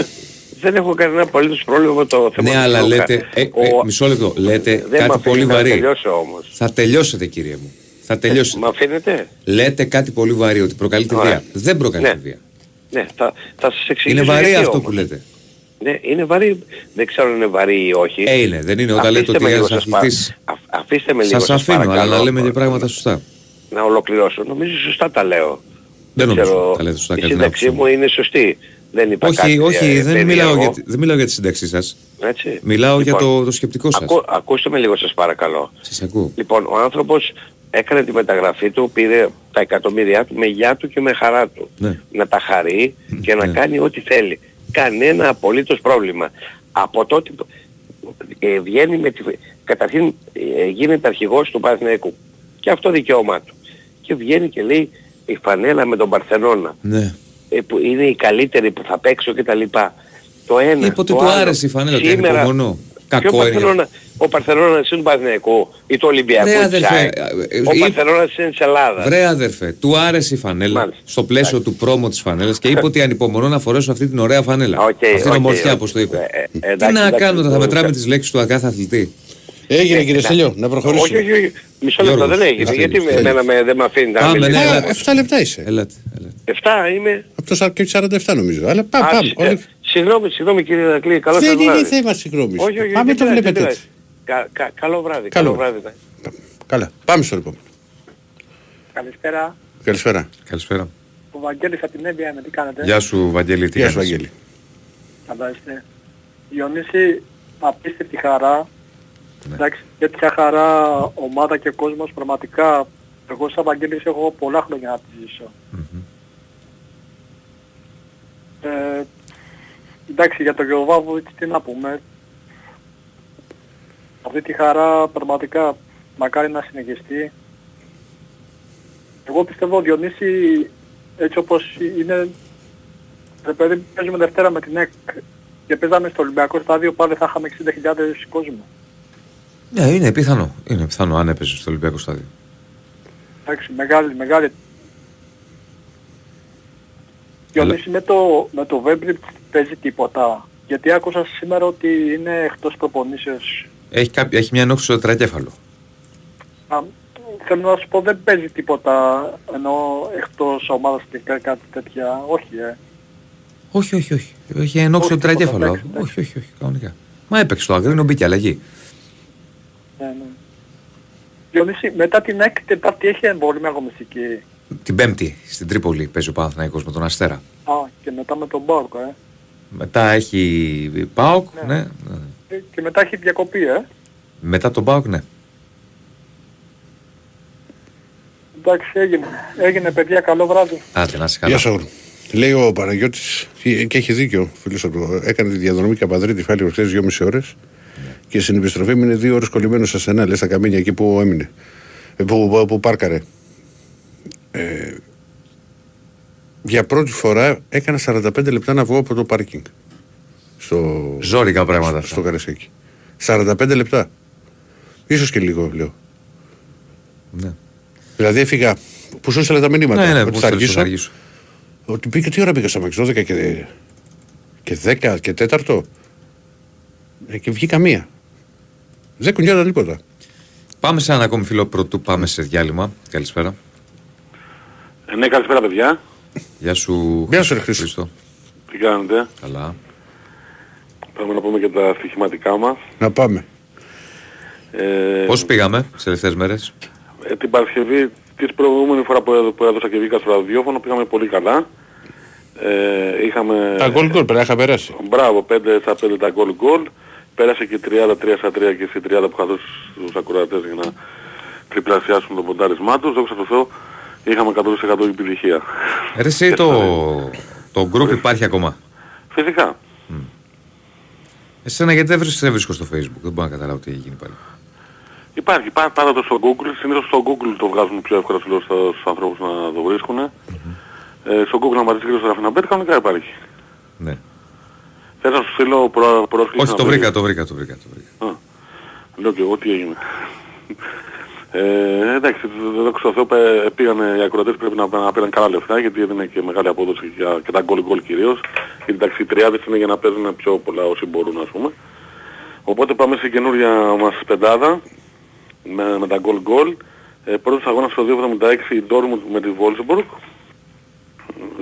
Δεν έχω κανένα απολύτως πρόβλημα με το θέμα ναι, του αλλά Λούκα. λέτε. Ε, ε, Ο- μισό λεπτό. Λέτε Δεν με κάτι αφήνει πολύ να βαρύ. τελειώσω όμως. Θα τελειώσετε, κύριε μου. Θα τελειώσετε. Μ' αφήνετε; Λέτε κάτι πολύ βαρύ ότι προκαλεί τη Ωραία. βία. Δεν προκαλεί Ναι. τη βία. Ναι, θα, θα σας εξηγήσω Είναι βαρύ γιατί αυτό όμως. που λέτε. Ναι, είναι βαρύ. Δεν ξέρω αν είναι βαρύ ή όχι. Ε, είναι, δεν είναι. Όταν λέτε Αφήστε ότι με ένας λίγο, σας πα- αθλητής- αφ- Αφήστε με λίγο Σας σας αφήνω, αλλά παρακαλώ, να λέμε και πράγματα σωστά. Να ολοκληρώσω. Νομίζω σωστά τα λέω. Δεν νομίζω ξέρω, τα λέτε σωστά Η κατά την σύνταξή άποψή μου μου. είναι σωστή. Δεν είπα Όχι, κάτι όχι, ε, δεν μιλάω, περίεργο. για, τη- δεν μιλάω για τη σύνταξή σας. Έτσι. Μιλάω για Λοιπόν, το, το σκεπτικό σας. ακού- ακούστε με λίγο σας παρακαλώ. Σας ακούω. Λοιπόν, ο άνθρωπος έκανε τη μεταγραφή του, πήρε τα εκατομμύρια του με γιά του και με χαρά του. Ναι. Να τα χαρεί και να Ναι. κάνει ό,τι θέλει. Κανένα απολύτως πρόβλημα. Από τότε που ε, βγαίνει με τη... Καταρχήν ε, γίνεται αρχηγός του Παναθηναϊκού. Και αυτό δικαίωμά του. Και βγαίνει και λέει η φανέλα με τον Παρθενώνα. Ναι. Ε, που είναι η καλύτερη που θα παίξω και τα λοιπά. Το ένα. Είπε ότι το του άλλο. άρεσε η φανέλα, ότι Σήμερα- ανυπομονώ. Ποιο Κακό είναι. Παρθενώνα, ο Παρθενώνας είναι του Παναθηναϊκού ή του Ολυμπιακού Ρε, της αδερφέ, ΑΕΚ. ε, Ο ε, Παρθενώνας είναι της Ελλάδας. Βρε αδερφέ, του άρεσε η φανέλα Μάλιστα. στο πλαίσιο του πρόμο της φανέλας και είπε ότι ανυπομονώ να φορέσω αυτή την ωραία φανέλα. Οκ, αυτή την οκ, ομορφιά, οκ. όπως το είπε. Ε, ε, Τι εντάξει, να εντάξει, κάνουμε, θα εντάξει. μετράμε τις λέξεις του κάθε αθλητή; Έγινε κύριε Στέλιο, να προχωρήσουμε. Όχι, όχι, όχι. Μισό λεπτό Γιώργος, δεν έγινε. Στέλιος, Γιατί με Στέλιος. εμένα με- δεν με αφήνει να Πάμε, μιλήσω. ναι, Α, έλα. 7 λεπτά είσαι. Ελάτε, ελάτε. Εφτά είμαι. Από το σα- και 47 νομίζω. Αλλά πάμε, Α, πάμε. σ- ε, όλοι- Συγγνώμη, συγγνώμη κύριε Δακλή. Καλό σας Δεν είναι βράδυ. θέμα συγγνώμης. Όχι, όχι, Πάμε δεν το πειράζει, βλέπετε δεν έτσι. πειράζει. Κα- κα- Καλό βράδυ. Καλό Καλό βράδυ. ναι. Καλά, πάμε στο επόμενο. Καλησπέρα. Καλησπέρα. Καλησπέρα. Ο Βαγγέλης από την Έμπεια με τι κάνετε; Γεια σου, Βαγγέλη, τι Γεια σου, κάνεις; Βαγγέλη. Καλά είστε. Διονύση, απίστευτη χαρά. Ναι. Εντάξει, τέτοια χαρά ομάδα και κόσμος πραγματικά εγώ σαν Βαγγέλης έχω πολλά χρόνια να τη ζήσω. Ε, εντάξει, για τον Γεωβάβο τι να πούμε. Αυτή τη χαρά πραγματικά μακάρι να συνεχιστεί. Εγώ πιστεύω ο Διονύση έτσι όπως είναι ρε παιδί παίζουμε Δευτέρα με την ΕΚ και παίζαμε στο Ολυμπιακό στάδιο πάλι θα είχαμε 60.000 κόσμο. Ναι, είναι πιθανό. Είναι πιθανό αν έπαιζε στο Ολυμπιακό στάδιο. Εντάξει, μεγάλη, μεγάλη. Διονύση με το, με το Βέμπρι παίζει τίποτα. Γιατί άκουσα σήμερα ότι είναι εκτός προπονήσεως. Έχει, κάποιο, έχει μια ενόχληση στο τετρακέφαλο. Α, θέλω να σου πω δεν παίζει τίποτα ενώ εκτός ομάδας και κά- κάτι τέτοια. Όχι, ε. Όχι, όχι, όχι. Έχει ενόχληση στο Όχι, τίποτα, τετρακέφαλο. εντάξει, εντάξει. Όχι, όχι, όχι, κανονικά. Μα έπαιξε το αγρίνο, μπήκε αλλαγή. Ναι, ναι. Διονύση, μετά την έκτη Τετάρτη έχει εμβόλυμη αγωνιστική. Την Πέμπτη στην Τρίπολη παίζει ο Παναθηναϊκός με τον Αστέρα. Α, και μετά με τον Μπάρκο, ε. Μετά έχει ΠΑΟΚ, ναι. ναι. Ε, Και μετά έχει διακοπή, ε. Μετά τον ΠΑΟΚ, ναι. Εντάξει, έγινε. Έγινε, παιδιά, καλό βράδυ. Άντε, να είσαι καλά. Γεια σου. Αγρού. Λέει ο Παναγιώτης και έχει δίκιο. Φίλος από το, έκανε τη διαδρομή Καπαδρίτη Φάλη χθες 2,5 ώρες και στην επιστροφή έμεινε δύο ώρες κολλημένος σε στενά. Λες στα καμίνια εκεί που έμεινε. Ε, που, που, που πάρκαρε. Ε, για πρώτη φορά έκανα 45 λεπτά να βγω από το πάρκινγκ. Στο, Ζόρικα πράγματα. στο Καρασέκι. 45 λεπτά. Ίσως και λίγο λέω. Ναι, Δηλαδή έφυγα που σου έστειλα τα μηνύματα. ναι, ναι ότι που θα θέλεις, αργήσω. θα αργήσω. Ότι πήγε τι ώρα πήγα στο Μαξ, 12 και, και 10 και 4. Ε, και βγήκα μία. Δεν κουνιόταν τίποτα. Πάμε σε έναν ακόμη φίλο πρωτού πάμε σε διάλειμμα. Καλησπέρα. Ε, ναι, καλησπέρα παιδιά. Γεια σου. Γεια σου, ρε Χρήστο. Τι κάνετε; Καλά. Πάμε να πούμε και τα στοιχηματικά μας. Να πάμε. Ε, Πώς πήγαμε τις τελευταίες μέρες; ε, την Παρασκευή, της προηγούμενη φορά που, έδω- που έδωσα και βγήκα στο ραδιόφωνο, πήγαμε πολύ καλά. Ε, είχαμε... Τα γκολ γκολ πρέπει να είχα περάσει. Μπράβο, 5 στα 5 τα γκολ γκολ. Πέρασε και 33 στα 3 και στη 30 που είχα δώσει στους ακροατές για να τριπλασιάσουν το ποντάρισμά τους. Δόξα τω Θεώ, είχαμε 100% επιτυχία. Ρε εσύ το, το group υπάρχει ακόμα; Φυσικά. Εσένα γιατί δεν βρίσκω, δεν βρίσκω στο facebook; Δεν μπορώ να καταλάβω τι έχει γίνει πάλι. Υπάρχει, πά- πάντα το στο Google, συνήθως στο Google το βγάζουν πιο εύκολα στους, στους ανθρώπους να το βρίσκουν. Ε, στο Google να πατήσεις και στο Ραφιναμπέτ κανονικά υπάρχει. Ναι. Θες να σου στείλω προ, πρόσκληση Όχι, να το βρεις. βρήκα, το βρήκα, το βρήκα. Το βρήκα. Α, λέω και εγώ τι έγινε. Ε, εντάξει, δόξα τω Θεώ πέ- πήγανε οι ακροατές πρέπει να, να πήραν καλά λεφτά γιατί έδινε και μεγάλη απόδοση για, και τα γκολ γκολ κυρίως. Γιατί εντάξει οι τριάδες είναι για να παίζουν πιο πολλά όσοι μπορούν ας πούμε. Οπότε πάμε στην καινούρια μας πεντάδα με, με τα γκολ γκολ. Ε, πρώτος αγώνας στο 2.76 η Dortmund με τη Wolfsburg.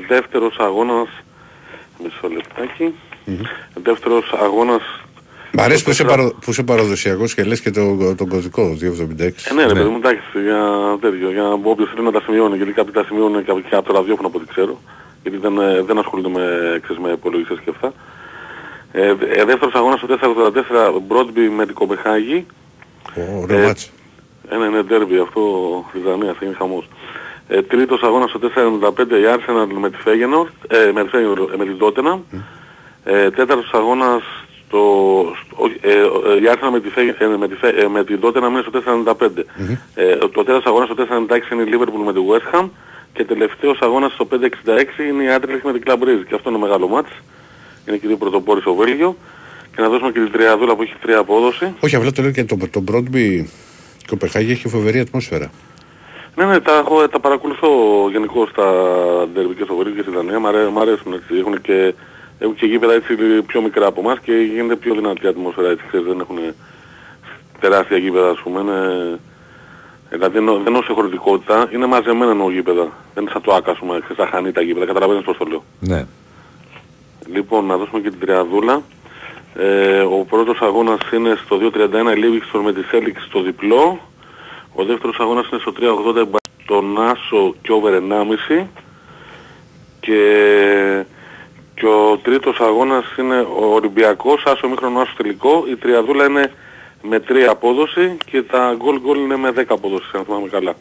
Δεύτερος αγώνας, μισό λεπτάκι. Δεύτερος αγώνας Μ' αρέσει που το είσαι, τέσσερα- παρα... που είσαι παραδοσιακός και λες και το, τον κωδικό 276. Ε, ναι, ρε παιδί μου, εντάξει, για τέτοιο, για όποιος θέλει να τα σημειώνει, γιατί κάποιοι τα σημειώνουν και από, και από το ραδιόφωνο από ό,τι ξέρω, γιατί δεν, ε, δεν ασχολούνται με, ξέρεις, με υπολογιστές και αυτά. Ε, ε, δεύτερος αγώνας στο 484 Broadby με την Κοπεχάγη. Ω, Ωραίο Ε, μάτς. Ε, ναι, ναι, ντέρμπι αυτό στη Δανία, θα είναι χαμός. Ε, τρίτος αγώνας στο 495 η Arsenal με τη Feyenoord, ε, με τη Feyenoord, ε, με την Tottenham. Ε, τέταρτος αγώνας στο, στο, όχι, ε, ε, η Arsenal με τη, Fey- ε, με τη, Fey- ε, με την Tottenham είναι στο 495. Ε, το τέταρτος αγώνας στο 496 είναι η Liverpool με τη West Ham και τελευταίος αγώνας στο 566 είναι η Anderlecht με την Club Brugge και αυτό είναι μεγάλο μάτς. Είναι και δύο πρωτοπόροι στο Βέλγιο. Και να δώσουμε και την τριαδούλα που έχει τρία απόδοση. Όχι, απλά το λέω και το, το Broadby Κοπεχάγη έχει φοβερή ατμόσφαιρα. Ναι, ναι, τα, έχω, τα παρακολουθώ γενικώς στα ντέρμπι και στο Βορείο και στη Δανία. Μ' αρέ- μ' αρέσουν έτσι. Έχουν και, έχουν και γήπεδα έτσι πιο μικρά από εμάς και γίνεται πιο δυνατή ατμόσφαιρα έτσι. Ξέρεις, δεν έχουν τεράστια γήπεδα ας πούμε. Είναι, δηλαδή δεν δεν εννοώ σε χωρητικότητα, είναι μαζεμένα εννοώ γήπεδα. Δεν είναι σαν το άκα, ας πούμε, ξέρεις, τα χανή τα γήπεδα. Καταλαβαίνεις πώς το λέω. Ναι. Λοιπόν, να δώσουμε και την τριαδούλα. Ε, ο πρώτος αγώνας είναι στο 2.31 η Livingston με τη Celtics στο διπλό. Ο δεύτερος αγώνας είναι στο 3.80 η τον Άσο και over 1,5. Και, και ο τρίτος αγώνας είναι ο Ολυμπιακός, Άσο μήχρονο Άσο τελικό. Η τριαδούλα είναι με 3 απόδοση και τα goal goal είναι με 10 απόδοση, αν θυμάμαι καλά.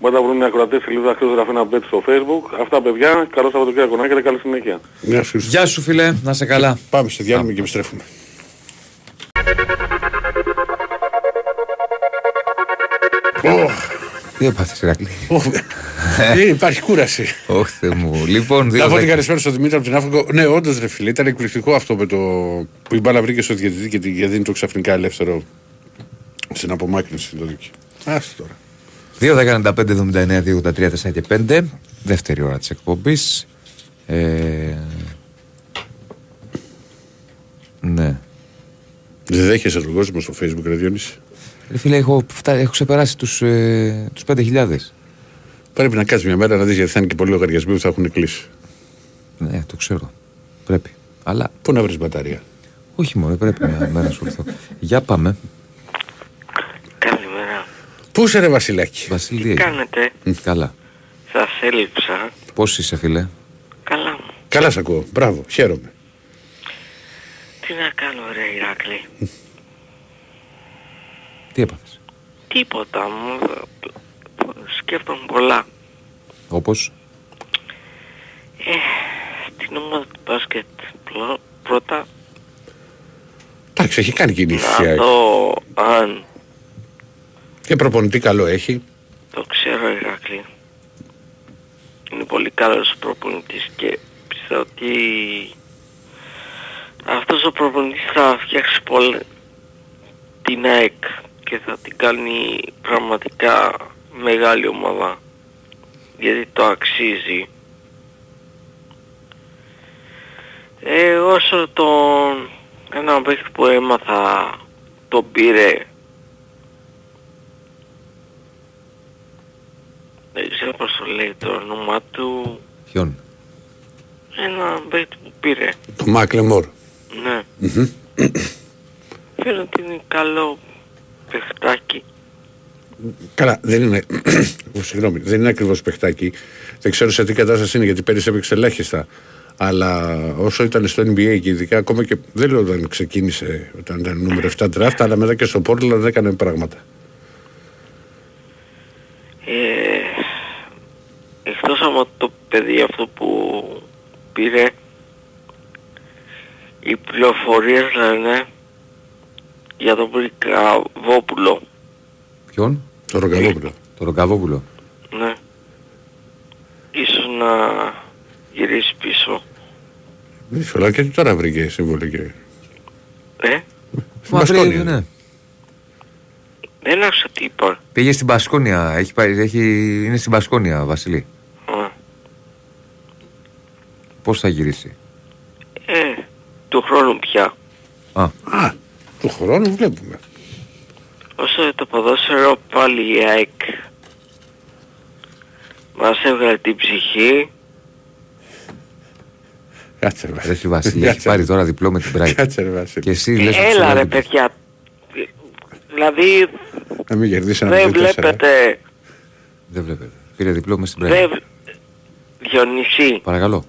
Μπορείτε να βρουν οι ακροατές σελίδα Χρήστος Ραφίνα Bet στο facebook. Αυτά παιδιά, καλό Σαββατοκύριακο να έχετε καλή συνέχεια. Γεια σου. Γεια σου φίλε, να σε καλά. Πάμε σε διάλειμμα και επιστρέφουμε. Τι έπαθες Ηρακλή. Ε, Υπάρχει κούραση. Όχι Θεέ μου. Λοιπόν, Να δύο πω την δέκα. καλησπέρα στον Δημήτρη από την Άφρικο. Ναι, όντως ρε φίλε, ήταν εκπληκτικό αυτό με το που η μπάλα βρήκε στο διαιτητή και τη- και δίνει το ξαφνικά ελεύθερο στην απομάκρυνση το δίκαιο. Άς τώρα. 2.95-79-283-4 και 5. Δεύτερη ώρα της εκπομπής. Ε, ναι. Δεν δέχεσαι τον κόσμο στο facebook, ρε Διόνυση. Ρε φίλε, έχω, φτά, έχω ξεπεράσει τους, ε, τους 5.000. Πρέπει να κάτσεις μια μέρα να δεις γιατί θα είναι και πολλοί λογαριασμοί που θα έχουν κλείσει. Ναι, το ξέρω. Πρέπει. Αλλά Πού να βρεις μπαταρία; όχι μόνο, πρέπει μια μέρα να σου έρθω. Για πάμε. Καλημέρα. Πού είσαι, ρε Βασιλάκη; Βασίλη, τι Τι έγινε; κάνετε; Καλά. Σας έλειψα. Πώς είσαι φίλε; Καλά μου. Καλά σ' ακούω. Μπράβο, χαίρομαι. Τι να κάνω ρε Ηράκλη; Τι έπαθες. Τίποτα μου. Σκέφτομαι πολλά. Όπως; Ε, στην ομάδα του μπάσκετ πλο- πρώτα Εντάξει, έχει κάνει κινήσει. να δω αν Και προπονητή καλό έχει. το ξέρω Ηράκλη. Είναι πολύ καλός προπονητής και πιστεύω ότι αυτός ο προπονητής θα φτιάξει πολύ την ΑΕΚ και θα την κάνει πραγματικά μεγάλη ομάδα γιατί το αξίζει. Ε, όσο τον ένα παίχτη που έμαθα τον πήρε δεν ξέρω ξέρω πώς το λέει το όνομα του, Ποιον; ένα παίκτη που πήρε. Το Μάκλεμορ. Ναι. Φαίνεται ότι είναι καλό παιχτάκι. Καλά, δεν είναι. <coughs> Ω, Συγγνώμη, δεν είναι ακριβώς παιχτάκι. Δεν ξέρω σε τι κατάσταση είναι γιατί πέρυσι έπαιξε ελάχιστα. Αλλά όσο ήταν στο NBA και ειδικά ακόμα και δεν λέω όταν ξεκίνησε, όταν ήταν νούμερο 7 draft, αλλά μετά και στο Portland έκανε πράγματα. Ε, εκτός από το παιδί αυτό που πήρε, οι πληροφορίες λένε για τον Βρυκαβόπουλο. Ποιον; Το Ρογκαβόπουλο. Το Ρογκαβόπουλο. Ναι. Ίσως να γυρίσει πίσω. Δύσκολα και τώρα βρήκε συμβολή και. Ε, Στην Πασκόνια. ναι. δεν άκουσα τι είπα. Πήγε στην Πασκόνια. Έχει, πάει- έχει, είναι στην Πασκόνια, Βασιλή. Α, Πώς θα γυρίσει; Ε, του χρόνου πια. Α, Α, του χρόνου βλέπουμε. Όσο για το ποδόσφαιρο πάλι η ΑΕΚ μας έβγαλε την ψυχή. Κάτσε ρε ρε Βασίλη. εσύ, Βασιλή, έχει Κάτσε, πάρει τώρα διπλό με την Brighton. Κάτσε ρε Βασίλη. Και εσύ λες ότι Έλα σε ρε λέει- παιδιά. Δηλαδή Να μην κερδίσει ένα δεν μηδέν τέσσερα. βλέπετε, Δεν βλέπετε. Πήρε διπλό μες στην Brighton. δεν... βλ- Διονυσή, Παρακαλώ.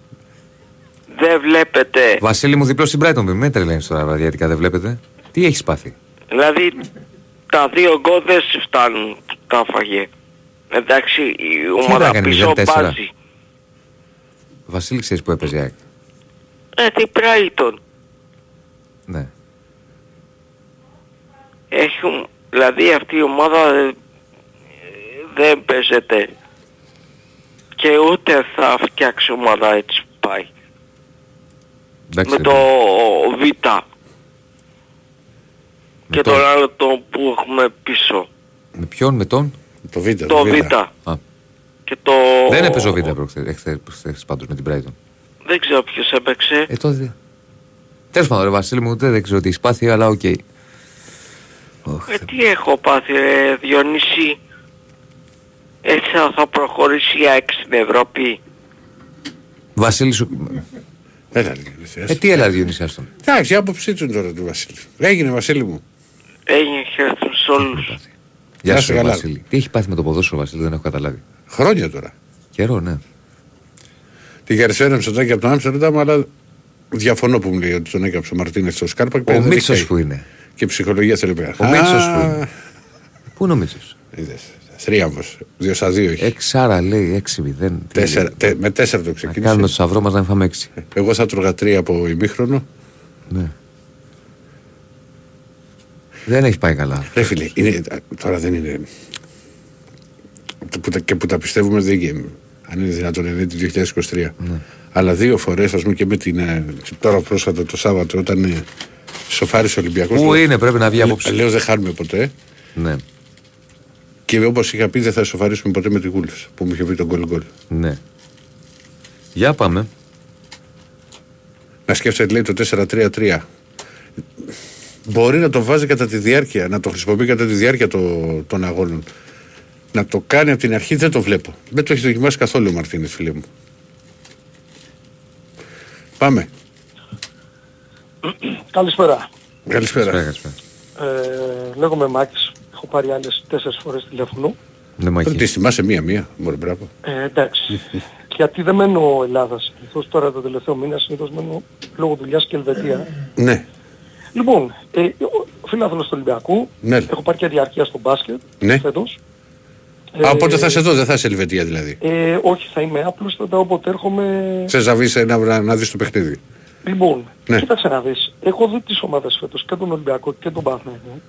δεν βλέπετε. Βασίλη μου διπλό στην Brighton. Μην τρελαίνεις τώρα βαδιατικά, δεν βλέπετε. Τι έχεις πάθει; Δηλαδή τα δύο γκολ δεν σου φτάνουν που τα φαγε. Εντάξει, η να ομάδα κάνει, πίσω 0-4. μπάζει. Βασίλη ξέρεις που έπαιζε η ΑΕΚ; Ε, τι Brighton. Ναι. Έχουν, δηλαδή αυτή η ομάδα δεν, δεν παίζεται. Και ούτε θα φτιάξει ομάδα έτσι που πάει. Εντάξει, με ρε. το Β. Με Και τον- τον άλλο τον που έχουμε πίσω. Με ποιον, με τον; Το Β. Το Β. Α. Και το... Δεν έπαιζε ο Β' προχθές, εχθές- προχθές πάντως με την Brighton. Δεν ξέρω ποιος έπαιξε. Ε, τότε. Τέλος πάντων, ρε Βασίλη μου, ούτε δεν ξέρω τι έχει πάθει, αλλά οκ. Ωχ, Ε, τι έχω πάθει ρε Διονύση. Έτσι θα, θα προχωρήσει η ΑΕΚ στην Ευρώπη. Βασίλη σου... Έλα ρε. Ε, τι έλα Διονύσια στον. Εντάξει, η άποψή του είναι τώρα του Βασίλη. Έγινε Βασίλη μου. Έγινε χαιρετώ σε όλους. Γεια Να σου, σε ρε καλά. Βασίλη. Τι έχει πάθει με το ποδόσφαιρο, Βασίλη, δεν έχω καταλάβει. Χρόνια τώρα. Καιρό, ναι. Τη γαρισφαίρα ψωτάκι από τον Άμστερνταμ, αλλά διαφωνώ που μου λέει ότι τον έκαψε ο Μαρτίνες στο Σκάρπα. Ο Μίτσος που είναι. Και ψυχολογία θέλει πέρα. Ο Μίτσος που είναι. Πού είναι ο Μίτσος; Θρίαμβος. Δύο στα δύο έχει. Εξάρα λέει, έξι μηδέν. Τι Τέσσερα, λέει. τε, με τέσσερα το Να ξεκίνησε. κάνουμε το σταυρό μας να μην φάμε έξι. Εγώ θα τρώγα τρία από ημίχρονο. Ναι. Δεν έχει πάει καλά. Ρε φίλε, είναι, τώρα δεν είναι. Που τα, και που τα πιστεύουμε δεν είναι. Αν είναι δυνατόν, είναι το 2023. Αλλά δύο φορές, ας πούμε και με την. ε, Τώρα πρόσφατα το Σάββατο, όταν ε, σοφάρισε ο Ολυμπιακός. Πού είναι, πρέπει να βγει απόψε. Λέω δεν χάνουμε ποτέ. Ναι, Και όπως είχα πει, δεν θα σοφαρίσουμε ποτέ με την Κούλη που μου είχε πει τον γκολ γκολ. ναι. Για πάμε. Να σκέφτεται λέει το 4-3-3. Μπορεί να το βάζει κατά τη διάρκεια, να το χρησιμοποιεί κατά τη διάρκεια το, των αγώνων. Να το κάνει από την αρχή δεν το βλέπω. Δεν το έχει δοκιμάσει καθόλου ο Μαρτίνες, φίλε μου. Πάμε. Καλησπέρα. Καλησπέρα. Καλησπέρα. Ε, λέγομαι Μάκης. Έχω πάρει άλλες τέσσερις φορές τηλέφωνο. Ναι, μα Πρώτη εκεί. θυμάσαι μία-μία. Μπορεί, μπράβο. Ε, εντάξει. <laughs> Γιατί δεν μένω Ελλάδα συνήθως τώρα το τελευταίο μήνα, συνήθως μένω λόγω δουλειάς και Ελβετία. Ναι. Λοιπόν, ε, ο φίλαθλος του Ολυμπιακού, Ναι. έχω πάρει και διαρκεία στο μπάσκετ Ναι. φέτος. Α, οπότε θα σε δω, δεν θα είσαι Ελβετία δηλαδή. Ε, όχι, θα είμαι απλούστατα όποτε έρχομαι. Θες να βρεις ένα- να, να δεις το παιχνίδι. Λοιπόν, Ναι. κοίταξε να δεις. Έχω δει τις ομάδες φέτος και τον Ολυμπιακό και τον Παναθηναϊκό.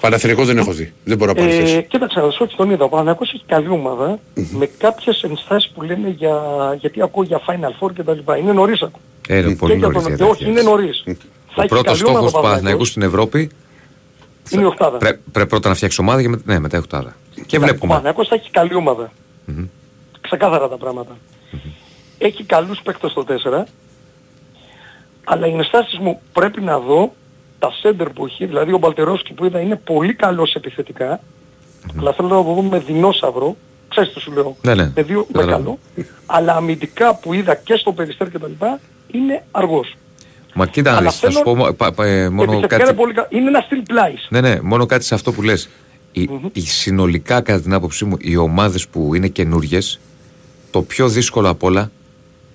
Παναθηνικό δεν έχω δει. Δεν μπορώ να πάρω Ε, θέση. κοίταξε να δεις, όχι τον είδα. Ο Παναθηναϊκός έχει καλή ομάδα με κάποιες ενστάσεις που λένε για... γιατί ακούω για Final Four και τα λοιπά. Είναι νωρίς ακόμα. Ε, είναι πολύ και για νωρίς τον... για και όχι, τέτοιες. είναι νωρίς. Θα Ο έχει πρώτος καλή ομάδα στόχος ο του Παναθηναϊκού Παναθηναϊκός. στην Ευρώπη Είναι η οκτάδα. πρέ- πρέπει πρώτα να φτιάξει ομάδα και με, ναι, μετά η οκτάδα. Και Ο βλέπουμε. Παναθηναϊκός θα έχει καλή ομάδα. Ξεκάθαρα τα πράγματα. Έχει καλούς παίκτες στο 4. Αλλά οι ενστάσεις μου πρέπει να δω τα σέντερ που έχει, δηλαδή ο Μπαλτερόσκι που είδα είναι πολύ καλός επιθετικά. Αλλά θέλω να το δούμε με δεινόσαυρο. ξέρεις τι σου λέω. Ναι, ναι. Με δύο με Καταλαβαίνω. καλό. Αλλά αμυντικά που είδα και στο Περιστέρι και τα λοιπά είναι αργός. Μα κοίτα να Αλλά δεις, θα σου θέλω- πω πα- πα- ε, μόνο Επιθετικά κάτι. είναι πολύ κα- Είναι ένας στυλ πλάης. Ναι, ναι, μόνο κάτι σε αυτό που λες. Οι, οι συνολικά, κατά την άποψή μου, οι ομάδες που είναι καινούριε, το πιο δύσκολο απ' όλα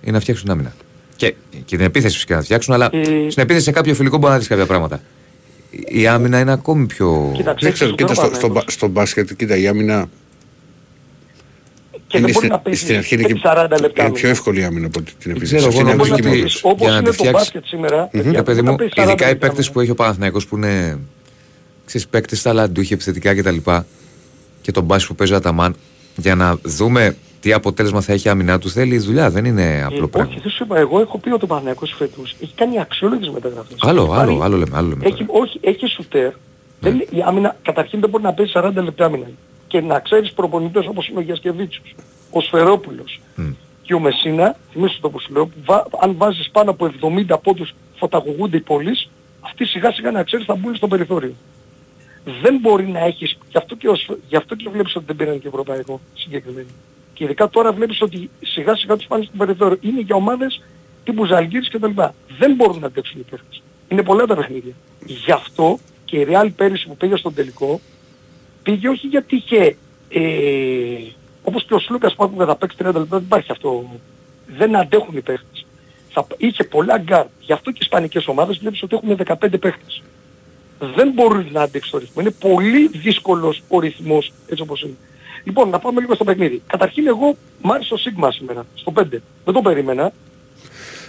είναι να φτιάξουν άμυνα. Και, και την επίθεση φυσικά να φτιάξουν, αλλά Ε, στην επίθεση σε κάποιο φιλικό μπορεί να δεις κάποια πράγματα. Η άμυνα είναι ακόμη πιο. Κοίταξε, Δεν ξέρω, στο κοίτα στο, Παναθηναϊκός. στο, μπα- στο μπάσκετ, κοίτα η άμυνα Και είναι δεν μπορεί στην, να παίζει στην αρχή είναι, και, 40 λεπτά. είναι πιο εύκολη η άμυνα από την ξέρω, επίθεση. εγώ Αυτή είναι νομίζω λογική ότι- μόνος. Όπως για να είναι τη το φτιάξεις- μπάσκετ σήμερα, παιδιά, Ναι, παιδί να μου, παίζει 40 ειδικά οι λεπτά παίκτε που έχει ο Παναθηναϊκός που είναι ξέρεις, παίκτες ταλαντούχοι επιθετικά κτλ. Και, και τον μπάσκετ που παίζει ο Αταμάν, για να δούμε τι αποτέλεσμα θα έχει η άμυνά τους, θέλει δουλειά. Δεν είναι απλό Ε, πράγμα. όχι, δεν σου είπα. Εγώ έχω πει ότι ο Παναθηναϊκός φέτος έχει κάνει αξιόλογες μεταγραφές. Άλλο, Έχει άλλο, πάρει- άλλο λέμε. Άλλο λέμε Έχει, τώρα. όχι, έχει σουτέρ. Δεν, η άμυνα καταρχήν δεν μπορεί να παίζει 40 λεπτά άμυνα. Και να ξέρεις προπονητές όπως είναι ο Γιασκεβίτσιος, ο Σφερόπουλος Μμ. και ο Μεσίνα, θυμίσου το που σου λέω, που βα- αν βάζεις πάνω από 70 πόντους φωταγωγούνται οι πόλεις, αυτοί σιγά σιγά να ξέρεις θα μπουν στο περιθώριο. Δεν μπορεί να έχεις, γι' αυτό και, ο Σφ- γι' αυτό και βλέπεις ότι δεν πήραν και ευρωπαϊκό συγκεκριμένοι. Και ειδικά τώρα βλέπεις ότι σιγά σιγά τους πάνε στο περιθώριο. Είναι για ομάδες τύπου Ζαλγκίρις και τα λοιπά. Δεν μπορούν να αντέξουν οι παίχτες. Είναι πολλά τα παιχνίδια. Γι' αυτό και η Real πέρυσι που πήγε στον τελικό, πήγε όχι γιατί είχε, ε, όπως και ο Σλούκας που θα παίξει 30 λεπτά, δεν υπάρχει αυτό. Δεν αντέχουν οι παίχτες. Θα, είχε πολλά γκαρντ. Γι' αυτό και οι ισπανικές ομάδες βλέπεις ότι έχουν 15 παίχτες. Δεν μπορούν να αντέξουν το ρυθμό. Είναι πολύ δύσκολος ο ρυθμός έτσι όπως είναι. Λοιπόν, να πάμε λίγο στο παιχνίδι. Καταρχήν εγώ μ' άρεσε ο Σίγμα σήμερα, στο 5. Δεν το περίμενα.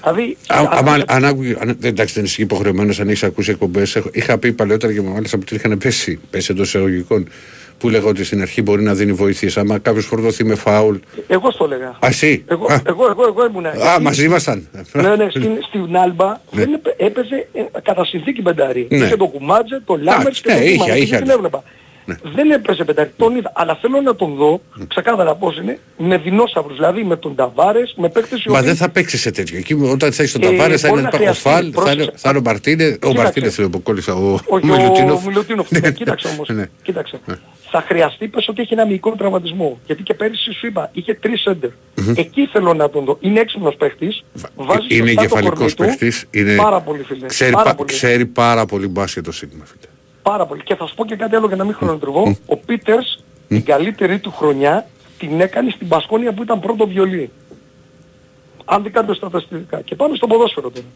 Δηλαδή, Α- αν- άμα- αν άκου- αν- Εντάξει, δεν είσαι υποχρεωμένος αν έχεις ακούσει εκπομπές. Είχα πει παλαιότερα και μάλιστα που την είχαν πέσει, πέσει εντός εισαγωγικών, που λέγω ότι στην αρχή μπορεί να δίνει βοήθειες. Άμα κάποιος φορτωθεί με φάουλ. εγώ στο έλεγα. Α, εσύ; Εγώ, Α, εγώ, εγώ, εγώ ήμουνα. Α, Γιατί- μαζί ήμασταν. Ναι, ναι, στην, στην Άλμπα Ναι. δεν έπαι- έπαιζε ε, κατά συνθήκη πεντάρι. Ναι. Είχε το Κουμάτζε, το Λάμπερτς και ναι, το είχε, Κούμαν. είχε, Δεν ναι. έβλεπα. Δεν έπαιζε πεντάρι. Τον είδα. Αλλά θέλω να τον δω ξεκάθαρα πώς είναι με δεινόσαυρους. Δηλαδή με τον Ταβάρες, με παίκτες οι Μα οποίοι- δεν θα παίξει σε τέτοιο. Εκεί όταν θα έχεις τον Ε, Ταβάρες θα μπορεί είναι να ο χρειαστεί, Φαλ, θα είναι, πρόσεξε. θα είναι ο Μαρτίνε. Ο Κοίταξε. Μαρτίνε θέλω που κόλλησα. Ο Όχι, Μιλουτίνοφ. ο Μιλουτίνοφ. Ναι, Ναι, κοίταξε όμως. ναι. Κοίταξε. Θα χρειαστεί, πες ότι έχει ένα μικρό τραυματισμό. Γιατί και πέρυσι σου είπα, είχε τρεις σέντερ. Εκεί θέλω να τον δω. Είναι έξυπνος παίχτης. Βάζει Είναι σωστά το εγκεφαλικός κορμί του. παίχτης. Είναι... Πάρα πολύ φίλε. Ξέρει, πάρα πα- πολύ. ξέρει πάρα πολύ μπάσκετ το Σίγμα. φίλε. Πάρα πολύ. Και θα σου πω και κάτι άλλο για να μην χρονοτριβώ. Ο Πίτερς την καλύτερη του χρονιά την έκανε στην Πασκόνια που ήταν πρώτο βιολί. Αν δει κάποιος τα στατιστικά. Και πάμε στο ποδόσφαιρο τώρα.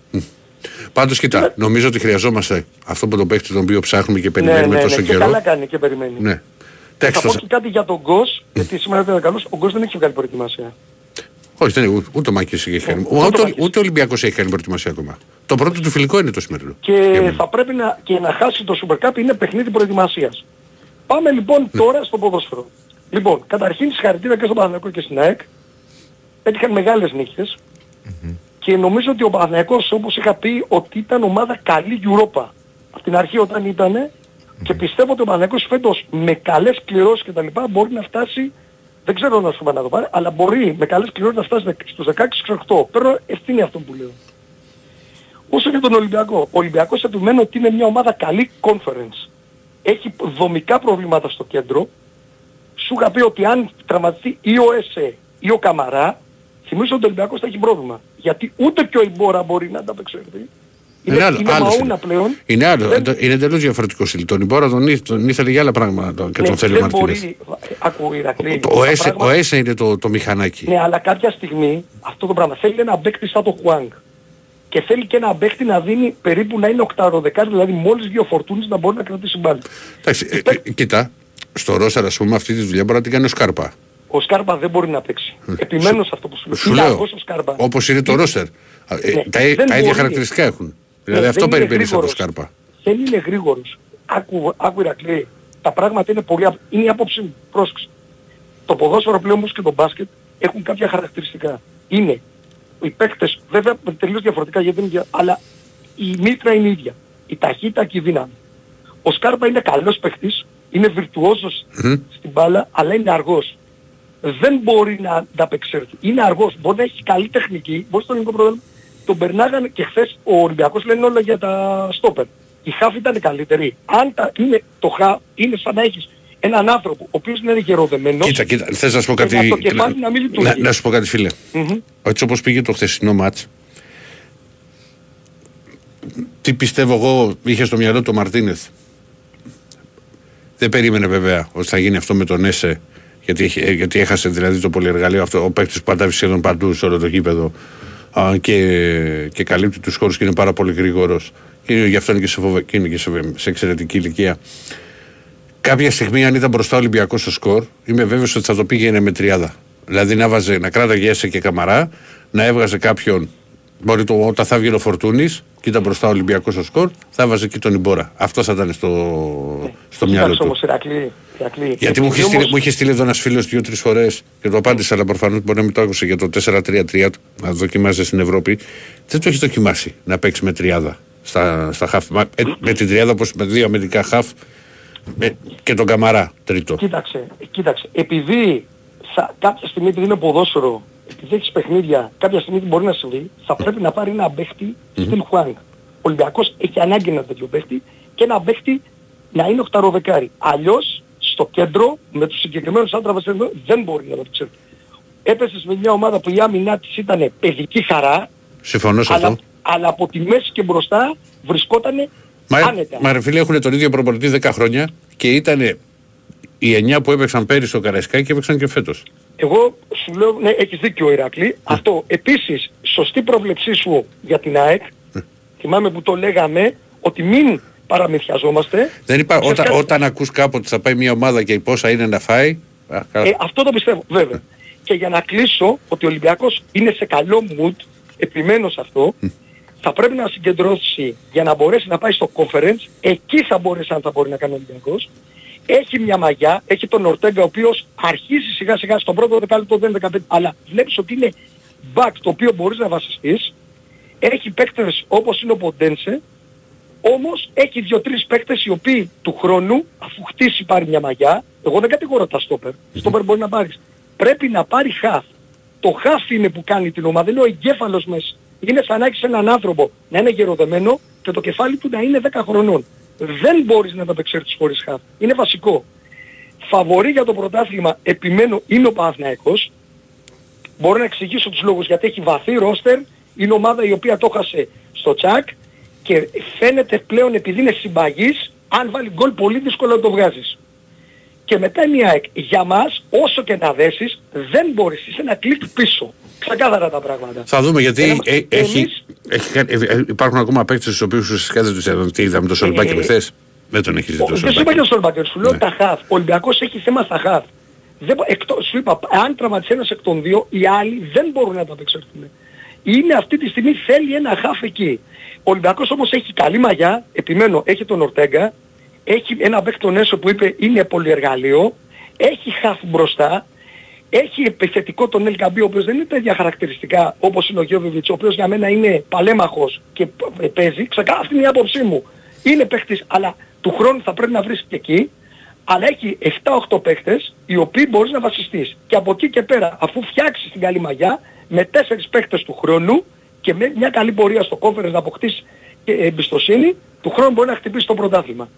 Πάντως κοιτά, νομίζω ότι χρειαζόμαστε αυτό που τον παίχτη τον οποίο ψάχνουμε και ναι, περιμένουμε ναι, τόσο ναι. Και καιρό. καλά κάνει και περιμένει. Ναι. Θα Εντάξει, πω το- και κάτι για τον Γκος, γιατί σήμερα ήταν καλός. Ο Γκος δεν έχει βγάλει προετοιμασία. Όχι, δεν είναι ούτε- ούτε ο Μάκης έχει κάνει. ούτε ο Ούτε, Μάκης. ούτε ο Ολυμπιακός έχει κάνει προετοιμασία ακόμα. Το πρώτο του φιλικό είναι το σημερινό. Και Για μένα. θα πρέπει να, και να χάσει το Super Cup είναι παιχνίδι προετοιμασίας. Πάμε λοιπόν τώρα στο ποδόσφαιρο. Λοιπόν, καταρχήν συγχαρητήρια και στον Παναθηναϊκό και στην ΑΕΚ. Έτυχαν μεγάλες νύχτες. Και νομίζω ότι ο Παναθηναϊκός όπως είχα πει ότι ήταν ομάδα καλή Europa. Από την αρχή όταν ήτανε και πιστεύω ότι ο Παναθηναϊκός φέτος με καλές κληρώσεις και τα λοιπά μπορεί να φτάσει δεν ξέρω να σου είπα να το πάρει, αλλά μπορεί με καλές κληρώσεις να φτάσει στους 16-18. Παίρνω ευθύνη αυτό που λέω. Όσο για τον Ολυμπιακό. Ο Ολυμπιακός επιμένω ότι είναι μια ομάδα καλή conference. Έχει δομικά προβλήματα στο κέντρο. Σου είχα πει ότι αν τραυματιστεί ή ο ΕΣΕ ή ο Καμαρά, θυμίζω ότι ο Ολυμπιακός θα έχει πρόβλημα. Γιατί ούτε και ο Ιμπόρα μπορεί να ανταπεξέλθει. Είναι, άλλο- είναι άλλος μαούνα πλέον. Είναι άλλο, Δεν- εντο- είναι εντελώς διαφορετικός στυλ. Τον Ιμπόρα τον, ήθ- τον ήθελε για άλλα πράγματα και ναι, τον θέλει ο δεν Μαρτίνες. μπορεί, άκου Ηρακλή, Το- Ο τα Έσε, πράγματα- ο Έσε είναι το, το μηχανάκι. Ναι, αλλά κάποια στιγμή αυτό το πράγμα θέλει ένα παίκτη σαν το Χουάνγκ. Και θέλει και ένα παίκτη να δίνει περίπου να είναι οκταροδεκάρι, δηλαδή μόλις δύο φορτούνες να μπορεί να κρατήσει μπάλα. Εντάξει, ε, ε, κοίτα, στο Ρώσαρα, ας πούμε, αυτή τη δουλειά μπορεί να την κάνει ο Σκάρπα. Ο Σκάρπα δεν μπορεί να παίξει. Επιμένω σε αυτό που σου λέω. Σου Είναι λέω, αργός ο Σκάρπα. όπως είναι το Ρώστερ. Ε, Ναι, τα, δεν τα ίδια μπορεί. χαρακτηριστικά έχουν. Ναι, Δηλαδή αυτό δεν είναι περιμένεις από το γρήγορος. Σκάρπα. Δεν είναι γρήγορος. Άκου, άκου Ηρακλή. Τα πράγματα είναι πολύ... απ- Είναι η άποψή μου. Πρόσεξε. Το ποδόσφαιρο πλέον όμως και το μπάσκετ έχουν κάποια χαρακτηριστικά. Είναι οι παίκτες, βέβαια τελείως διαφορετικά γιατί είναι δια- αλλά η μήτρα είναι ίδια. Η ταχύτητα και η δύναμη. Ο Σκάρπα είναι καλός παίκτης, είναι βιρτουόζος στην μπάλα, αλλά είναι αργός. Δεν μπορεί να ανταπεξέλθει. Είναι αργός. Μπορεί να έχει καλή τεχνική. Μπορεί στο ελληνικό πρόγραμμα. Τον περνάγανε και χθες ο Ολυμπιακός λένε όλα για τα στόπερ. Η χάφ ήταν καλύτερη. Αν τα, είναι, το χα είναι σαν να έχεις έναν άνθρωπο ο οποίος είναι γεροδεμένος Κοίτα, κοίτα, θες να σου πω και κάτι... να το κεφάλι να μην λειτουργεί. να, να σου πω κάτι φίλε. Μμμ. Έτσι όπως πήγε το χθεσινό μάτς, τι πιστεύω εγώ είχε στο μυαλό του Μαρτίνεθ; Δεν περίμενε βέβαια ότι θα γίνει αυτό με τον Έσε γιατί, έχει- ε, γιατί έχασε δηλαδή το πολυεργαλείο αυτό. Ο παίκτης που πατάβει σχεδόν παντού σε όλο το γήπεδο α, και, και καλύπτει τους χώρους και είναι πάρα πολύ γρήγορος. Και γι' αυτό είναι και, σε, φοβε- και είναι και σε, σε εξαιρετική ηλικία. Κάποια στιγμή, αν ήταν μπροστά ο Ολυμπιακός στο σκορ, είμαι βέβαιος ότι θα το πήγαινε με τριάδα. Δηλαδή να, βάζε, να κράταγε Έσε και καμαρά, να έβγαζε κάποιον. Μπορεί το, όταν θα βγει ο Φορτούνης και ήταν μπροστά ο Ολυμπιακός στο σκορ, θα έβαζε εκεί τον Ιμπόρα. Αυτό θα ήταν στο, στο μυαλό Κοίταξε του. όμως Ηρακλή, Ηρακλή. Γιατί μου είχε, Επειδή στείλει, όμως- μου είχε στείλει εδώ ένας φίλος δύο-τρεις φορές και το απάντησα, αλλά προφανώς μπορεί να μην το άκουσε για το 4-3-3 του, να δοκιμάζεις στην Ευρώπη. Δεν το έχεις δοκιμάσει να παίξεις με τριάδα στα, στα χαφ. Μα, ε, με την τριάδα όπως με δύο αμυντικά χαφ ε, και τον Καμαρά τρίτο. Κοίταξε, κοίταξε. Επειδή θα, κάποια στιγμή επειδή είναι ποδόσφαιρο, επειδή έχεις παιχνίδια, κάποια στιγμή τι μπορεί να συμβεί, θα πρέπει να πάρει ένα παίχτη στυλ Χουάνγκ. Ο Ολυμπιακός έχει ανάγκη ένα τέτοιο παίχτη και ένα παίχτη να είναι οχταροδεκάρι. Αλλιώς στο κέντρο με τους συγκεκριμένους άντραβες εδώ δεν μπορεί να το ξέρει. Έπεσες με μια ομάδα που η άμυνά της ήταν παιδική χαρά, Συμφωνώ σε αλλά, αυτό. αλλά από τη μέση και μπροστά βρισκόταν Μα, άνετα. μα ρε φίλε έχουν τον ίδιο προπονητή 10 χρόνια και ήταν οι 9 που έπαιξαν πέρυσι στο Καραϊσκάκι και έπαιξαν και φέτος. Εγώ σου λέω, ναι, έχεις δίκιο Ηρακλή. Αυτό. Επίσης, σωστή πρόβλεψή σου για την ΑΕΚ. Θυμάμαι που το λέγαμε ότι μην παραμυθιαζόμαστε. Δεν υπά... Ξέρεις όταν, κάτι; όταν ακούς κάποτε ότι θα πάει μια ομάδα και η πόσα είναι να φάει. α, καλά. Ε, αυτό το πιστεύω, βέβαια. Και για να κλείσω ότι ο Ολυμπιακός είναι σε καλό mood, επιμένω σε αυτό, θα πρέπει να συγκεντρώσει για να μπορέσει να πάει στο conference, εκεί θα μπορέσει αν θα μπορεί να κάνει ο Ολυμπιακός. Έχει μια μαγιά, έχει τον Ορτέγκα ο οποίος αρχίζει σιγά σιγά στον πρώτο δεκάλεπτο δεν 15, αλλά βλέπεις ότι είναι back το οποίο μπορείς να βασιστείς. Έχει παίκτες όπως είναι ο Ποντένσε, όμως έχει δύο-τρεις παίκτες οι οποίοι του χρόνου, αφού χτίσει πάρει μια μαγιά, εγώ δεν κατηγορώ τα στόπερ, στόπερ μπορεί να πάρεις. Πρέπει να πάρει χαφ. Το χαφ είναι που κάνει την ομάδα, είναι ο εγκέφαλος μέσα. Είναι σαν να έχεις έναν άνθρωπο να είναι γεροδεμένο και το κεφάλι του να είναι 10 χρονών. Δεν μπορείς να τα απεξέλθεις χωρίς χαφ. Είναι βασικό. Φαβορή για το πρωτάθλημα, επιμένω, είναι ο Παναθηναϊκός. Μπορώ να εξηγήσω τους λόγους γιατί έχει βαθύ ρόστερ. Είναι ομάδα η οποία το χάσε στο τσακ και φαίνεται πλέον επειδή είναι συμπαγής, αν βάλει γκολ πολύ δύσκολο να το βγάζεις. Και μετά είναι η ΑΕΚ. Για μας, όσο και να δέσεις, δεν μπορείς. Είσαι ένα κλικ πίσω. Ξεκάθαρα τα πράγματα. Θα δούμε γιατί Εμείς- ε, έχει, έχει, κάνει- ε, ε, υπάρχουν ακόμα παίκτες στους οποίους ουσιαστικά δεν τους είδαμε. Τι είδαμε το Σολμπάκι Ε, με χθες. Δεν τον έχεις δει το Δεν σου είπα Σολμπάκι. και ο Σολμπάκερ, σου λέω Ναι. τα χαφ. Ο Ολυμπιακός έχει θέμα στα χαφ. Δεν, μπο- εκτός, σου είπα, αν τραυματίσει ένας εκ των δύο, οι άλλοι δεν μπορούν να τα απεξέλθουν. Είναι αυτή τη στιγμή θέλει ένα χαφ εκεί. Ο Ολυμπιακός όμως έχει καλή μαγιά, επιμένω, έχει τον Ορτέγκα, έχει ένα παίκτη τον Έσο που είπε είναι πολυεργαλείο, έχει χαφ μπροστά, έχει επιθετικό τον Ελκαμπή, ο οποίος δεν είναι τέτοια χαρακτηριστικά όπως είναι ο Γιώβεβιτς, ο οποίος για μένα είναι παλέμαχος και π- παίζει. Ξεκάθαρα αυτή είναι η άποψή μου. Είναι παίχτης, αλλά του χρόνου θα πρέπει να βρεις και εκεί. Αλλά έχει 7-8 παίχτες, οι οποίοι μπορείς να βασιστείς. Και από εκεί και πέρα, αφού φτιάξεις την καλή μαγιά, με 4 παίχτες του χρόνου και με μια καλή πορεία στο conference να αποκτήσεις και εμπιστοσύνη, του χρόνου μπορεί να χτυπήσει το πρωτάθλημα.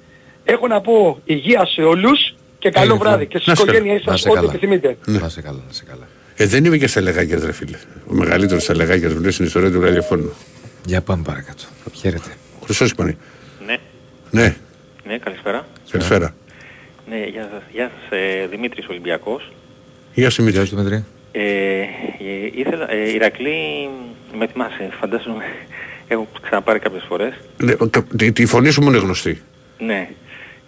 Έχω να πω υγεία σε όλους και καλό Ε, βράδυ και στις να σε καλά. οικογένειές Να σας σε ό,τι καλά. επιθυμείτε. Να σε καλά, να σε καλά. Ε, δεν είμαι και στα λεγάκια, ρε φίλε. Ο μεγαλύτερος στα λεγάκια μου λέει στην ιστορία του ραδιοφώνου. Για πάμε παρακάτω. Χαίρετε. Χρυσός είπανε. Ναι, Ναι, ναι, καλησπέρα. καλησπέρα. Ναι, γεια σας, γεια σας ε, Δημήτρης Ολυμπιακός. Γεια σου Γεια Μήτρη. σου Δημητρή. Ε, ε, ήθελα, ε, Ηρακλή, με θυμάσαι, φαντάζομαι, <laughs> έχω ξαναπάρει κάποιες φορές. Ναι, κα- τη, τη φωνή σου μου είναι γνωστή. Ναι.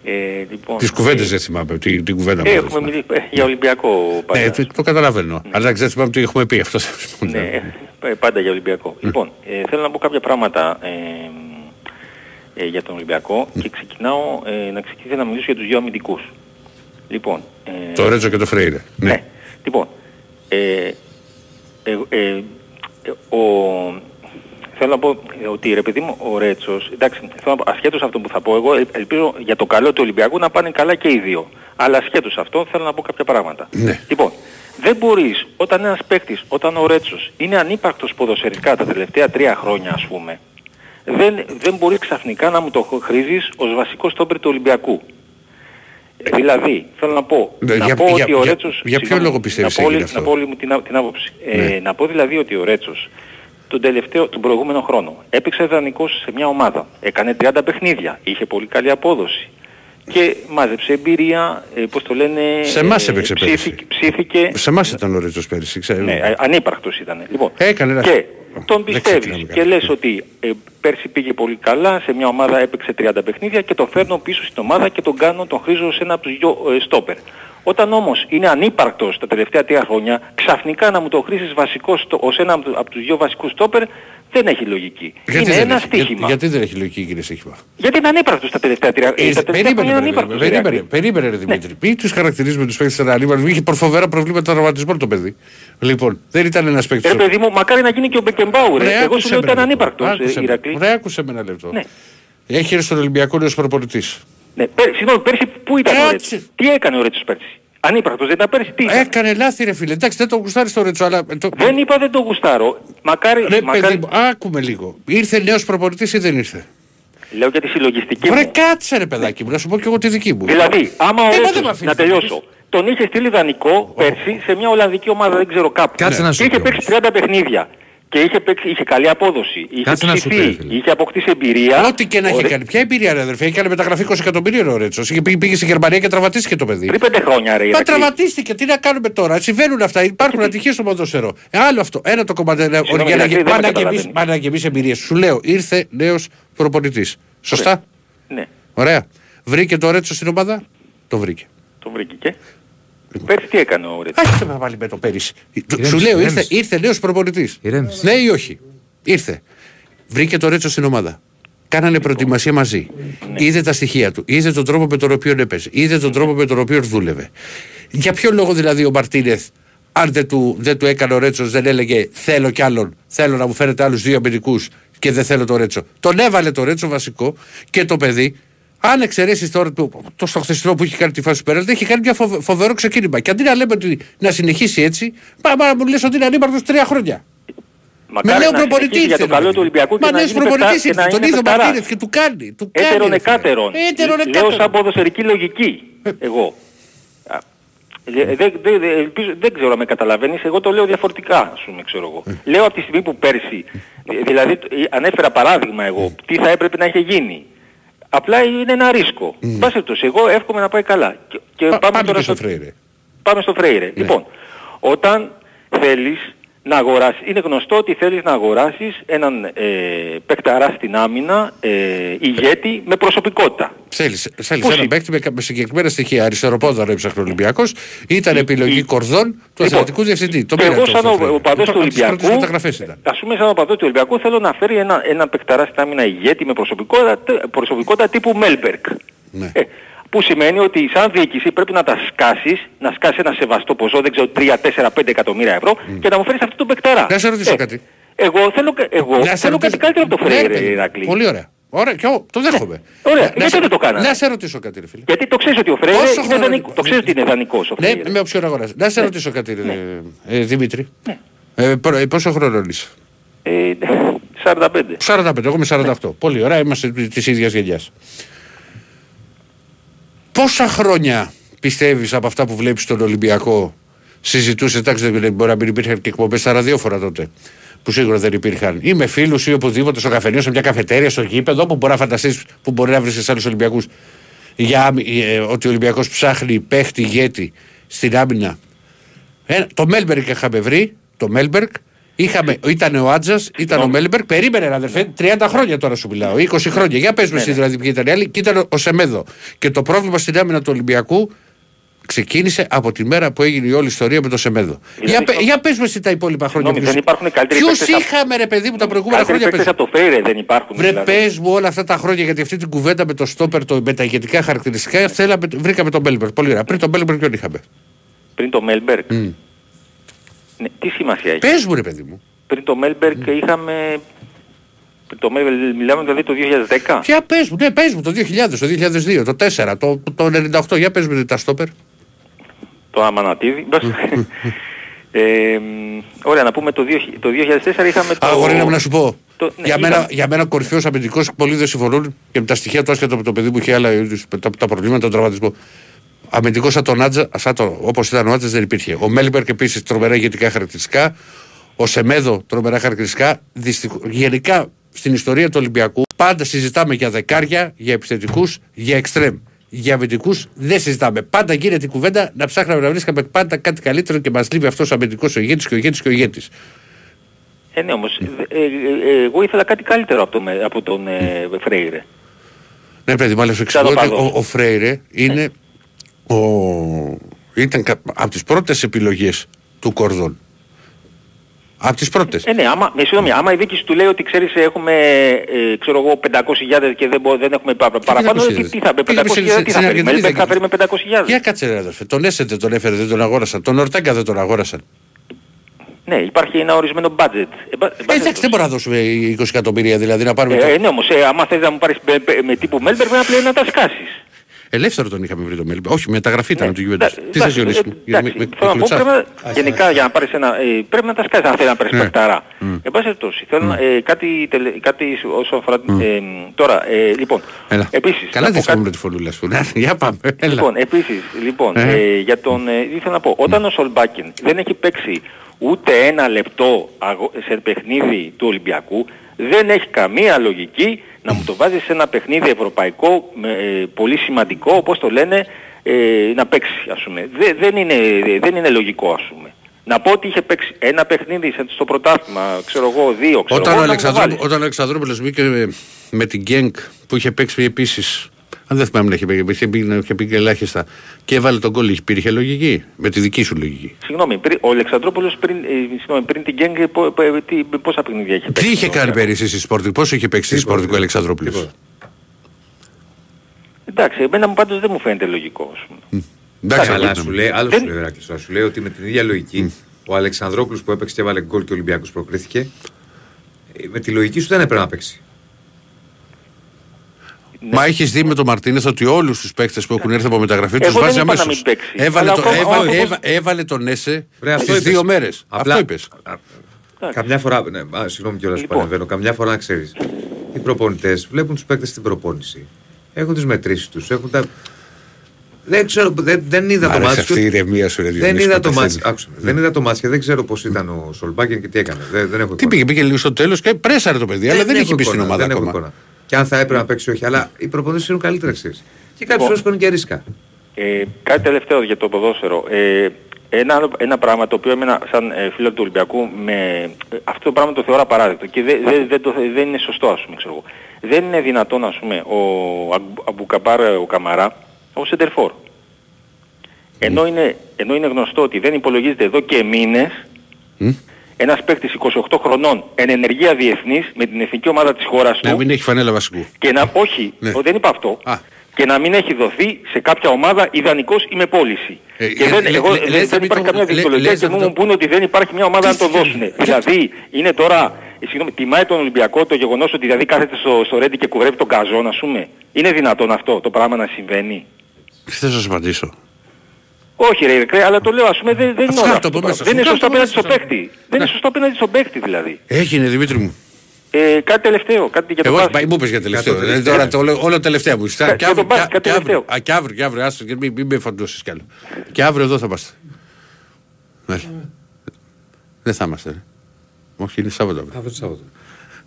Ε, λοιπόν, Τις κουβέντες δεν θυμάμαι. Τη, την κουβέντα ε, μου. έχουμε μιλήσει ε, για Ολυμπιακό πάντα. Ναι, το, το καταλαβαίνω. Αλλά δεν θυμάμαι τι έχουμε πει αυτό. Ναι, ε, πάντα για Ολυμπιακό. Λοιπόν, ε, θέλω να πω κάποια πράγματα ε, ε, για τον Ολυμπιακό και ξεκινάω ε, να ξεκινήσω να μιλήσω για τους δύο αμυντικούς. Λοιπόν, ε, Το Ρέτζο και το Φρέιρε. Ναι. ναι. Λοιπόν, ε, ε, ε, ε, ο, θέλω να πω ε, ότι ρε παιδί μου ο Ρέτσος, εντάξει, θέλω να πω, ασχέτως αυτό που θα πω εγώ, ε, ελπίζω για το καλό του Ολυμπιακού να πάνε καλά και οι δύο. Αλλά ασχέτως αυτό θέλω να πω κάποια πράγματα. Ναι. Λοιπόν, δεν μπορείς όταν ένας παίκτης, όταν ο Ρέτσος είναι ανύπαρκτος ποδοσφαιρικά τα τελευταία τρία χρόνια ας πούμε, δεν, δεν μπορείς ξαφνικά να μου το χρήζεις ως βασικό στόμπερ του Ολυμπιακού. Ε, Δηλαδή, θέλω να πω, Ναι, να για- πω για- ότι ο για- Ρέτσος... για ποιο συγγνώμη, λόγο πιστεύεις να πω, έγινε όλη- αυτό; Να πω όλη μου την, α- την άποψη. Ε, Ναι. να πω δηλαδή ότι ο Ρέτσος τον τελευταίο, τον προηγούμενο χρόνο έπαιξε δανεικός σε μια ομάδα. Έκανε 30 παιχνίδια, είχε πολύ καλή απόδοση. Και μάζεψε εμπειρία, ε, πώς το λένε... Σε εμάς ε, έπαιξε ψήφι- Ψήφιке... Σε εμάς ήταν ο Ρέτσος πέρυσι, ξέρω. Ναι, α- ανύπαρκτος ήταν. Λοιπόν, Έκανε ένα- και τον Δεν πιστεύεις ξεκινάμε και καλά. λες ότι ε, πέρσι πήγε πολύ καλά, σε μια ομάδα έπαιξε 30 παιχνίδια και το φέρνω πίσω στην ομάδα και τον κάνω, τον χρήζω σε ένα από τους δυο ε, στόπερ. Όταν όμως είναι ανύπαρκτος τα τελευταία τρία χρόνια, ξαφνικά να μου το χρήσεις βασικός στο, ως ένα από, του- από τους δυο βασικούς στόπερ, δεν έχει λογική. είναι δεν ένα έχει, στοίχημα. για- γιατί δεν έχει λογική κύριε Στίχημα. Γιατί είναι ανύπαρκτος τα τελευταία τρία Ε, τα τελευταία Περίμενε, χρόνια είναι περίμενε, ανύπαρκτος, περίμενε, Ηρακλή. περίμενε, ρε Δημήτρη. Μην τους χαρακτηρίζουμε τους παίκτες ήταν ανήμαρτο. Είχε φοβερά προβλήματα τραυματισμών το παιδί. Λοιπόν, δεν ήταν ένας παίκτης. Ρε παιδί μου, μακάρι να γίνει και ο Μπεκεμπάουρ. Ρε, Εγώ άκουσε σου λέω με, ότι ήταν ρε, ανύπαρκτος, άκουσε ε, με. Ηρακλή. Ρε, άκουσε με ένα λεπτό. Ναι. Έχει έρθει στον Ολυμπιακό νέος προπονητής. Ναι, πέρ, συγγνώμη, πέρσι πού ήταν ο Κάτσε. Ρέτσος. Τι έκανε ο Ρέτσος πέρσι; Ανύπαρκτος δεν ήταν πέρσι. Τι ήταν; Έκανε λάθη, ρε φίλε. Εντάξει, δεν το γουστάρεις το Ρέτσο, αλλά. Το... Δεν είπα δεν το γουστάρω. Μακάρι, Ρε, μακάρι παιδί μου, άκουμε λίγο. Ήρθε νέος προπονητής ή δεν ήρθε; λέω για τη συλλογιστική Ρε, μου. κάτσε ρε παιδάκι μου, να σου πω και εγώ τη δική μου. Δηλαδή, άμα ο Ε, μα δεν Ρέτσος, με αφήνεις να τελειώσω, τον είχε στείλει δανεικό πέρσι σε μια Ολλανδική ομάδα, δεν ξέρω κάπου. Κάτσε να σου και είχε πει παίξει 30 παιχνίδια. Και είχε, παίξει, είχε καλή απόδοση. Είχε Κάτσε να σου πει, ψηθεί, ρε φίλε. είχε αποκτήσει εμπειρία. Ό,τι και να έχει Ωραία. κάνει. Ποια εμπειρία, ρε αδερφέ, έκανε μεταγραφή 20 εκατομμυρίων ο Ρέτσος. Πήγε, πήγε στη Γερμανία και τραυματίστηκε το παιδί. Πριν πέντε χρόνια ρε Μα Ηρακλή. τραυματίστηκε, τι να κάνουμε τώρα. Συμβαίνουν αυτά. Υπάρχουν ατυχίες στο ποδόσφαιρο. Ε, άλλο αυτό. Ένα το κομμάτι. ε, Συγγνώμη, για να Ηρακλή, γε- δεν Πάνε με να γεμίσει- καταλαβαίνεις. πάνε να γεμίσει εμπειρίες. Σου λέω, ήρθε νέος προπονητής. Σωστά; Ναι, Ωραία. Βρήκε το Ρέτσο στην ομάδα; Το βρήκε. το βρήκε και; Πέρσι τι έκανε ο Ρέτσος. Άχτε με πάλι με το πέρυσι. Ηρέμησε, Σου λέω, ήρθε, ηρέμησε. ήρθε νέο προπονητής. Ηρέμησε. Ναι ή όχι; Ήρθε. Βρήκε το Ρέτσο στην ομάδα. Κάνανε προετοιμασία μαζί. Είδε τα στοιχεία του. Είδε τον τρόπο με τον οποίο έπαιζε. Είδε τον τρόπο με τον οποίο δούλευε. Για ποιο λόγο δηλαδή ο Μαρτίνεθ, αν δεν του, δεν του έκανε ο Ρέτσος, δεν έλεγε Θέλω κι άλλον. Θέλω να μου φέρετε άλλους δύο αμυντικούς και δεν θέλω το Ρέτσο. Τον έβαλε το Ρέτσο βασικό και το παιδί. Αν εξαιρέσεις τώρα το, το στο χθεσινό που είχε κάνει τη φάση του πέραντα, έχει κάνει μια φοβε- φοβερό ξεκίνημα. Και αντί να λέμε ότι να συνεχίσει έτσι, πάμε να μου λες ότι είναι ανύπαρκτος τρία χρόνια. Με Μακάρι νέο να προπονητή συνεχίσει για ήρθε. το καλό του Ολυμπιακού και Μα να νέος γίνει προπονητής παιχτά- και ήρθε. να Τον είναι είδε ο παιχταράς. Μαρτίνεθ και του κάνει. Του κάνει. Έτερον ρε φίλε. εκάτερον. Έτερον Λέω εκάτερον. σαν ποδοσφαιρική λογική. Εγώ. Α, ε, Δεν, δεν, δεν- ελπίζω- δεν ξέρω αν με καταλαβαίνεις, εγώ το λέω διαφορετικά, ας πούμε, ξέρω εγώ. Λέω από τη στιγμή που πέρσι, ε, δηλαδή ε, ανέφερα παράδειγμα εγώ, τι θα έπρεπε να είχε γίνει. Απλά είναι ένα ρίσκο. Mm. Πάση περιπτώσει, εγώ εύχομαι να πάει καλά. Και, και Πά- πάμε, Πάμε τώρα και στο στο, Φρέιρε. πάμε στο Φρέιρε. Ναι. Λοιπόν, όταν θέλεις να αγοράσεις, είναι γνωστό ότι θέλεις να αγοράσεις έναν ε, παικταρά στην άμυνα, ε, ηγέτη με προσωπικότητα. Θέλεις, θέλεις Πώς έναν είπε. παίκτη με, κα- με συγκεκριμένα στοιχεία. Αριστεροπόδαρο έψαχνε ο Ολυμπιακός. Ήταν επιλογή η- κορδών του Λοιπόν, αθλητικού διευθυντή. Το πήρε εγώ αυτό σαν στο ο, Φρέιρε. ο παδός του Από τις πρώτες Ολυμπιακού, μεταγραφές ήταν. ας πούμε σαν ο παδός του Ολυμπιακού θέλω να φέρει ένα, ένα παικταρά στην άμυνα ηγέτη με προσωπικότητα, προσωπικότητα τύπου Μέλμπερκ. Ναι. Ε, που σημαίνει ότι σαν διοίκηση πρέπει να τα σκάσεις, να σκάσεις ένα σεβαστό ποσό, δεν ξέρω, 3, 4, 5 εκατομμύρια ευρώ και να μου φέρεις αυτό το παικταρά. Να σε ρωτήσω Ε, κάτι. Εγώ θέλω, κα- εγώ Να σε θέλω ρωτήσω- κάτι καλύτερο από το Ναι, Φρέιρε, παιδί μου. Ηρακλή. Πολύ ωραία. Ωραία, και εγώ το δέχομαι. Ωραία, Να- να γιατί σε- δεν το κάνανε; Να σε ρωτήσω κάτι, ρε φίλε. Γιατί το ξέρεις ότι ο Φρέιρε Πόσο είναι χρόνο- δανεικό. Το ξέρεις ότι είναι δανεικός ο Ναι, Φρέιρε. με όψιο αγοράζει. Να σε ρωτήσω κάτι, ρε, ε, Δημήτρη. Ε, προ- ε, πόσο χρόνο είσαι. Ε, 45. 45, εγώ είμαι 48. Πολύ ωραία, είμαστε της ίδιας γενιάς. Πόσα χρόνια πιστεύεις από αυτά που βλέπεις στον Ολυμπιακό; Συζητούσες, εντάξει δεν μπορεί να μην υπήρχαν και εκπομπές στα ραδιόφωνα τότε, που σίγουρα δεν υπήρχαν, ή με φίλους ή οπουδήποτε στο καφενείο, σε μια καφετέρια, στο γήπεδο, που μπορεί να φανταστείς, που μπορεί να βρεις σε άλλους Ολυμπιακούς, για, άμυ- ε, ότι ο Ολυμπιακός ψάχνει παίχτη ηγέτη στην άμυνα. Ε, το Μέλμπεργκ είχαμε βρει, το Μέλμπεργκ, Είχαμε, ήταν ο Άντζας, ήταν ο Μέλμπεργκ. Περίμενε, ρε αδερφέ, 30 χρόνια τώρα σου μιλάω, 20 χρόνια. Για πες με εσύ δηλαδή ποιοι ήταν οι άλλοι. Και ήταν ο Σεμέδο. Και το πρόβλημα στην άμυνα του Ολυμπιακού ξεκίνησε από τη μέρα που έγινε η όλη ιστορία με το Σεμέδο. Για, πε- για πες με εσύ τα υπόλοιπα χρόνια. Συγγνώμη, δεν υπάρχουν καλύτεροι Ποιους παίκτες από- είχαμε ρε παιδί μου τα προηγούμενα Καλύτεροι χρόνια. παίκτες πες. από το Φρέιρε δεν υπάρχουν. Βρε δηλαδή. πες μου όλα αυτά τα χρόνια γιατί αυτή την κουβέντα με το στόπερ, το, με τα ηγετικά χαρακτηριστικά θέλαμε, βρήκαμε τον Μέλμπεργκ. Πολύ ωραία. Πριν τον Μέλμπεργκ ποιον είχαμε; Πριν το Μέλμπεργκ. Ναι, τι σημασία έχει; Πες μου ρε παιδί μου. Πριν το Μέλμπεργκ είχαμε... Πριν το Μέλμπεργκ, μιλάμε δηλαδή το 2010. Ποια πες μου, ναι πες μου το 2000, το 2002, το 4, το, το 98, για πες μου τα στόπερ. Το Αμανατίδη. Μπας. <laughs> ε, μ, ωραία, να πούμε το, 2000 το 2004 είχαμε το... Αγόρι να μου να σου πω. το- ναι, για, μένα, είχαμε- για μένα κορυφαίος αμυντικός, πολλοί δεν συμφωνούν και με τα στοιχεία του άσχετα από το παιδί που είχε άλλα τα, τα προβλήματα, τον τραυματισμό. Αμυντικός σαν τον Άτζα, σαν το, όπως ήταν ο Άτζας δεν υπήρχε. Ο Μέλμπερκ επίσης τρομερά ηγετικά χαρακτηριστικά. Ο Σεμέδο τρομερά χαρακτηριστικά. Δυστυχ... Γενικά στην ιστορία του Ολυμπιακού πάντα συζητάμε για δεκάρια, για επιθετικούς, για εξτρέμ. Για αμυντικούς δεν συζητάμε. Πάντα γίνεται η κουβέντα να ψάχναμε να βρίσκαμε πάντα κάτι καλύτερο και μας λείπει αυτός ο αμυντικός ο ηγέτης και ο ηγέτης και ο ηγέτης. Ε, ναι, όμως, ε, ε, ε, εγώ ήθελα κάτι καλύτερο από τον, ε, από τον ε, Φρέιρε. Ναι, παιδί, μάλλον σου εξηγώ ότι ο, ο Φρέιρε είναι ο, ήταν κα- από τις πρώτες επιλογές του Κορδόν. Από τις πρώτες. Ε, ναι, άμα, με συγγνώμη, άμα η διοίκηση του λέει ότι ξέρεις έχουμε, ε, ξέρω εγώ, 500.000 και δεν, μπο, δεν έχουμε πα- παραπάνω, 500.000. τι, τι θα πει, Πήγαμε 500.000 στην- τι στην θα φέρει, Αργεντινή Μέλμπερκ θα δεν- φέρει με 500.000. Για κάτσε ρε αδερφέ, τον Έσε δεν τον έφερε, δεν τον αγόρασαν. Τον Ορτέγκα δεν τον αγόρασαν. Ναι, υπάρχει ένα ορισμένο budget. Ε, μπα- Ε, budget εντάξει, δεν μπορούμε να δώσουμε 20 εκατομμύρια δηλαδή να πάρουμε. το- Ε, ναι, όμως, ε, άμα θες να μου πάρεις με, με, με τύπου Μέλμπεργκ πρέπει να πλέον να τα σκάσεις. Ελεύθερο τον είχαμε βρει το Μέλμπερ. Όχι, μεταγραφή ήταν από την Juventus. Εντάξει, Τι θες Ιωνίση μου, ε, εντάξει, με- με- θέλω να με πω, κλωτσάς. πρέπει να- Γενικά για να πάρεις ένα... ε, Πρέπει να τα σκάσεις αν θέλει να πάρεις Ναι. παιχταρά. Μμ. Εν πάση περιπτώσει, θέλω να- ε, κάτι, τελε- κάτι όσο αφορά... ε, Τώρα, ε, λοιπόν, Έλα. επίσης... Καλά να δεν πω κάτι- θυμόμουν τη φωλούλα σου. Ναι, Για πάμε. Έλα. Λοιπόν, επίσης, λοιπόν, Ε. ε, για τον, ε, ήθελα να πω, όταν ο Σολμπάκιν δεν έχει παίξει ούτε ένα λεπτό αγω- σε παιχνίδι του Ολυμπιακού, δεν έχει καμία λογική να μου το βάζεις σε ένα παιχνίδι ευρωπαϊκό με, ε, πολύ σημαντικό, όπως το λένε, ε, να παίξει, ας πούμε. Δε- δεν, είναι, δεν είναι λογικό, ας πούμε. Να πω ότι είχε παίξει ένα παιχνίδι σε- στο πρωτάθλημα, ξέρω εγώ, δύο, ξέρω Όταν ο, εγώ, να μου το Αλεξανδρόπου- βάλεις. όταν ο Αλεξανδρόπουλος μπήκε με, με την Γκένκ που είχε παίξει επίσης αν δεν θυμάμαι να είχε παίξει, είχε πει, είχε πει και ελάχιστα και έβαλε τον κόλλη, υπήρχε λογική, με τη δική σου λογική. Συγγνώμη, πριν- ο Αλεξανδρόπουλος πριν, ε, συγγνώμη, πριν την Γκέγκ πο- πο- τι- πόσα παιχνίδια είχε Τι παίξει. είχε στο κάνει Ολυμπιακό. πέρυσι στη Σπορτικ, πόσο είχε παίξει στη Σπορτικ ο Αλεξανδρόπουλος; Εντάξει, εμένα μου πάντως δεν μου φαίνεται λογικό. ας πούμε. Εντάξει, αλλά ακούτε σου με. λέει, άλλο Δεν- σου λέει, ο Ηράκλειος, τώρα σου λέει ότι με την ίδια λογική ο Αλεξανδρόπουλος που έπαιξε και έβαλε γκολ και ο Ολυμπιακός προκρίθηκε, ε, με τη λογική σου δεν έπρεπε να παίξει. Μα έχεις δει με τον Μαρτίνεθ ότι όλους τους παίκτες που έχουν έρθει από μεταγραφή τους Εγώ δεν βάζει είπα να αμέσως. μην παίξει. Έβαλε, Αλλά το, ακόμα- έβα- όμως- έβα- έβαλε τον Έσε Βρε, αυτό στις είπες. δύο μέρες. Απλά- Αυτό είπες. Α, Καμιά φορά, ναι, α, συγγνώμη κιόλας που Λοιπόν. παρεμβαίνω, καμιά φορά να ξέρεις, οι προπονητές βλέπουν τους παίκτες στην προπόνηση, έχουν τις μετρήσεις τους, έχουν τα... Δεν ξέρω, δεν, δεν είδα το μάτι. αυτή η ηρεμία σου, ρε Δεν Διονύση, είδα που το τα μάτς, θέλεις. άκουσα, δεν είδα το μάτς και δεν ξέρω πώς ήταν ο Σολμπάκεν και τι έκανε. Δεν, δεν έχω Τι εικόνα. πήγε, πήγε λίγο στο τέλος και πρέσαρε το παιδί, αλλά δεν έχω έχει μπει στην εικόνα, ομάδα δεν έχω ακόμα. Εικόνα. Και αν θα έπρεπε να παίξει όχι, αλλά οι προπονητές είναι καλύτερα ξέρεις. Και κάποιες φορές παίρνουν και ρίσκα. Ε, κάτι τελευταίο για το ποδόσφαιρο. Ε, ένα, άλλο- ένα πράγμα το οποίο εμένα σαν ε, φίλο του Ολυμπιακού με, ε, αυτό το πράγμα το θεωρώ απαράδεκτο και δεν, δεν, δεν, το, δεν είναι σωστό ας πούμε ξέρω εγώ. Δεν είναι δυνατόν ας πούμε ο Αμπου- Αμπουκαμπάρ ο Καμαρά ο Σεντερφόρ. Ενώ είναι, ενώ είναι γνωστό ότι δεν υπολογίζεται εδώ και μήνες Μμ. Ένας παίκτης 28 χρονών εν ενεργεία διεθνής με την εθνική ομάδα της χώρας Να του μην έχει φανέλα βασικού. και να, όχι, Ναι. ο, δεν είπα αυτό. Α. Και να μην έχει δοθεί σε κάποια ομάδα ιδανικός ή με πώληση. Ε, και λέ- δεν, λέ- εγώ, λέ- δεν- λες να δεν μην υπάρχει το- καμιά λέ- δικαιολογία λες και να μου το- μου πούνε ότι δεν υπάρχει μια ομάδα να το Τι- δώσουν. Δηλαδή είναι τώρα, ε, συγγνώμη, τιμάει τον Ολυμπιακό το γεγονός ότι δηλαδή κάθεται στο, στο Ρέντι και κουβρεύει τον καζόν ας πούμε. Είναι δυνατόν αυτό το πράγμα να συμβαίνει; Τι θες να σου απαντήσω. Όχι ρε, ρε, αλλά το λέω ας πούμε δεν, δεν είναι Βγάλ' όλο το αυτό. από το μέσα πράγμα. Δεν σου, είναι βγάλ' σωστό το απέναντι από στον μέσα παίκτη. Δεν είναι σωστό απέναντι στον παίκτη δηλαδή. Έγινε Δημήτρη μου. Ε, κάτι τελευταίο, κάτι για το Εγώ μπάσκετ. πάει, μου είπες για τελευταίο. Κάτι Ε, τελευταίο. Τώρα το όλο, όλο τελευταία μου. Κα- Και για αύριο, τον μπάσκετ, και- κάτι και αύριο, τελευταίο. α, και αύριο, και αύριο, άστο, και μην, μην με φαντώσεις κι άλλο. Και αύριο εδώ θα είμαστε. Ναι. Δεν θα είμαστε. ρε. Όχι, είναι Σάββατο. αύριο. Αυτό το Σάββατο.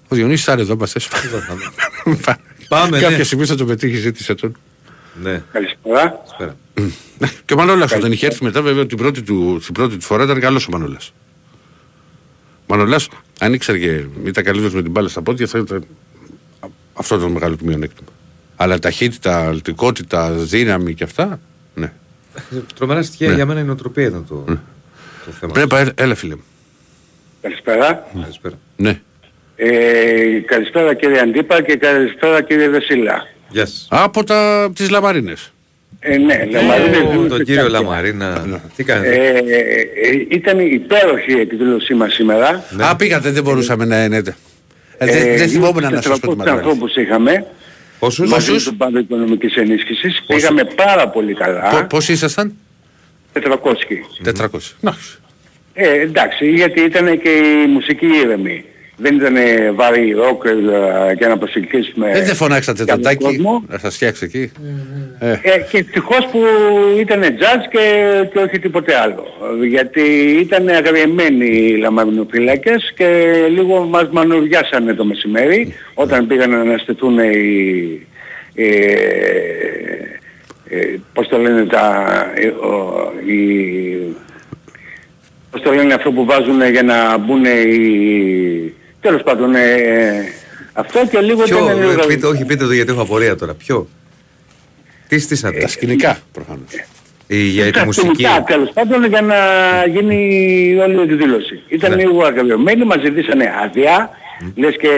Ο Διονύσης θα είναι εδώ, μας Πάμε, ναι. Κάποια στιγμή θα το πετύχεις, ζήτησε τον. Ναι, Καλησπέρα. Σπέρα. <clears throat> Και ο Μανώλας όταν είχε έρθει μετά, βέβαια, την πρώτη του, την πρώτη του φορά ήταν καλός ο Μανώλας. Ο Μανώλας, αν ήξερε και ήταν καλύτερος με την μπάλα στα πόδια, θα ήταν... Αυτό ήταν το μεγάλο του μειονέκτημα. Αλλά ταχύτητα, αλτικότητα, δύναμη και αυτά, ναι. <laughs> Τρομερά στοιχεία Ναι. για μένα η νοοτροπία ήταν το, το θέμα. Πρέπει, έλα, έλα φίλε μου. Καλησπέρα. Καλησπέρα. Ναι. Ε, καλησπέρα κύριε Αντίπα και καλησπέρα κύριε Δεσίλα. Γεια σας. Από τα, τις Λαμαρίνες. Ε, ναι, Λαμαρίνες Ω, δεν Τον είναι κύριο κάποια. Λαμαρίνα. Τι κάνετε; Ε, ε, ήταν υπέροχη η εκδήλωσή μας σήμερα. Ναι. Α, πήγατε, δεν μπορούσαμε να ενέτε. Ε, δεν- Ε, δεν θυμόμουν να σας πω τη 400 μαντάρα. ανθρώπους είχαμε. Πόσους; Μαζί Πόσους; του Πάντο Οικονομικής Ενίσχυσης. Πήγαμε πάρα πολύ καλά. Πώς ήσασταν; 400. 400. Εντάξει. Ε, εντάξει, γιατί ήταν και η μουσική ήρεμη. Δεν ήταν βαρύ ροκ ε, για να προσελκύσουμε Ε, δεν φωνάξατε για τον τον Τάκη κόσμο. να σας φτιάξει εκεί; Ε, Ε, και ευτυχώς που ήταν jazz και, και όχι τίποτε άλλο. Γιατί ήταν αγριεμένοι οι λαμαρινοφύλακες και λίγο μας μανουριάσανε το μεσημέρι όταν πήγαν να αναστηθούν οι, οι, ε, πώς το λένε τα, ε, ο- οι, πώς το λένε αυτό που βάζουν για να μπουν οι, τέλος πάντων ε, αυτό και λίγο Ποιο, ήταν λίγο- ε, πείτε, όχι πείτε το γιατί έχω απορία τώρα. Ποιο; Τι στήσατε; τα σκηνικά προφανώς. Η, για τη τα μουσική. σκηνικά, τέλος πάντων για να γίνει όλη η εκδήλωση. Ήταν Ναι. λίγο αγαπημένοι, μας ζητήσανε άδεια, λες και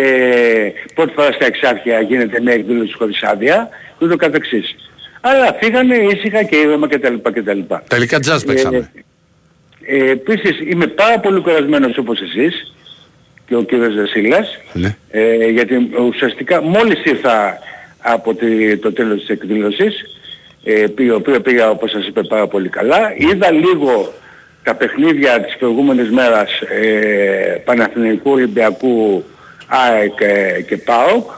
πρώτη φορά στα εξάρχεια γίνεται μια εκδήλωση χωρίς άδεια και ούτω καθεξής. Αλλά φύγανε ήσυχα και είδαμε κτλ. κτλ. Τελικά jazz παίξαμε. Ε, επίσης είμαι πάρα πολύ κουρασμένος όπως εσείς και ο κύριος Δεσίλας Ναι. ε, γιατί ουσιαστικά μόλις ήρθα από τη- το τέλος της εκδήλωσης ε, η οποία πήγα όπως σας είπε πάρα πολύ καλά είδα λίγο τα παιχνίδια της προηγούμενης μέρας ε, Παναθηναϊκού Ολυμπιακού ΑΕΚ ε, και ΠΑΟΚ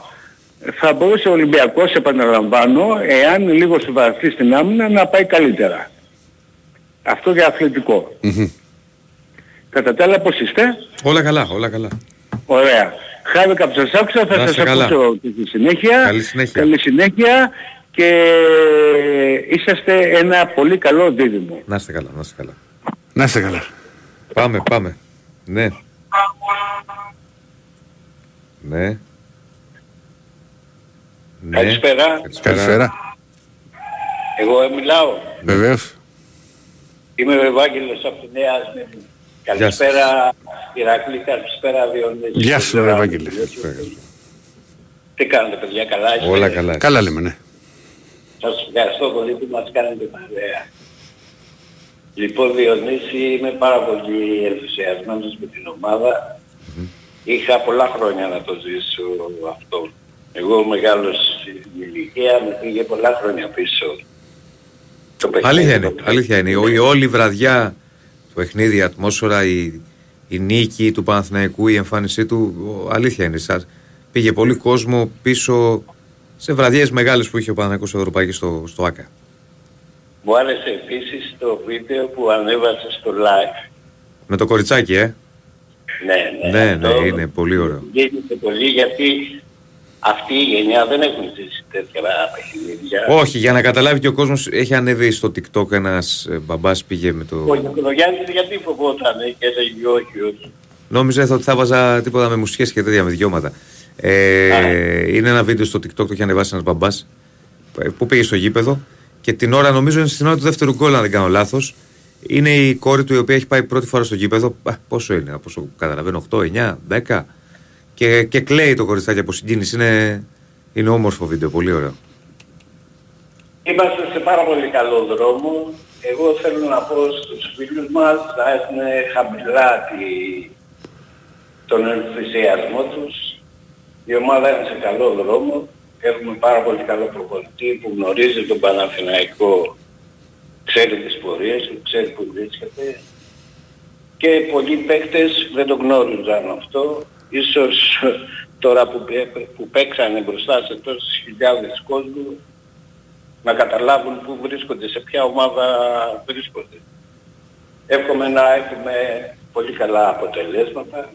θα μπορούσε ο Ολυμπιακός επαναλαμβάνω εάν λίγο συμβαρθεί στην άμυνα να πάει καλύτερα αυτό για αθλητικό Μμμ. Κατά τα άλλα πώς είστε; Όλα καλά, όλα καλά. Ωραία. Χάρηκα που σας άκουσα, θα Να σας είστε καλά. ακούσω και στη συνέχεια. Καλή συνέχεια. Καλή συνέχεια και είσαστε ένα πολύ καλό δίδυμο. Να είστε καλά, να είστε καλά. Να είστε καλά. Πάμε, πάμε. Ναι. Ναι. Ναι. Καλησπέρα. Καλησπέρα. Εγώ μιλάω. Βεβαίως. Είμαι ο Ευάγγελος από τη Νέα Σμύρνη. Καλησπέρα Ηρακλή, καλησπέρα Διονύση. Γεια σου ρε Ευάγγελε. Τι κάνετε παιδιά, καλά είστε; Όλα καλά. Καλά λέμε, ναι. Σας ευχαριστώ πολύ που μας κάνετε παρέα. Λοιπόν Διονύση, είμαι πάρα πολύ ενθουσιασμένος με την ομάδα. Είχα πολλά χρόνια να το ζήσω αυτό. Εγώ μεγάλος στην ηλικία με πήγε πολλά χρόνια πίσω. Το παιχνίδι Αλήθεια είναι, το αλήθεια είναι. Η όλη η βραδιά, το παιχνίδι, η ατμόσφαιρα, η, η νίκη του Παναθηναϊκού, η εμφάνισή του, ο- αλήθεια είναι. Σας πήγε πολύ κόσμο πίσω σε βραδιές μεγάλες που είχε ο Παναθηναϊκός Ευρωπαϊκή στο, στο ΆΚΑ. Μου άρεσε επίσης το βίντεο που ανέβασε στο live. Με το κοριτσάκι, ε; Ναι, Ναι, αυτό ναι, είναι πολύ ωραίο. Γίνεται πολύ γιατί αυτή η γενιά δεν έχουν ζήσει τέτοια παιχνίδια. Όχι, για να καταλάβει και ο κόσμος έχει ανέβει στο TikTok ένας ε, μπαμπάς πήγε με το... Ο Νικολογιάννης γιατί φοβόταν και έλεγε όχι, όχι. Νόμιζα θα- θα βάζα τίποτα με μουσικές και τέτοια με δικαιώματα. Ε, είναι ένα βίντεο στο TikTok το έχει ανεβάσει ένας μπαμπάς ε, που πήγε στο γήπεδο και την ώρα, νομίζω είναι στην ώρα του δεύτερου γκολ, αν δεν κάνω λάθος, είναι η κόρη του η οποία έχει πάει πρώτη φορά στο γήπεδο. Α, πόσο είναι, από όσο καταλαβαίνω, 8, 9, 10. Και, και κλαίει το κοριτσάκι από συγκίνηση. Είναι, είναι όμορφο βίντεο, πολύ ωραίο. Είμαστε σε πάρα πολύ καλό δρόμο. Εγώ θέλω να πω στους φίλους μας να έχουν χαμηλά τη... τον ενθουσιασμό τους. Η ομάδα είναι σε καλό δρόμο. Έχουμε πάρα πολύ καλό προπονητή που γνωρίζει τον Παναθηναϊκό, ξέρει τις πορείες του, ξέρει που βρίσκεται. Και πολλοί παίκτες δεν το γνώριζαν αυτό. Ίσως τώρα που, πέ- που παίξανε μπροστά σε τόσες χιλιάδες κόσμου να καταλάβουν πού βρίσκονται, σε ποια ομάδα βρίσκονται. Εύχομαι να έχουμε πολύ καλά αποτελέσματα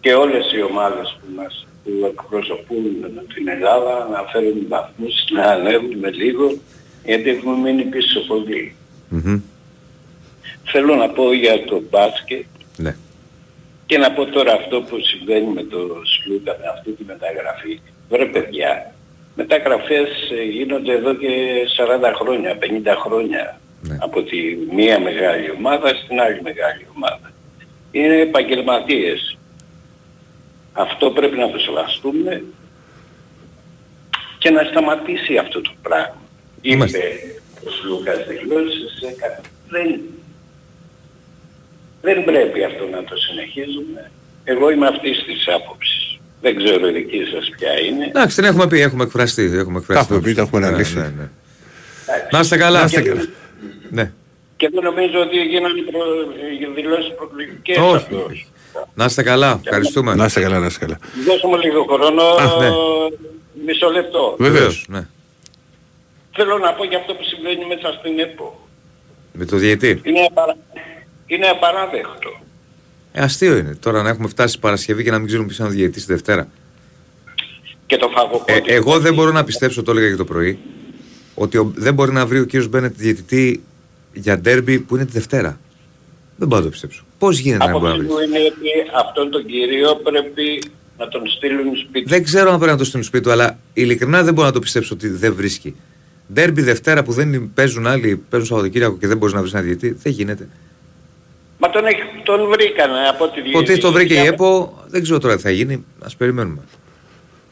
και όλες οι ομάδες που μας που εκπροσωπούν την Ελλάδα να φέρουν βαθμούς, να ανέβουν με λίγο, γιατί έχουμε μείνει πίσω πολύ. Μμμ. Θέλω να πω για το μπάσκετ Ναι. Και να πω τώρα αυτό που συμβαίνει με το Σλούκα, με αυτή τη μεταγραφή. Βρε παιδιά, μεταγραφές ε, γίνονται εδώ και 40 χρόνια, 50 χρόνια Ναι. από τη μία μεγάλη ομάδα στην άλλη μεγάλη ομάδα. Είναι επαγγελματίες. Αυτό πρέπει να το σεβαστούμε και να σταματήσει αυτό το πράγμα. Είπε Είμαστε. ο Σλούκας δηλώσεις, έκανες. δεν, δεν πρέπει αυτό να το συνεχίζουμε. Εγώ είμαι αυτής της άποψης. Δεν ξέρω η δική σας ποια είναι. Εντάξει, την έχουμε πει, έχουμε εκφραστεί. Έχουμε εκφραστεί Τα έχουμε πει, τα έχουμε Ναι, αναλύσει. ναι, ναι. Να είστε καλά. Να είστε Και- καλά. Ναι. Και δεν νομίζω ότι γίνανε προ... δηλώσεις προκλητικές Όχι, αυτό. όχι. Να είστε καλά, ευχαριστούμε. Να είστε καλά, να είστε καλά. Δώσε μου λίγο χρόνο. Α, ναι. Μισό λεπτό. Βεβαίως. Ναι. Θέλω να πω για αυτό που συμβαίνει μέσα στην ΕΠΟ. Με το διαιτή. Είναι, απαρα... είναι απαράδεκτο. Ε, αστείο είναι. Τώρα να έχουμε φτάσει Παρασκευή και να μην ξέρουμε ποιος είναι ο διαιτής τη Δευτέρα. Και το φαγοπότη. Ε, εγώ δεν μπορώ να πιστέψω, το έλεγα και το πρωί, ότι ο- δεν μπορεί να βρει ο κύριος Μπένετ διαιτητή για ντέρμπι που είναι τη Δευτέρα. Δεν μπορώ να το πιστέψω. Πώς γίνεται να Από μπορεί να βρει; μου είναι ότι αυτόν τον κύριο πρέπει να τον στείλουν σπίτι. Δεν ξέρω αν πρέπει να το στείλουν σπίτι του, αλλά ειλικρινά δεν μπορώ να το πιστέψω ότι δεν βρίσκει. Ντέρμπι Δευτέρα που δεν παίζουν άλλοι, παίζουν Σαββατοκύριακο και δεν μπορείς να βρεις ένα διαιτή, δεν γίνεται. Μα τον, έχει, τον βρήκανε από ό,τι Ποτέ το βρήκε η διάβασα- ΕΠΟ, δεν ξέρω τώρα τι θα γίνει. Α περιμένουμε.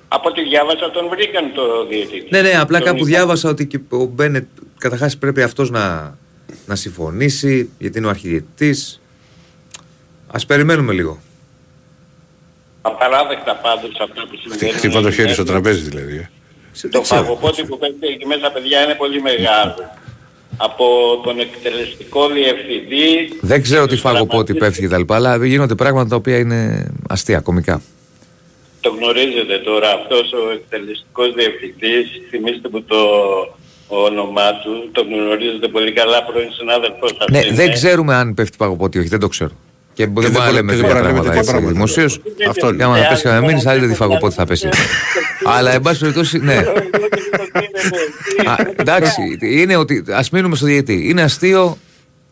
Από ό,τι διάβασα τον βρήκαν το διαιτητή. Ναι, ναι, απλά Τον κάπου είπα- διάβασα ότι και ο Μπένετ καταρχάς πρέπει αυτός να, να συμφωνήσει, γιατί είναι ο αρχιδιετή. Α περιμένουμε λίγο. Απαράδεκτα πάντως αυτά που συμβαίνουν. Χτυπά το χέρι στο τραπέζι δηλαδή. ε. Το φαγοπότη που παίρνει εκεί μέσα παιδιά είναι πολύ μεγάλο. Από τον εκτελεστικό διευθυντή Δεν ξέρω τι φαγοπότη πέφτει κτλ. Αλλά γίνονται πράγματα τα οποία είναι αστεία, κομικά. το γνωρίζετε τώρα αυτός ο εκτελεστικός διευθυντής, θυμίστε μου το όνομά του, το γνωρίζετε πολύ καλά πρώην συνάδελφος σας Ναι, είναι. δεν ξέρουμε αν πέφτει παγοπότη ή όχι, δεν το ξέρω. Και δεν μπορούμε να μπορεί- λέμε και δεν τέτοια μπορεί να λέμε πράγματα τέτοια έτσι πράγματα. δημοσίως. Αυτό είναι. Και άμα να Ε, πέσει αν κανένα μήνυση, δεν άλλη τι φαγοπότη θα πέσει. Αλλά εν πάση περιπτώσει, ναι. Α, εντάξει, είναι ότι ας μείνουμε στο διαιτή. Είναι αστείο.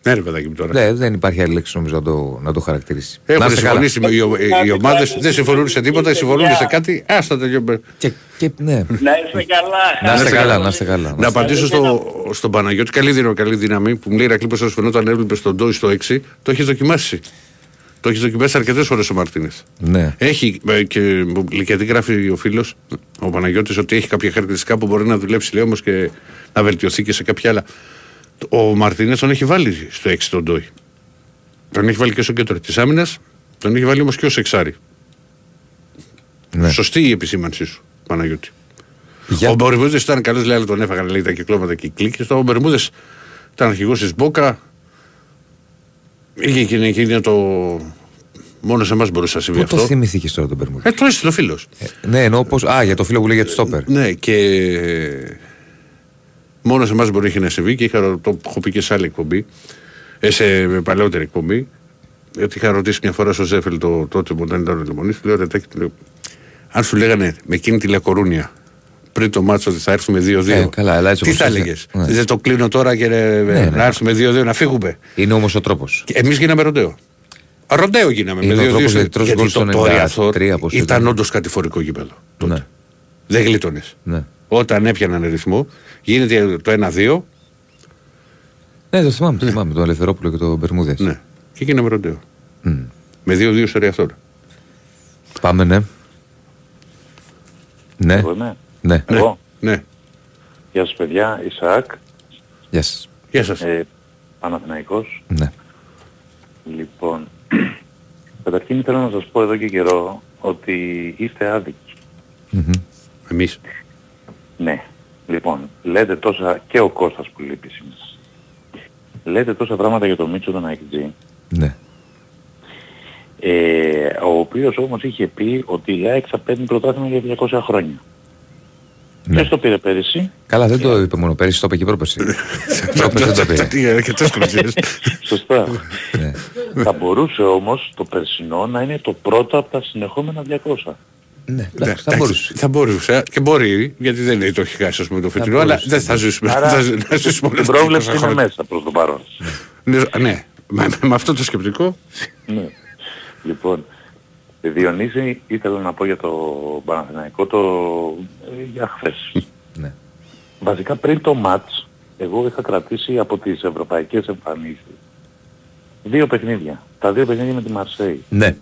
Ναι, ρε παιδάκι μου τώρα. Ναι, δεν υπάρχει άλλη λέξη νομίζω να το, να το χαρακτηρίσει. Να Έχουν είστε καλά. συμφωνήσει με- οι, ο- οι, οι ομάδες, δεν συμφωνούν σε τίποτα, συμφωνούν σε κάτι. Άστα το γιο- Και, και, ναι. Να είστε καλά. Να είστε καλά, να είστε καλά. Να απαντήσω στο, στον Παναγιώτη. Καλή δύναμη, καλή δύναμη που μου λέει Ρακλή πως φαινόταν έβλεπες στον Ντόι στο 6. Το έχεις δοκιμάσει. Το έχεις δοκιμάσει αρκετές φορές ο Μαρτίνες. Ναι. Έχει ε, και, μου- και τι γράφει ο φίλος, ο Παναγιώτης, ότι έχει κάποια χαρακτηριστικά που μπορεί να δουλέψει λέει όμως και να βελτιωθεί και σε κάποια άλλα. Ο Μαρτίνες τον έχει βάλει στο 6 τον Ντόι. Τον έχει βάλει και στο κέντρο της άμυνας, τον έχει βάλει όμως και ως εξάρι. Ναι. Σωστή η επισήμανσή σου, Παναγιώτη. Για- Ο Μπερμούδε ήταν καλός, λέει, αλλά τον έφαγαν λέει, τα κυκλώματα και οι κλίκες. Ο Μπερμούδε ήταν αρχηγός της Μπόκα. Είχε εκείνη, εκείνη το. Μόνο σε εμάς μπορούσε να συμβεί Πού το αυτό. θυμηθήκες τώρα τον Μπερμούδη. Ε, το έστειλε ο φίλος. Ναι, εννοώ πώ. Α, για το φίλο που λέει για τη Στόπερ. Ναι, και μόνο σε εμάς μπορεί είχε να συμβεί και είχα, το έχω πει και σε άλλη εκπομπή, ε, σε παλαιότερη εκπομπή. Γιατί είχα ρωτήσει μια φορά στο Ζέφελ το, τότε που δεν ήταν ο Λεμονή, του λέω Ρετάκι, του λέω, αν σου λέγανε με εκείνη τη λεκορούνια πριν το μάτσο ότι θα έρθουμε 2-2. Ε, καλά, αλλά έτσι τι όπως θα ήρθε. έλεγες; Ναι. Δεν το κλείνω τώρα και ε, ναι. να έρθουμε 2-2 να φύγουμε. Είναι όμως ο τρόπος. Εμείς γίναμε ροντέο. Ροντέο γίναμε Είναι με ο 2-2. τρόπος σε- γιατί τρως γκολ στο το, το 93, Real πώς ήταν ήταν. όντως κατηφορικό γήπεδο. τότε. Ναι. Δεν γλίτωνες. Ναι. Όταν έπιαναν ρυθμό, γίνεται το 1-2 Ναι, το θυμάμαι. Το θυμάμαι τον Ελευθερόπουλο και τον Μπερμούδες. ναι. και γίναμε ροντέο. Με 2-2 στο Ριαθόρ. Πάμε, ναι. Ναι, Εγώ είμαι. Ναι. Εγώ. Ναι. Γεια σας παιδιά, Ισαάκ, Γεια σας. Γεια σας. ε, Παναθηναϊκός. Ναι. Λοιπόν, <clears throat> καταρχήν θέλω να σας πω εδώ και καιρό ότι είστε άδικοι. Μμμ. Εμείς. Ναι. Λοιπόν, λέτε τόσα, και ο Κώστας που λείπει σήμερα. Λέτε τόσα πράγματα για τον Μίτσο τον Αεκτζή, Ναι. ε, ο οποίος όμως είχε πει ότι η ΑΕΚ θα παίρνει πρωτάθλημα για 200 χρόνια. Ναι. Ποιος το πήρε πέρυσι, Καλά, δεν το είπε μόνο πέρυσι, το είπε και πρόπερσι. Πρόπερσι <laughs> δεν το πήρε. Τι αρκετές χρονιές. <laughs> σωστά. Ναι. θα μπορούσε όμως το περσινό να είναι το πρώτο από τα συνεχόμενα 200. Ναι, Ναι, εντάξει, θα μπορούσε. Θα μπορούσε. Και μπορεί, γιατί δεν είναι το έχει χάσει ας πούμε, το φετινό, μπορούσε. αλλά δεν θα ζήσουμε. Άρα θα ζ- θα ζήσουμε την όλα αυτά πρόβλεψη τα είναι χρόνια. μέσα προς το παρόν. Ναι, ναι. Με, με αυτό το σκεπτικό. Ναι. Λοιπόν, Διονύση ήθελα να πω για το Παναθηναϊκό το ε, για χθες. Ναι. Βασικά πριν το μάτς, εγώ είχα κρατήσει από τις ευρωπαϊκές εμφανίσεις δύο παιχνίδια. Τα δύο παιχνίδια με τη Μαρσέη. Ναι.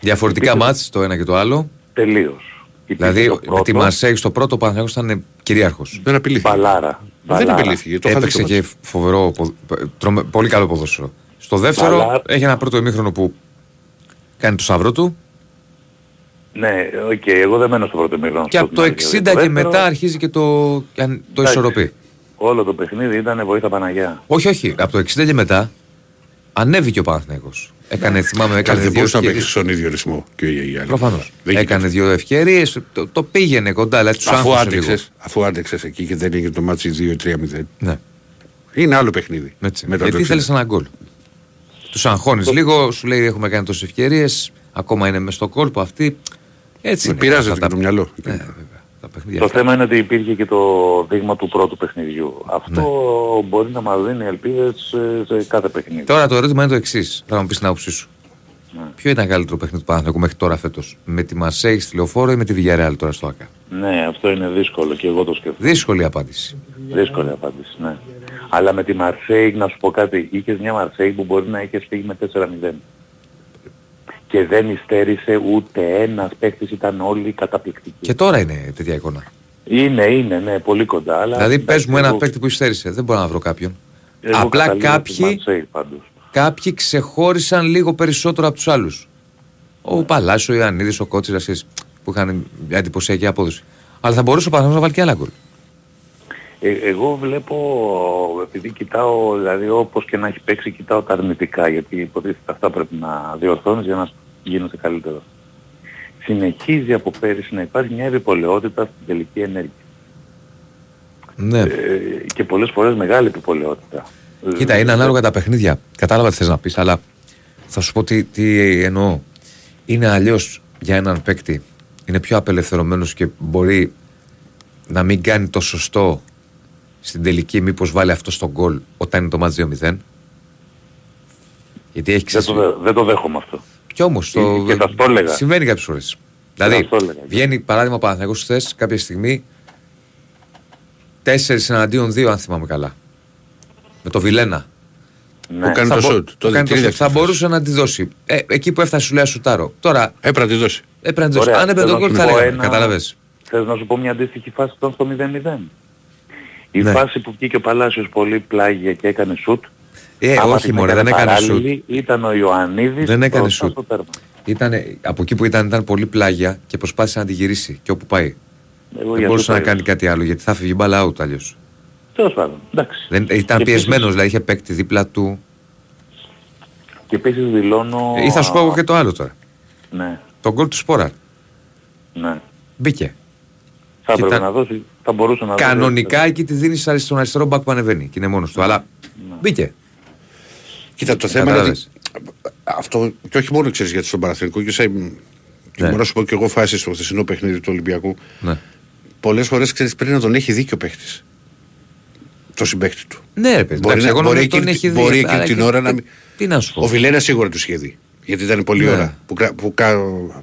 Διαφορετικά μάτς το ένα και το άλλο. Τελείως. Υπήρχε Δηλαδή το με τη πρώτο, Μαρσέη στο πρώτο ο Παναθηναϊκός ήταν κυρίαρχος. Δεν απειλήθηκε. Μπαλάρα. Δεν Μπαλάρα. απειλήθηκε. Το είχα δει Έπαιξε το και φοβερό, ποδ- τρομε- πολύ καλό ποδόσφαιρο. Στο δεύτερο Αλλά- έχει ένα πρώτο ημίχρονο που κάνει το σταυρό του Ναι, οκ, εγώ δεν μένω στο πρώτο ημίχρονο. και στο από το final, 60 γιατί και δεύτερο, μετά αρχίζει και το, και αν- το Εντάξει. ισορροπεί. Όλο το παιχνίδι ήταν βοήθα Παναγιά. Όχι, όχι. Από το 60 και μετά Ανέβηκε ο Παναθηναϊκός. Έκανε, θυμάμαι, έκανε Δεν δύο μπορούσε να παίξεις ευκαιρίες. στον ίδιο ρυθμό και οι άλλοι. Προφανώς. Δεν Έκανε δύο ευκαιρίες, το, το πήγαινε κοντά, αλλά τους Αφού άγχωσε λίγο. άντεξες, αφού άντεξες εκεί και δεν έγινε το ματς 2-3-0. Ναι. Είναι άλλο παιχνίδι. Έτσι. Μετά το Γιατί 60. ήθελες ένα γκολ. Τους αγχώνεις λίγο, σου λέει έχουμε κάνει τόσες ευκαιρίες, ακόμα είναι μες στο κόλπο αυτή. Έτσι. Με είναι πειράζεται αυτά και το μυαλό. Ναι, βέβαια. Τα παιχνίδια Το αυτά. θέμα είναι ότι υπήρχε και το δείγμα του πρώτου παιχνιδιού. Αυτό Ναι. μπορεί να μας δίνει ελπίδες σε, σε κάθε παιχνίδι. Τώρα το ερώτημα είναι το εξής. Θα μου πεις την άποψή σου. Ναι. Ποιο ήταν καλύτερο παιχνίδι του Παναθηναϊκού μέχρι τώρα φέτος, με τη Μαρσέη στη Λεωφόρο ή με τη Villarreal τώρα στο ΑΚΑ; Ναι, αυτό είναι δύσκολο και εγώ το σκέφτομαι. Δύσκολη απάντηση. Δύσκολη απάντηση, ναι. Αλλά με τη Μαρσέη, να σου πω κάτι, είχες μια Μαρσέη που μπορεί να είχες φύγει με 4-0. Και δεν υστέρησε ούτε ένας παίκτης, ήταν όλοι καταπληκτικοί. Και τώρα είναι τέτοια εικόνα. Είναι, είναι, ναι, πολύ κοντά. Αλλά, δηλαδή, πες εντάξει, μου ένα εγώ- παίκτη που υστέρησε. Δεν μπορώ να βρω κάποιον. εγώ Απλά καταλήγω στη κάποιοι, Μαρσέη πάντως. κάποιοι ξεχώρισαν λίγο περισσότερο από τους άλλους. Ο Παλάσιο, ο Ιωαννίδης, ο Κότσιρας που είχαν μια εντυπωσιακή απόδοση. Αλλά θα μπορούσε ο Παναθηναϊκός να βάλει και άλλα γκολ. Ε, εγώ βλέπω, επειδή κοιτάω, δηλαδή όπως και να έχει παίξει, κοιτάω τα αρνητικά, γιατί υποτίθεται αυτά πρέπει να διορθώνεις για να γίνεσαι καλύτερο. Συνεχίζει από πέρυσι να υπάρχει μια επιπολαιότητα στην τελική ενέργεια. Ναι. Ε, και πολλές φορές μεγάλη επιπολαιότητα. Κοίτα, είναι ανάλογα τα παιχνίδια. Κατάλαβα τι θες να πεις, αλλά θα σου πω τι, τι εννοώ. Είναι αλλιώς για έναν παίκτη. Είναι πιο απελευθερωμένος και μπορεί να μην κάνει το σωστό στην τελική, μήπως βάλει αυτό στον γκολ όταν είναι το μάτς 2-0. Γιατί έχει Δεν το, δε- δεν το δέχομαι αυτό. Κι όμως το. Και θα στο έλεγα. Συμβαίνει κάποιες φορές. θα Δηλαδή, στο έλεγα. βγαίνει παράδειγμα ο Παναθηναϊκός χθες κάποια στιγμή 4 εναντίον 2, αν θυμάμαι καλά. Με το Βιλένα. Ναι. Που κάνει Θα το μπο- σουτ. που Το κάνει το δικτύο σουτ. Θα μπορούσε να τη δώσει. Ε, εκεί που έφτασε, σου λέει σουτάρω. Τώρα Έπρεπε να τη δώσει. έπρεπε να τη δώσει. Ωραία, Αν έπαιρνε θέλω τον να γκολ, σου θα πω λέγαμε. ένα- Κατάλαβες. Θες να σου πω μια αντίστοιχη φάση που ήταν στο 0-0. Η Ναι. φάση που βγήκε ο Παλάσιος πολύ πλάγια και έκανε σουτ. Ε, άμα όχι την μωρέ, δεν έκανε σουτ. παράλληλη, Ήταν ο Ιωαννίδης Δεν έκανε μπροστά σουτ. στο τέρμα. Ήτανε, από εκεί που ήταν, ήταν πολύ πλάγια και προσπάθησε να τη γυρίσει. Και όπου πάει. Εγώ δεν για μπορούσε αυτό να το κάνει κάτι άλλο γιατί θα φύγει μπάλα out αλλιώς. Τέλος πάντων, εντάξει. Ήταν Και πιεσμένος, επίσης- δηλαδή είχε παίκτη δίπλα του. Και επίσης δηλώνω... Ή θα σου πω εγώ και το άλλο τώρα. Ναι, Το γκολ του Σπόρα. ναι. Μπήκε. Θα έπρεπε Ήταν- να δώσει, θα μπορούσε να δώσει. Κανονικά εκεί τη δίνεις στον αριστερό μπακ που ανεβαίνει και είναι μόνος του. Αλλά Ναι. μπήκε. Κοίτα, το θέμα είναι ότι Κατάλαβες. αυτό και όχι μόνο ξέρεις γιατί στον Παναθηνικό και σε. Και Ναι. μπορώ να σου πω και εγώ φάση στο χθεσινό παιχνίδι του Ολυμπιακού. Ναι. Πολλές φορές ξέρεις πρέπει να τον έχει δίκιο παίχτης. Το συμπαίχτη του. Ναι, ρε παιδί. Μπορεί εντάξει, να- εγώ μπορεί νομίζω τον εκείνη- έχει δει. μπορεί αλλά εκείνη την και- ώρα να μην- Τι να σου πω. Ο Βιλένας σίγουρα τους είχε δει. Γιατί ήταν πολλή Ναι. ώρα που, κρα- που, κα-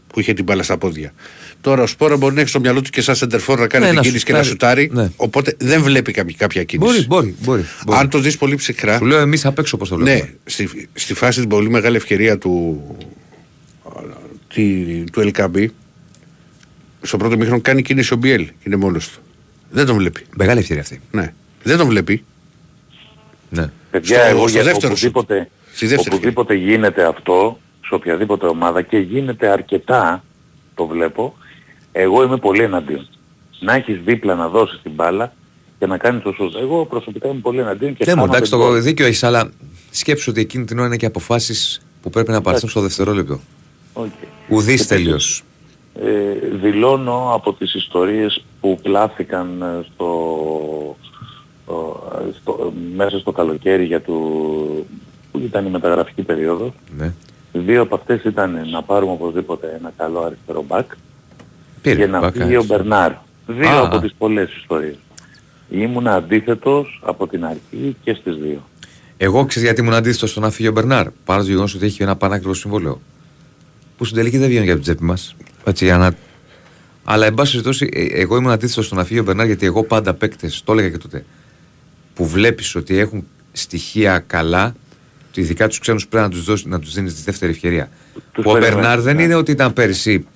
που είχε την μπάλα στα πόδια. Τώρα ο Σπόρα μπορεί να έχει στο μυαλό του και σαν σεντερφόρ να κάνει Ναι, την να κίνηση και να σουτάρει. σουτάρει. Ναι. Οπότε δεν βλέπει κάποια, κάποια κίνηση. Μπορεί, μπορεί, μπορεί. μπορεί. Αν το δεις πολύ ψυχρά. Σου λέω εμείς απ' έξω πώς το Ναι, βλέπουμε. στη, στη φάση την πολύ μεγάλη ευκαιρία του, τη, του LKB στο πρώτο μήχρονο κάνει κίνηση ο Μπιέλ. Είναι μόνος του. Δεν τον βλέπει. Μεγάλη ευκαιρία αυτή. Ναι. Δεν τον βλέπει. Ναι. Παιδιά, στο- εγώ στο για δεύτερο σουτ. οπουδήποτε, Στη δεύτερη οπουδήποτε γίνεται αυτό, σε οποιαδήποτε ομάδα και γίνεται αρκετά, το βλέπω, εγώ είμαι πολύ εναντίον. Να έχεις δίπλα να δώσεις την μπάλα και να κάνεις το σούτ. Εγώ προσωπικά είμαι πολύ εναντίον και Ναι, μου χάνονται εντάξει, γκολ. το δίκιο έχεις, αλλά σκέψου ότι εκείνη την ώρα είναι και αποφάσεις που πρέπει να πάρθουν στο δευτερόλεπτο. Οκ. Ουδής Επίσης, τέλειος. Ε, δηλώνω από τις ιστορίες που πλάθηκαν ε, στο, ο, ε, στο, μέσα στο καλοκαίρι για το, που ήταν η μεταγραφική περίοδος. Ναι. Δύο από αυτές ήταν να πάρουμε οπωσδήποτε ένα καλό αριστερό μπακ Πήρε και να μπακ, φύγει α. ο Μπερνάρ. Δύο Α, από α. τις πολλές ιστορίες. Ήμουν αντίθετος από την αρχή και στις δύο. Εγώ ξέρω γιατί ήμουν αντίθετος στο να φύγει ο Μπερνάρ; Παρά το γεγονός ότι έχει ένα πανάκριβο συμβόλαιο. Που στην τελική δεν βγαίνει για την τσέπη μας. Έτσι, για να... Αλλά εν πάση περιπτώσει, ε, εγώ ήμουν αντίθετος στο να φύγει ο Μπερνάρ γιατί εγώ πάντα παίκτες, το έλεγα και τότε, που βλέπεις ότι έχουν στοιχεία καλά, ότι ειδικά τους ξένους πρέπει να τους δώσεις να τους δίνεις τη δεύτερη ευκαιρία. Τους Που ο περιμένεις, Μπερνάρ δεν ναι. είναι ότι ήταν πέρυσι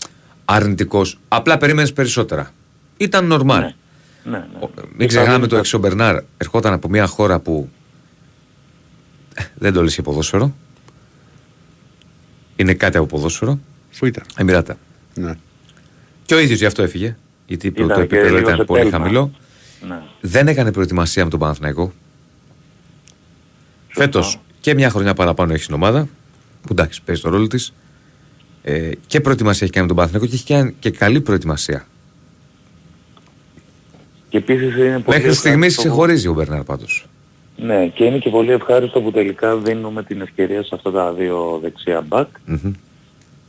αρνητικός, απλά περίμενες περισσότερα. Ήταν νορμάλ. Ναι. Ναι, ναι. Ο- Μην ξεχνάμε το εξή ο Μπερνάρ ερχόταν από μια χώρα που ε, δεν το λύσει ποδόσφαιρο. Είναι κάτι από ποδόσφαιρο. Πού ήταν; Εμμυράτα. Ναι. Και ο ίδιος γι' αυτό έφυγε. Γιατί το, Ήταν το και επίπεδο λίγο ήταν σε πολύ τέλμα. χαμηλό. Ναι. Δεν έκανε προετοιμασία με τον Παναθηναϊκό. Φέτος και μια χρονιά παραπάνω έχει στην ομάδα, που εντάξει παίζει το ρόλο της. Ε, και προετοιμασία έχει κάνει με τον Παναθηναϊκό και έχει κάνει και καλή προετοιμασία. Και επίσης είναι πολύ Μέχρι στιγμής ευχάριστο που- ξεχωρίζει ο Μπερνάρ πάντως. Ναι, και είναι και πολύ ευχάριστο που τελικά δίνουμε την ευκαιρία σε αυτά τα δύο δεξιά μπακ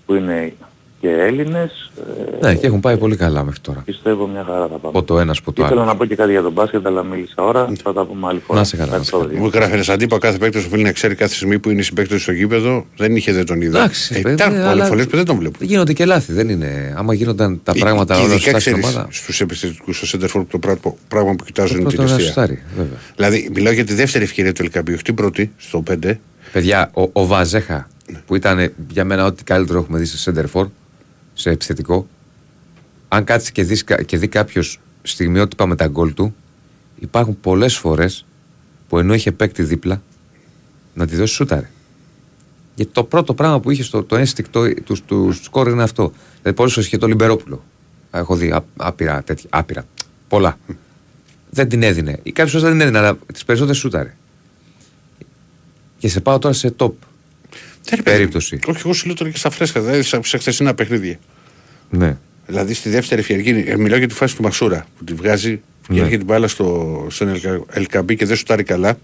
που είναι και Έλληνες. Ε, Ναι, και έχουν πάει πολύ καλά μέχρι τώρα. Πιστεύω μια χαρά θα πάμε. Από το ένας από το Ήθελα άλλο. να πω και κάτι για τον μπάσκετ, αλλά μίλησα ώρα. Θα τα πούμε άλλη φορά. Να σε καλά, να σε καλά. Μου έγραφε ένα αντίπα κάθε παίκτης οφείλει να ξέρει κάθε στιγμή που είναι συμπαίκτη στο γήπεδο. Δεν είχε, δεν τον είδα. Εντάξει, ε, παιδί, υπάρχουν αλλά- πολλές φορές που δεν τον βλέπω. Γίνονται και λάθη, δεν είναι. Άμα γίνονταν τα πράγματα Και όλα ειδικά σωστά στην ξέρεις, ομάδα. στους επιθετικούς στο center forward το πράγμα- πράγμα που κοιτάζουν Το είναι την πρώτο να αιστεία. σουτάρει, βέβαια. Δηλαδή, μιλάω για τη δεύτερη ευκαιρία του Ελκαμπίου, όχι την πρώτη, στο 5. Παιδιά, ο, ο Βαζέχα που ήταν για μένα ό,τι καλύτερο έχουμε δει σε center for, σε επιθετικό, αν κάτσει και, δεις, κα- και δει κάποιος στιγμιότυπα με τα γκολ του, υπάρχουν πολλές φορές που ενώ είχε παίκτη δίπλα να τη δώσει σούταρε. Γιατί το πρώτο πράγμα που είχε στο το ένστικτο του, του σκόρ είναι αυτό. Δηλαδή, πολλές φορές είχε το Λιμπερόπουλο. Έχω δει ά- άπειρα τέτοια. Άπειρα. Πολλά. δεν την έδινε. Ή κάποιο δεν την έδινε, αλλά τις περισσότερες σούταρε. Και σε πάω τώρα σε top. Περίπτωση. Όχι, εγώ σου λέω τώρα και στα φρέσκα, δηλαδή σε σε χθεσινά παιχνίδια. Ναι. Δηλαδή στη δεύτερη ευκαιρία, ε, μιλάω για τη φάση του Μασούρα που τη βγάζει και Ναι. έρχεται την μπάλα στο, στον Ελκα- Ελκαμπή και δεν σουτάρει καλά.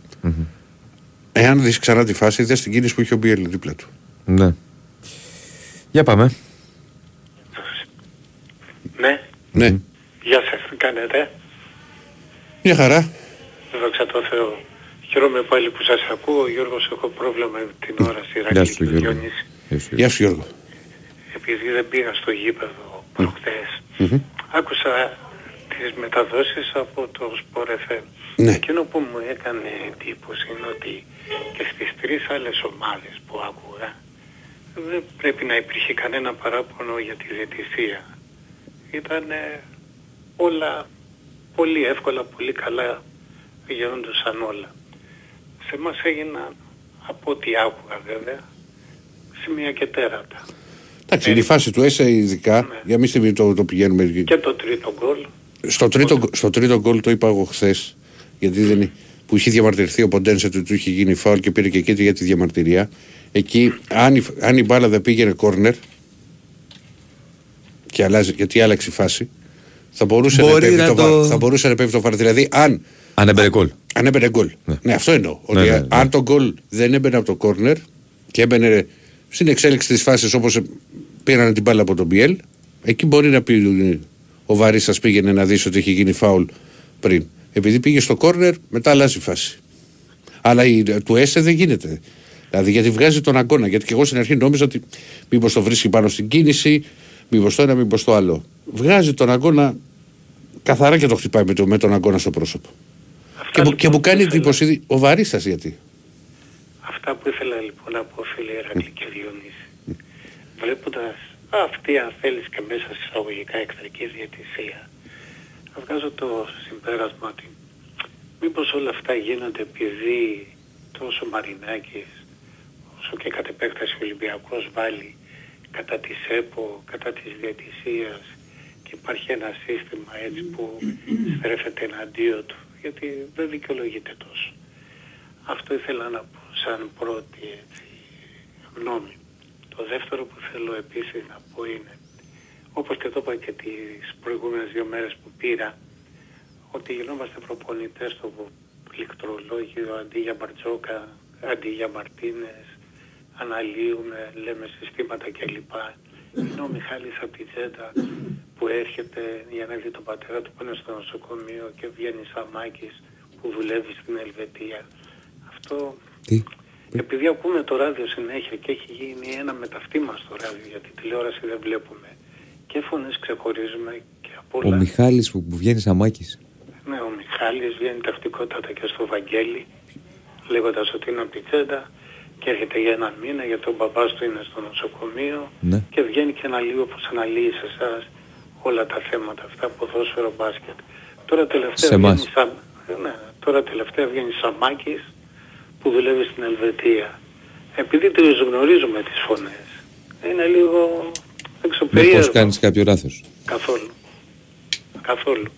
Εάν δεις ξανά τη φάση, δες την κίνηση που είχε ο Μπιέλ δίπλα του. Ναι. Για πάμε. Ναι, Ναι. γεια σας, τι κάνετε; Μια χαρά. Δόξα τω Θεώ. Χαίρομαι πάλι που σας ακούω. Γιώργος, έχω πρόβλημα με την ώρα στη Γεια Ράκη σου, του Γιώργο. Διονύση. Γεια σου Γιώργο. Επειδή δεν πήγα στο γήπεδο προχτές, άκουσα τις μεταδόσεις από το Sport FM. Ναι. Εκείνο που μου έκανε εντύπωση είναι ότι και στις τρεις άλλες ομάδες που άκουγα δεν πρέπει να υπήρχε κανένα παράπονο για τη διαιτησία. Ήταν όλα πολύ εύκολα, πολύ καλά γίνονταν όλα. Σε μας έγιναν από ό,τι άκουγα βέβαια σημεία και τέρατα. Εντάξει, είναι η φάση του ΕΣΑ ειδικά, για μη στιγμή το, το πηγαίνουμε. Και το τρίτο γκολ Στο τρίτο, στο τρίτο γκολ το είπα εγώ χθες, γιατί δεν, είναι- που είχε διαμαρτυρηθεί ο Ποντένσε ότι του είχε γίνει φάουλ και πήρε και εκεί για τη διαμαρτυρία. Εκεί, αν η, αν η μπάλα δεν πήγαινε κόρνερ και αλλάζει, γιατί άλλαξε η φάση, θα μπορούσε, Μπορεί να, επέμβει να το, το- βα- θα μπορούσε να επέμβει το βαρ. Δηλαδή, αν, Αν έμπαινε γκολ. αν έμπαινε γκολ. Ναι. αυτό εννοώ. Ναι, ότι ναι, ναι. αν το γκολ δεν έμπαινε από το κόρνερ και έμπαινε στην εξέλιξη της φάσης όπως πήραν την μπάλα από τον Μπιέλ, εκεί μπορεί να πει ο Βαρύς σα πήγαινε να δεις ότι έχει γίνει φάουλ πριν. Επειδή πήγε στο κόρνερ, μετά αλλάζει η φάση. Αλλά η, του ΕΣΕ δεν γίνεται. Δηλαδή γιατί βγάζει τον αγώνα. Γιατί και εγώ στην αρχή νόμιζα ότι μήπως το βρίσκει πάνω στην κίνηση, μήπως το ένα, μήπως το άλλο. Βγάζει τον αγώνα καθαρά και το χτυπάει με, το, με τον αγώνα στο πρόσωπο. Και, μου- και μου κάνει εντύπωση ο Βαρύστα γιατί. Αυτά που ήθελα λοιπόν να πω φίλε Ερακλή και Διονύση. Βλέποντας αυτή αν θέλεις και μέσα σε εισαγωγικά εχθρική διαιτησία βγάζω το συμπέρασμα ότι μήπως όλα αυτά γίνονται επειδή τόσο Μαρινάκης όσο και κατ' επέκταση ο Ολυμπιακός βάλει κατά της ΕΠΟ, κατά της διαιτησίας και υπάρχει ένα σύστημα έτσι που στρέφεται εναντίον του γιατί δεν δικαιολογείται τόσο. Αυτό ήθελα να πω σαν πρώτη έτσι, γνώμη. Το δεύτερο που θέλω επίσης να πω είναι, όπως και το είπα και τις προηγούμενες δύο μέρες που πήρα, ότι γινόμαστε προπονητές στο πληκτρολόγιο αντί για Μπαρτζόκα, αντί για Μαρτίνες, αναλύουμε, λέμε συστήματα κλπ. Είναι ο Μιχάλης από τη Τζέτα που έρχεται για να δει τον πατέρα του που είναι στο νοσοκομείο και βγαίνει Σαμάκης που δουλεύει στην Ελβετία. Αυτό Τι; επειδή ακούμε το ράδιο συνέχεια και έχει γίνει ένα μεταυτήμα στο ράδιο γιατί τηλεόραση δεν βλέπουμε και φωνές ξεχωρίζουμε και από Ο όλα. Μιχάλης που, που βγαίνει Σαμάκης. Ναι, ο Μιχάλης βγαίνει τακτικότατα και στο Βαγγέλη λέγοντας ότι είναι από τη Τσέντα και έρχεται για έναν μήνα γιατί ο μπαμπάς του είναι στο νοσοκομείο Ναι. και βγαίνει και αναλύει όπως αναλύει σε εσάς όλα τα θέματα αυτά ποδόσφαιρο μπάσκετ. Τώρα τελευταία Σε εμάς. βγαίνει Σα... ναι, τώρα τελευταία βγαίνει Σαμάκης που δουλεύει στην Ελβετία. Επειδή τους γνωρίζουμε τις φωνές είναι λίγο έξω Μήπως περίεργο. κάνεις κάποιο λάθος; Καθόλου. Καθόλου.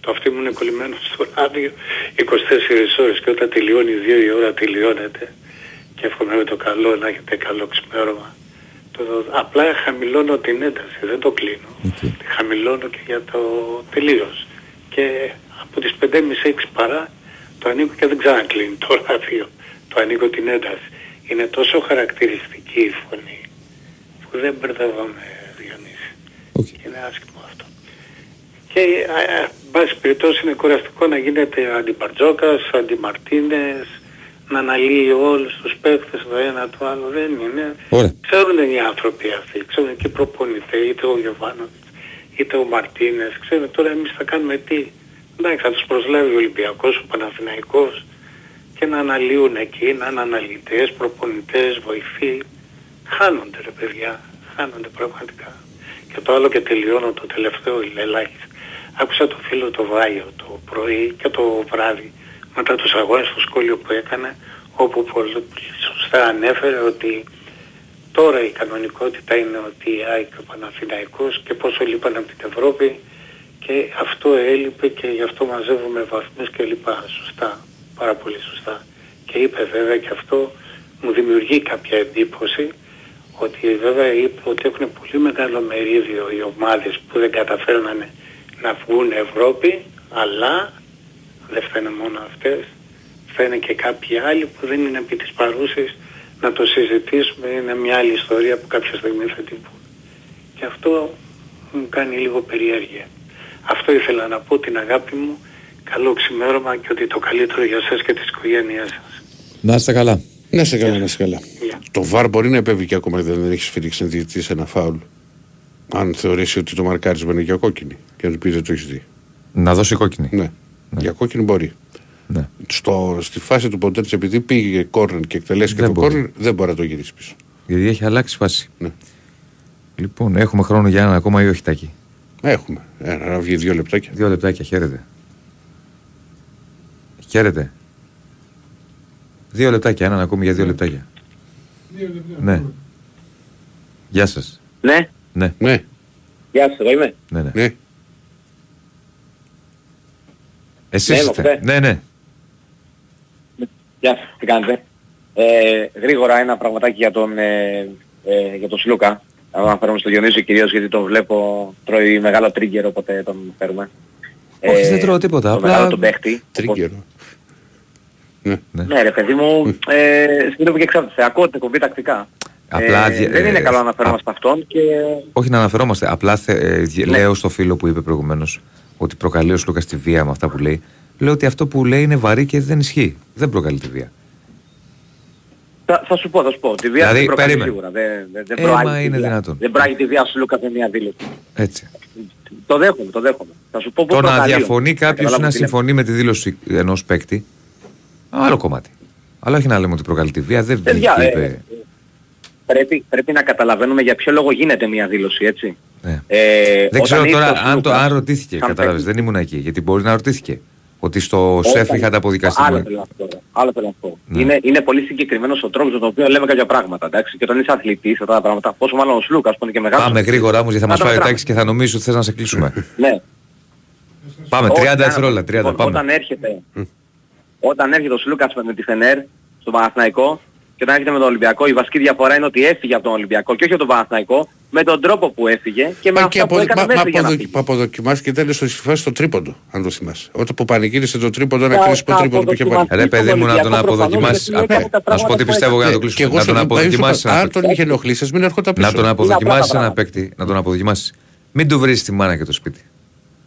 Το αυτί μου είναι κολλημένος στο ράδιο 24 ώρες και όταν τελειώνει 2 η ώρα τελειώνεται και εύχομαι με το καλό να έχετε καλό ξημέρωμα. Το, απλά χαμηλώνω την ένταση, δεν το κλείνω. Τη χαμηλώνω και για το τελείως. Και από τις 5.30-6 παρά το ανοίγω και δεν ξανακλείνει το ραφείο. Το ανοίγω την ένταση. Είναι τόσο χαρακτηριστική η φωνή που δεν μπερδεύομαι Διονύση. Και είναι άσχημο αυτό. Και α, α, πάση περιπτώσει είναι κουραστικό να γίνεται αντιπαρτζόκας, αντιμαρτίνες, να αναλύει όλους τους παίκτες το ένα το άλλο. Δεν είναι. Ωραία. Ξέρουν οι άνθρωποι αυτοί, ξέρουν και οι προπονητές, είτε ο Γιωβάνοβιτς, είτε ο Μαρτίνες. Ξέρουν τώρα εμείς θα κάνουμε τι. Εντάξει, θα τους προσλάβει ο Ολυμπιακός, ο Παναθηναϊκός και να αναλύουν εκεί, να είναι αναλυτές, προπονητές, βοηθοί. Χάνονται ρε παιδιά, χάνονται πραγματικά. Και το άλλο και τελειώνω το τελευταίο ελάχιστο. Άκουσα το φίλο το Βάιο το πρωί και το βράδυ μετά τους αγώνες στο σχόλιο που έκανε όπου πολύ σωστά ανέφερε ότι τώρα η κανονικότητα είναι ότι η ΑΕΚ ο Παναθηναϊκός και πόσο λείπαν από την Ευρώπη και αυτό έλειπε και γι' αυτό μαζεύουμε βαθμούς και λοιπά. Σωστά, πάρα πολύ σωστά. Και είπε βέβαια και αυτό μου δημιουργεί κάποια εντύπωση ότι βέβαια είπε ότι έχουν πολύ μεγάλο μερίδιο οι ομάδες που δεν καταφέρνανε να βγουν Ευρώπη αλλά δεν φταίνε μόνο αυτές, φταίνε και κάποιοι άλλοι που δεν είναι επί της παρούσης να το συζητήσουμε, είναι μια άλλη ιστορία που κάποια στιγμή θα την πούμε. Και αυτό μου κάνει λίγο περιέργεια. Αυτό ήθελα να πω την αγάπη μου, καλό ξημέρωμα και ότι το καλύτερο για σας και τις οικογένειές σας. Να είστε καλά. Να σε καλά, να σε καλά. Το βαρ μπορεί να επέβει και ακόμα δεν έχεις σφυρίξει ένα διαιτητή ένα φάουλ. Αν θεωρήσει ότι το μαρκάρισμα είναι για κόκκινη και να του πει δεν το έχεις δει. Να δώσει κόκκινη. Ναι. Για κόκκινη μπορεί. Ναι. Στο, στη φάση του Ποντέτ, επειδή πήγε κόρνερ και εκτελέσει και Δεν το μπορεί. κόρνερ, δεν μπορεί να το γυρίσει πίσω. Γιατί έχει αλλάξει φάση. Ναι. Λοιπόν, έχουμε χρόνο για ένα ακόμα ή όχι τάκι. Έχουμε. Ένα, να βγει δύο λεπτάκια. Δύο λεπτάκια, χαίρετε. Χαίρετε. Δύο λεπτάκια, έναν ακόμη για δύο λεπτάκια. Ναι. Γεια σας. Ναι. Ναι. Ναι. Γεια σας, εγώ είμαι. Ναι, ναι. Ναι. Εσείς Ναι, είστε. μοχθέ. Ναι, ναι. Γεια σας, τι κάνετε. Ε, γρήγορα ένα πραγματάκι για τον, ε, ε, για τον Σλούκα. Αν αναφέρομαι στο Διονύσιο κυρίως γιατί τον βλέπω τρώει μεγάλο τρίγκερ όποτε τον φέρουμε. Όχι, δεν τρώω τίποτα. Το Απλά... μεγάλο τον παίχτη. Τρίγκερο. Ναι ρε παιδί μου, ε, στην και εξάρτησε. Ακούω την εκπομπή τακτικά. Απλά ε, δια- δεν είναι ε, καλό να αναφερόμαστε αυτόν και Όχι να αναφερόμαστε. Απλά θε, ε, δι- Ναι. λέω στο φίλο που είπε προηγουμένως ότι προκαλεί ο Σλούκα τη βία με αυτά που λέει. Λέω ότι αυτό που λέει είναι βαρύ και δεν ισχύει. Δεν προκαλεί τη βία. θα, θα σου πω, θα σου πω. Τη βία Δηλαδή, δεν προκαλεί περίμενε. σίγουρα. Δεν, δεν, δεν Ε, προάγει μα τη είναι βία. δυνατόν. Δεν προάγει τη βία σου Λούκα με μια δήλωση. Έτσι. Το δέχομαι, το δέχομαι. Θα σου πω πώς Το να προκαλεί όμως. διαφωνεί Θα κάποιος ή καταλάβω να τι λέμε. συμφωνεί με τη δήλωση ενός παίκτη. Άλλο κομμάτι. Αλλά όχι να λέμε ότι προκαλεί τη βία. Δεν Παιδιά, βγήκε, ε, είπε. Πρέπει, πρέπει να καταλαβαίνουμε για ποιο λόγο γίνεται μια δήλωση, έτσι. Ναι. Ε, Δεν όταν ξέρω ήρθε τώρα ο αν, το, Σλούκας, αν ρωτήθηκε. σαν Κατάλαβες. παίκτης, Δεν ήμουν εκεί. Γιατί μπορεί να ρωτήθηκε. Ότι στο όταν- σεφ είχατε αποδικαστεί. Άλλο θέλω να πω. ρε. Άλλο θέλω να πω. Ναι. Είναι, είναι πολύ συγκεκριμένος ο τρόπος με τον οποίο λέμε κάποια πράγματα. Εντάξει. Και όταν είσαι αθλητής αυτά τα πράγματα, πόσο μάλλον ο Σλούκας που είναι και μεγάλος. Πάμε γρήγορα όμως γιατί θα Να μας το φάει ο μετράμε. τάξη και θα νομίζεις ότι θες να σε κλείσουμε. Ναι. Πάμε, Όχι, 30 κάνα- δευτερόλεπτα. 30, λοιπόν, πάμε. Όταν έρχεται, όταν έρχεται ο Σλούκας με τη Φενέρ στον Παναθηναϊκό και όταν έρχεται με τον Ολυμπιακό, η βασική διαφορά είναι ότι έφυγε από τον Ολυμπιακό και όχι από τον Παναθηναϊκό με τον τρόπο που έφυγε και με Μα και αυτά που απο, έκανε μα, μα, μέχρι για να αποδοκι- φύγει. που αποδοκιμάστηκε ήταν στο στη φάση στο τρίποντο, αν το θυμάσαι. Όταν που πανηγύρισε το τρίποντο, ένα Θα- κρίσιμο θα τρίποντο που είχε βάλει. αποδοκιμαστεί Ρε παιδί μου, να τον Ολυμπιακό προφανώς, αποδοκιμάσει. γιατί λέει κάποια Να σου πω τι πράγματα πιστεύω για να το Ναι, και κλείσουμε. εγώ Να σου τον λέω, αποδοκιμάσει. αν τον είχε ενοχλήσει, μην ερχόταν πίσω. Να τον απλά αποδοκιμάσει τα ένα πράγματα. παίκτη. Να τον αποδοκιμάσει. Μην του βρεις τη μάνα και το σπίτι.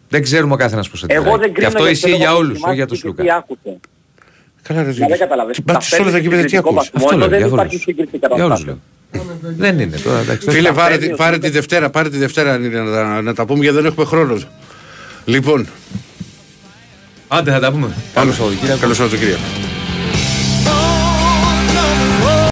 Δεν ξέρουμε ο καθένας πώς θα τη Εγώ βρει. δεν Και κρίνω αυτό για ισχύει ποιο για λόγο όλους, δοκιμάστηκε όχι για τον και Σλούκα. Τι άκουσε. Καλά, ρε Μα Ζήλη. δεν καταλαβαίνεις. Μα Τα σε όλα τα παίρνεις κείμενα τι συγκριτικό ακούς. βαθμό, Αυτό ενώ λέω, δεν για υπάρχει όλους. σύγκριση Για όλους καταστάσεων. λέω. Δεν είναι τώρα. εντάξει, Φίλε, δεν- πάρε, παίρνει τη- ο πάρε τη Σλούκας. Δευτέρα, πάρε τη Δευτέρα αν είναι, να, τα- να τα πούμε γιατί δεν έχουμε χρόνος. Λοιπόν, Άντε θα τα πούμε. Καλό Σαββατοκύριακο. Καλό Σαββατοκύριακο.